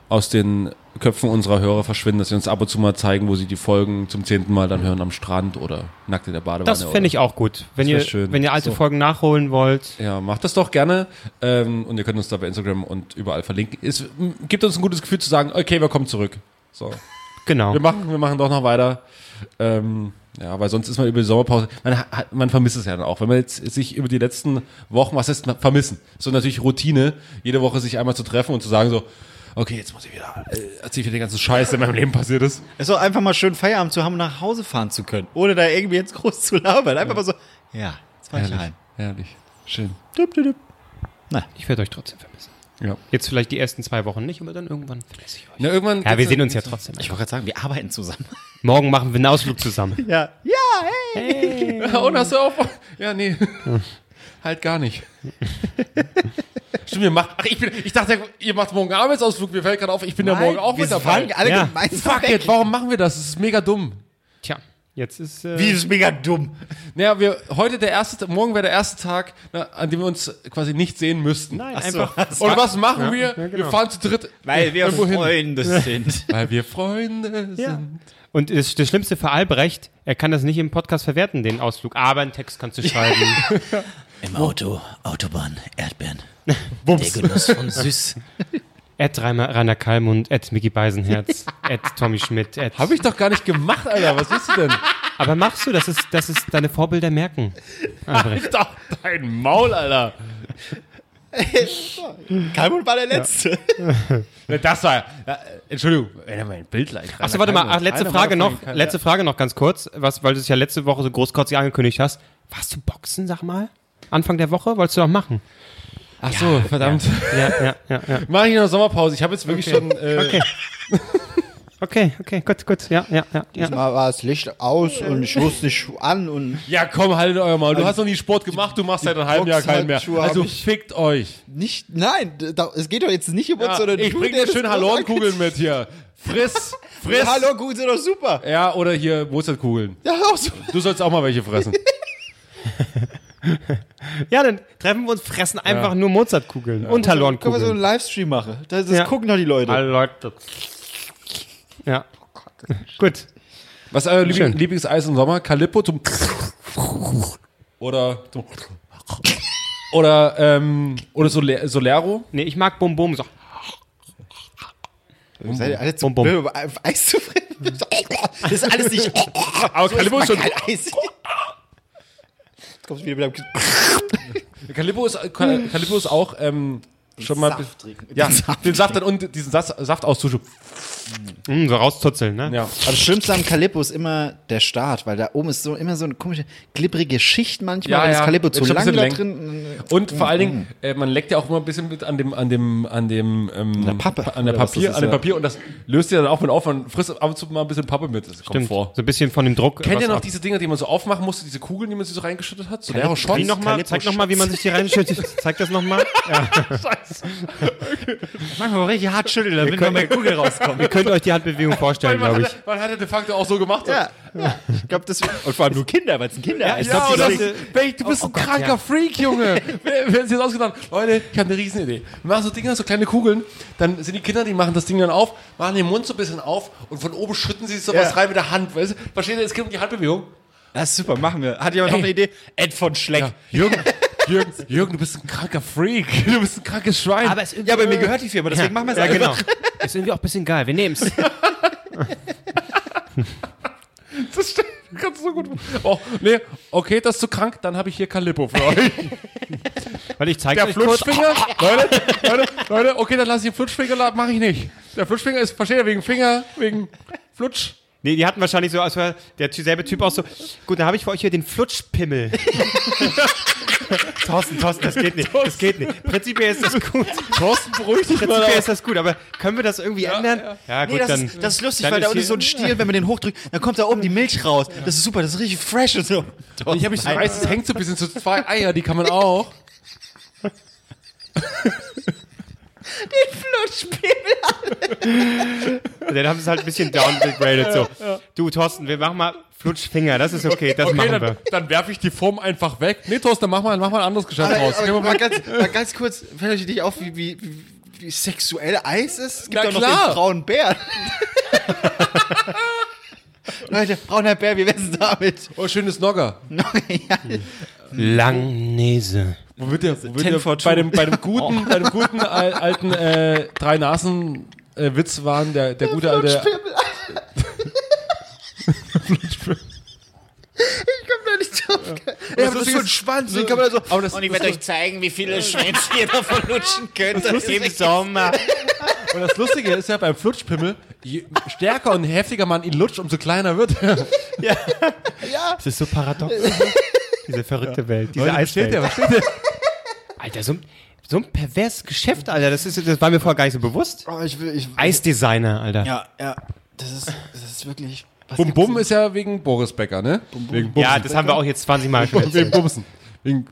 aus den Köpfen unserer Hörer verschwinden, dass sie uns ab und zu mal zeigen, wo sie die Folgen zum zehnten Mal dann hören am Strand oder nackt in der Badewanne. Das fände ich auch gut. Wenn ihr, schön. wenn ihr alte So. Folgen nachholen wollt. Ja, macht das doch gerne. Ähm, und ihr könnt uns da bei Instagram und überall verlinken. Es gibt uns ein gutes Gefühl zu sagen, okay, wir kommen zurück. So. Genau. Wir machen, wir machen doch noch weiter. Ähm, ja, weil sonst ist man über die Sommerpause, man, hat, man vermisst es ja dann auch. Wenn man jetzt sich über die letzten Wochen, was heißt vermissen? So natürlich Routine, jede Woche sich einmal zu treffen und zu sagen so, okay, jetzt muss ich wieder, äh, erzähl ich wieder den ganzen Scheiß, der in meinem Leben passiert ist. Es ist doch einfach mal schön Feierabend zu haben, nach Hause fahren zu können. Ohne da irgendwie jetzt groß zu labern. Einfach mal so, ja, jetzt fahr ich Herrlich, heim. herrlich, schön. Dup, dup, dup. Ich werde euch trotzdem vermissen. Ja. Jetzt vielleicht die ersten zwei Wochen nicht, aber dann irgendwann vermisse ich euch. Ja, irgendwann Ja, wir sehen uns ja trotzdem. Ich wollte gerade sagen, wir arbeiten zusammen. Morgen machen wir einen Ausflug zusammen. Ja. Ja, hey. Ja, und hast du auch. Ja, nee. halt gar nicht. Stimmt, ihr macht. Ach, ich, bin, ich dachte, ihr macht morgen Arbeitsausflug. Mir fällt gerade auf, ich bin ja morgen auch wir mit dabei. alle Ja. gemeinsam Fuck weg. it, warum machen wir das? Das ist mega dumm. Tja, jetzt ist. Äh, Wie, ist mega dumm. Naja, wir, heute der erste, morgen wäre der erste Tag, na, an dem wir uns quasi nicht sehen müssten. Nein, Ach so. einfach. Und was machen wir? ja, genau. Wir fahren zu dritt. Weil wir hin. Freunde sind. Weil wir Freunde Ja. sind. Und das, das Schlimmste für Albrecht, er kann das nicht im Podcast verwerten, den Ausflug. Aber einen Text kannst du schreiben. Im Auto, Autobahn, Erdbeeren. Der Genuss von süß. Ed Rainer, Rainer Kallmund, Ed Mickey Beisenherz, Ed Tommy Schmidt, Ed. Hab ich doch gar nicht gemacht, Alter. Was willst du denn? Aber machst du, das ist, das ist deine Vorbilder merken. Halt doch dein Maul, Alter. Kalmund war der Letzte. Das war. Ja, Entschuldigung, wenn er mein Bild leicht Achso, warte mal, ach, letzte Frage noch, letzte Frage noch ganz kurz, was, weil du es ja letzte Woche so großkotzig angekündigt hast. Warst du Boxen, sag mal? Anfang der Woche? Wolltest du doch machen? Ach so, verdammt. Ja, ja, ja, ja. Mach ich noch Sommerpause. Ich habe jetzt wirklich schon. Äh, Okay. Okay, okay, gut, gut, ja, ja, ja. ja. Mal war das Licht aus und ich wusste nicht an und Ja, komm, haltet euer Maul. Du hast noch nie Sport gemacht, du machst seit einem halben Jahr keinen mehr. Also fickt euch. nicht, nein, da, es geht doch jetzt nicht um uns, Ja, sondern ich bring dir schön Hallornkugeln mit hier. Friss, friss. Kugeln sind doch super. Ja, oder hier Mozartkugeln. Ja, auch so. Du sollst auch mal welche fressen. Ja, dann treffen wir uns, fressen einfach nur Mozartkugeln und Können wir so einen. Livestream machen? Das, das Ja. gucken doch die Leute. Alle Leute. Ja. Gut. Was ist euer Schön. Liebling Lieblingseis im Sommer? Calippo zum oder zum oder ähm, oder Soler Solero? Nee, ich mag Bum Bum. So. Seid ihr alle zu Bum, bum. um Eis zu fressen? Das ist alles nicht. Aber Calippo ist schon Eis. Kommst du wieder mit dem Calippo ist Calippo ist auch ähm, schon mal. Saft trinken. Ja, Den Saft den Saft dann und diesen Saft, Saft auszuschen. Mm, so rauszuzeln, ne? Ja. Aber das Schlimmste am Calippo ist immer der Start, weil da oben ist so immer so eine komische, glibbrige Schicht manchmal, Ja, das ja. Calippo Ist zu lang da drin. Und vor allen Dingen, äh, man leckt ja auch immer ein bisschen mit an dem, an dem, an dem, ähm, der Pappe. an der Papier, das ist, an dem ja. Papier und das löst ja dann auch mit auf. Man frisst ab und zu mal ein bisschen Pappe mit. Das kommt Stimmt. vor. So ein bisschen von dem Druck. Kennt ihr noch ab- diese Dinger, die man so aufmachen musste, diese Kugeln, die man sich so reingeschüttet hat? So Shots? noch mal, Calippo zeig nochmal, wie man sich die reinschüttet. Zeig das nochmal. Ja. Manchmal richtig hart schütteln, damit man bei Kugel rauskommt. Ihr könnt euch die Handbewegung vorstellen, man, glaube ich. man hatte de facto auch so gemacht. Ja, ja. ich glaube, das Und vor allem nur Kinder, weil es ein Kinder ist. Ja, glaub, das, du bist ein kranker Freak, Junge. Wer hat sich das ausgedacht? Leute, ich habe eine Riesenidee. Wir machen so Dinger, so kleine Kugeln, dann sind die Kinder, die machen das Ding dann auf, machen den Mund so ein bisschen auf und von oben schütten sie sowas Ja. rein mit der Hand. Weißt du? Versteht ihr, es geht um die Handbewegung. Das ist super, machen wir. Hat jemand noch Ey. eine Idee? Ed von Schleck. Ja, Jürgen, Jürgen, Jürgen, du bist ein kranker Freak. Du bist ein krankes Schwein. Aber es Ja, aber mir gehört die Firma, deswegen machen wir es Ja, einfach. genau. Ist irgendwie auch ein bisschen geil. Wir nehmen's. das stimmt. Kannst du so gut. Oh, nee, okay, das ist zu krank, dann habe ich hier Calippo für euch. Weil ich zeige Der euch kurz. Flutschfinger, Leute, Leute, Leute, okay, dann lasse ich den Flutschfinger, mache ich nicht. Der Flutschfinger ist, versteht ihr, wegen Finger, wegen Flutsch. Nee, die hatten wahrscheinlich so, als wäre der selbe Typ auch so. Gut, dann habe ich für euch hier den Flutschpimmel. Thorsten, Thorsten, das geht nicht. Das geht nicht. Prinzipiell ist das gut. Thorsten, beruhig dich mal. Prinzipiell ist das gut, aber können wir das irgendwie ändern? Ja, gut, Nee, das, dann. ist, das ist lustig, dann weil da ist unten ist so ein Stiel, wenn man den hochdrückt, dann kommt da oben die Milch raus. Das ist super, das ist richtig fresh und so. Ich habe mich so weiß, es hängt so ein bisschen zu zwei Eier, die kann man auch. Dann haben sie es halt ein bisschen downgegradet. So. Du, Thorsten, wir machen mal Flutschfinger. Das ist okay, das Okay, machen dann, wir. dann werfe ich die Form einfach weg. Nee, Thorsten, dann mach mal, mach mal ein anderes Geschäft raus. Aber, aber mal, ganz, mal ganz kurz, fällt euch nicht auf, wie, wie, wie, wie sexuell Eis ist? Es gibt Na doch noch klar. den braunen Bären. Leute, brauner Bär, wie wär's denn damit? Oh, schönes Nogger. ja. Langnese. Womit der, womit Ten der bei dem, bei dem guten, bei dem guten al- alten äh, drei Nasen äh, Witz waren der, der gute alte. Ich komm da nicht drauf. Ja, aber das ist so ein Schwanz, den kann man so. Aber das, Und ich das, werde euch zeigen, wie viele Schwänze ihr da verlutschen könnt. Das Im Sommer. und das Lustige ist ja beim Flutschpimmel, je stärker und heftiger man ihn lutscht, umso kleiner wird er. Das ist so paradox. Diese verrückte Welt, diese Eiswelt. Alter, so ein, so ein perverses Geschäft, Alter. Das, ist, das war mir vorher gar nicht so bewusst. Oh, ich will, ich, Eisdesigner, Alter. ja, ja. Das ist, das ist wirklich. Was Bum Bum ist ja wegen Boris Becker, ne? Wegen Bumsen. Ja, das haben wir auch jetzt 20 Mal schon Wegen. Bumsen. Wegen,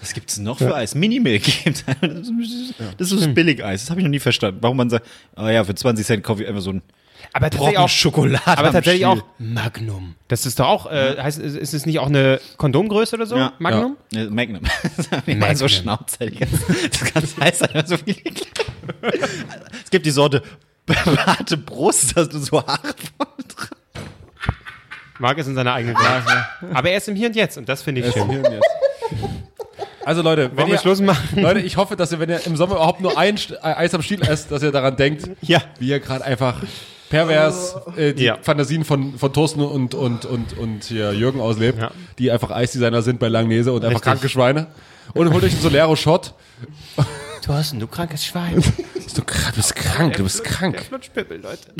Was gibt's noch für Eis? Minimilk gibt Das ist Billigeis. Das habe ich noch nie verstanden. Warum man sagt, oh ja, für 20 Cent kaufe ich einfach so einen Aber tatsächlich auch, Schokolade. aber tatsächlich auch Magnum. Das ist doch auch, äh, heißt, ist es nicht auch eine Kondomgröße oder so? Ja, Magnum? Ja. Ja, Magnum. Das Magnum. mal so Schnauze. Das ganze Eis hat immer so viel. Es gibt die Sorte behaarte Brust, da sind so Haare vorne dran. Marc ist in seiner eigenen Welt. Aber er ist im Hier und Jetzt und das finde ich schön. Also Leute, wenn Wollen ihr, Schluss machen? Leute, ich hoffe, dass ihr, wenn ihr im Sommer überhaupt nur ein St- äh, Eis am Stiel esst, dass ihr daran denkt, Ja. wie ihr gerade einfach pervers äh, die Ja. Fantasien von, von Thorsten und, und, und, und hier Jürgen auslebt, Ja. die einfach Eisdesigner sind bei Langnese und einfach Richtig. kranke Schweine. Und holt euch einen Solero-Shot. Thorsten, du krankes Schwein. Du krank, du bist krank, du bist krank. Flutschpippel, Leute.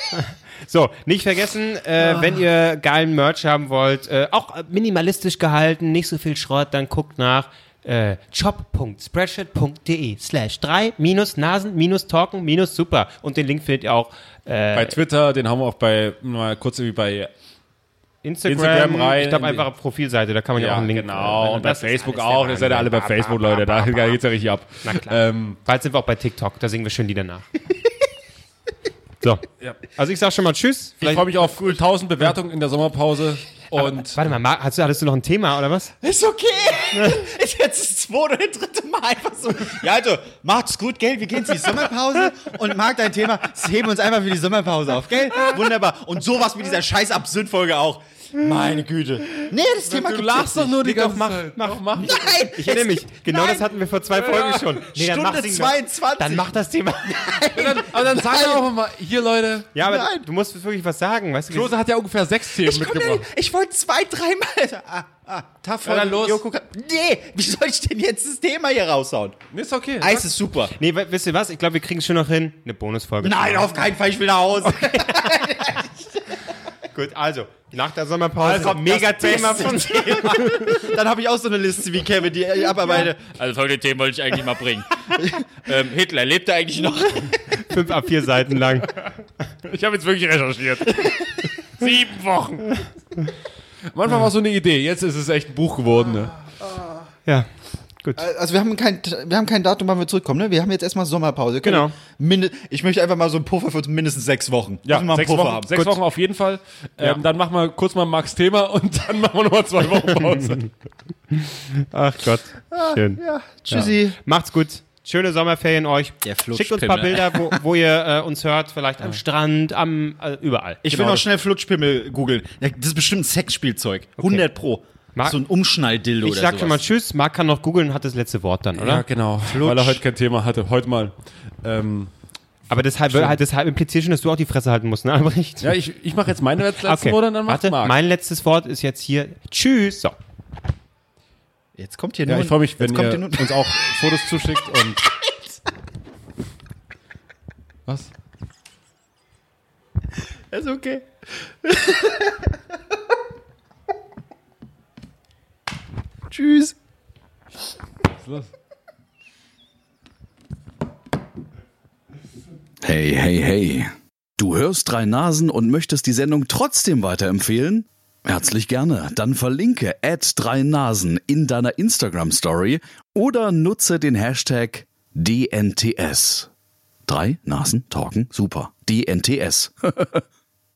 so, nicht vergessen, äh, wenn ihr geilen Merch haben wollt, äh, auch minimalistisch gehalten, nicht so viel Schrott, dann guckt nach äh, shop.spreadshirt.de slash 3 minus Nasen minus Talken minus super. Und den Link findet ihr auch äh, Bei Twitter, den haben wir auch bei, mal kurz irgendwie bei Instagram, Instagram rein, Ich glaube in einfach auf Profilseite, da kann man ja, auch Ja, einen Link genau. Und bei Facebook auch. Ihr seid ja alle bei. Facebook, Leute. Da geht's ja richtig ab. Na klar. Ähm, Bald sind wir auch bei TikTok, da singen wir schön Lieder nach. so. Ja. Also ich sag schon mal Tschüss. ich freue mich auf 1000 Bewertungen in der Sommerpause. Und Warte mal, Marc, hast du, hattest du noch ein Thema oder was? Ist okay. ist jetzt das zweite oder dritte Mal einfach so. Ja, also, macht's gut, gell? Wir gehen jetzt in die Sommerpause und mag dein Thema. Das heben wir uns einfach für die Sommerpause auf, gell? Wunderbar. Und sowas mit dieser scheiß Absündfolge auch. Meine Güte. Nee, das Thema Du gibt's lachst doch nur ganze mach, Zeit. mach. Mach. Nein! Ich erinnere mich. Genau Nein. das hatten wir vor zwei Folgen schon. Nee, dann Stunde mach den- 22. Dann mach das Thema. Und dann, aber dann sag doch auch mal, hier Leute, Ja, aber Nein. du musst wirklich was sagen, weißt du? Klose hat ja ungefähr sechs Themen mitgebracht. ich wollte zwei, dreimal. Ah, ah, tough Ja, dann los. Nee, wie soll ich denn jetzt das Thema hier raushauen? Nee, ist okay. Eis ist super. Nee, wisst ihr was? Ich glaube, wir kriegen es schon noch hin. Eine Bonusfolge. Nein, auf keinen Fall, ich will nach Hause. Gut, also, nach der Sommerpause, kommt mega das Thema beste von Thema. Dann habe ich auch so eine Liste wie Kevin, die ich abarbeite. Also folgende Themen wollte ich eigentlich mal bringen. ähm, Hitler, lebt er eigentlich noch? fünf ab vier Seiten lang. Ich habe jetzt wirklich recherchiert. Sieben Wochen. Manchmal war so eine Idee, jetzt ist es echt ein Buch geworden. Ne? Ja, gut. Also wir haben kein, wir haben kein Datum, wann wir zurückkommen. Ne? Wir haben jetzt erstmal Sommerpause. Können Genau. Ich möchte einfach mal so einen Puffer für mindestens sechs Wochen. Wir mal einen sechs, Puffer Wochen, haben. sechs Gut. Wochen auf jeden Fall. Ja. Ähm, dann machen wir kurz mal Max Thema und dann machen wir nochmal zwei Wochen Pause. Ach Gott, schön. Ja, tschüssi. Macht's gut. Schöne Sommerferien euch. Der Schickt uns ein paar. Bilder, wo, wo ihr äh, uns hört, vielleicht am Strand, am äh, überall. Ich Genau will noch schnell Flutschpimmel googeln. Ja, Das ist bestimmt ein Sexspielzeug. 100 pro. Marc- so ein Umschnalldildo Ich sag schon mal Tschüss. Marc kann noch googeln, hat das letzte Wort dann, oder? Ja, genau. Weil er heute kein Thema hatte. Heute mal. Ähm, Aber deshalb, halt, deshalb impliziert schon, dass du auch die Fresse halten musst, ne, Albrecht? ja, ich, ich mache jetzt meine letzte okay. Worte und dann macht Warte, Marc. mein letztes Wort ist jetzt hier Tschüss. So. Jetzt kommt hier ja, nur. ich freue mich, wenn ihr nur uns auch Fotos zuschickt und. Was? ist okay. Tschüss. Was ist los? Hey, hey, hey. Du hörst drei Nasen und möchtest die Sendung trotzdem weiterempfehlen? Herzlich gerne. Dann verlinke drei Nasen in deiner Instagram Story oder nutze den Hashtag DNTS. Drei Nasen talken super. DNTS.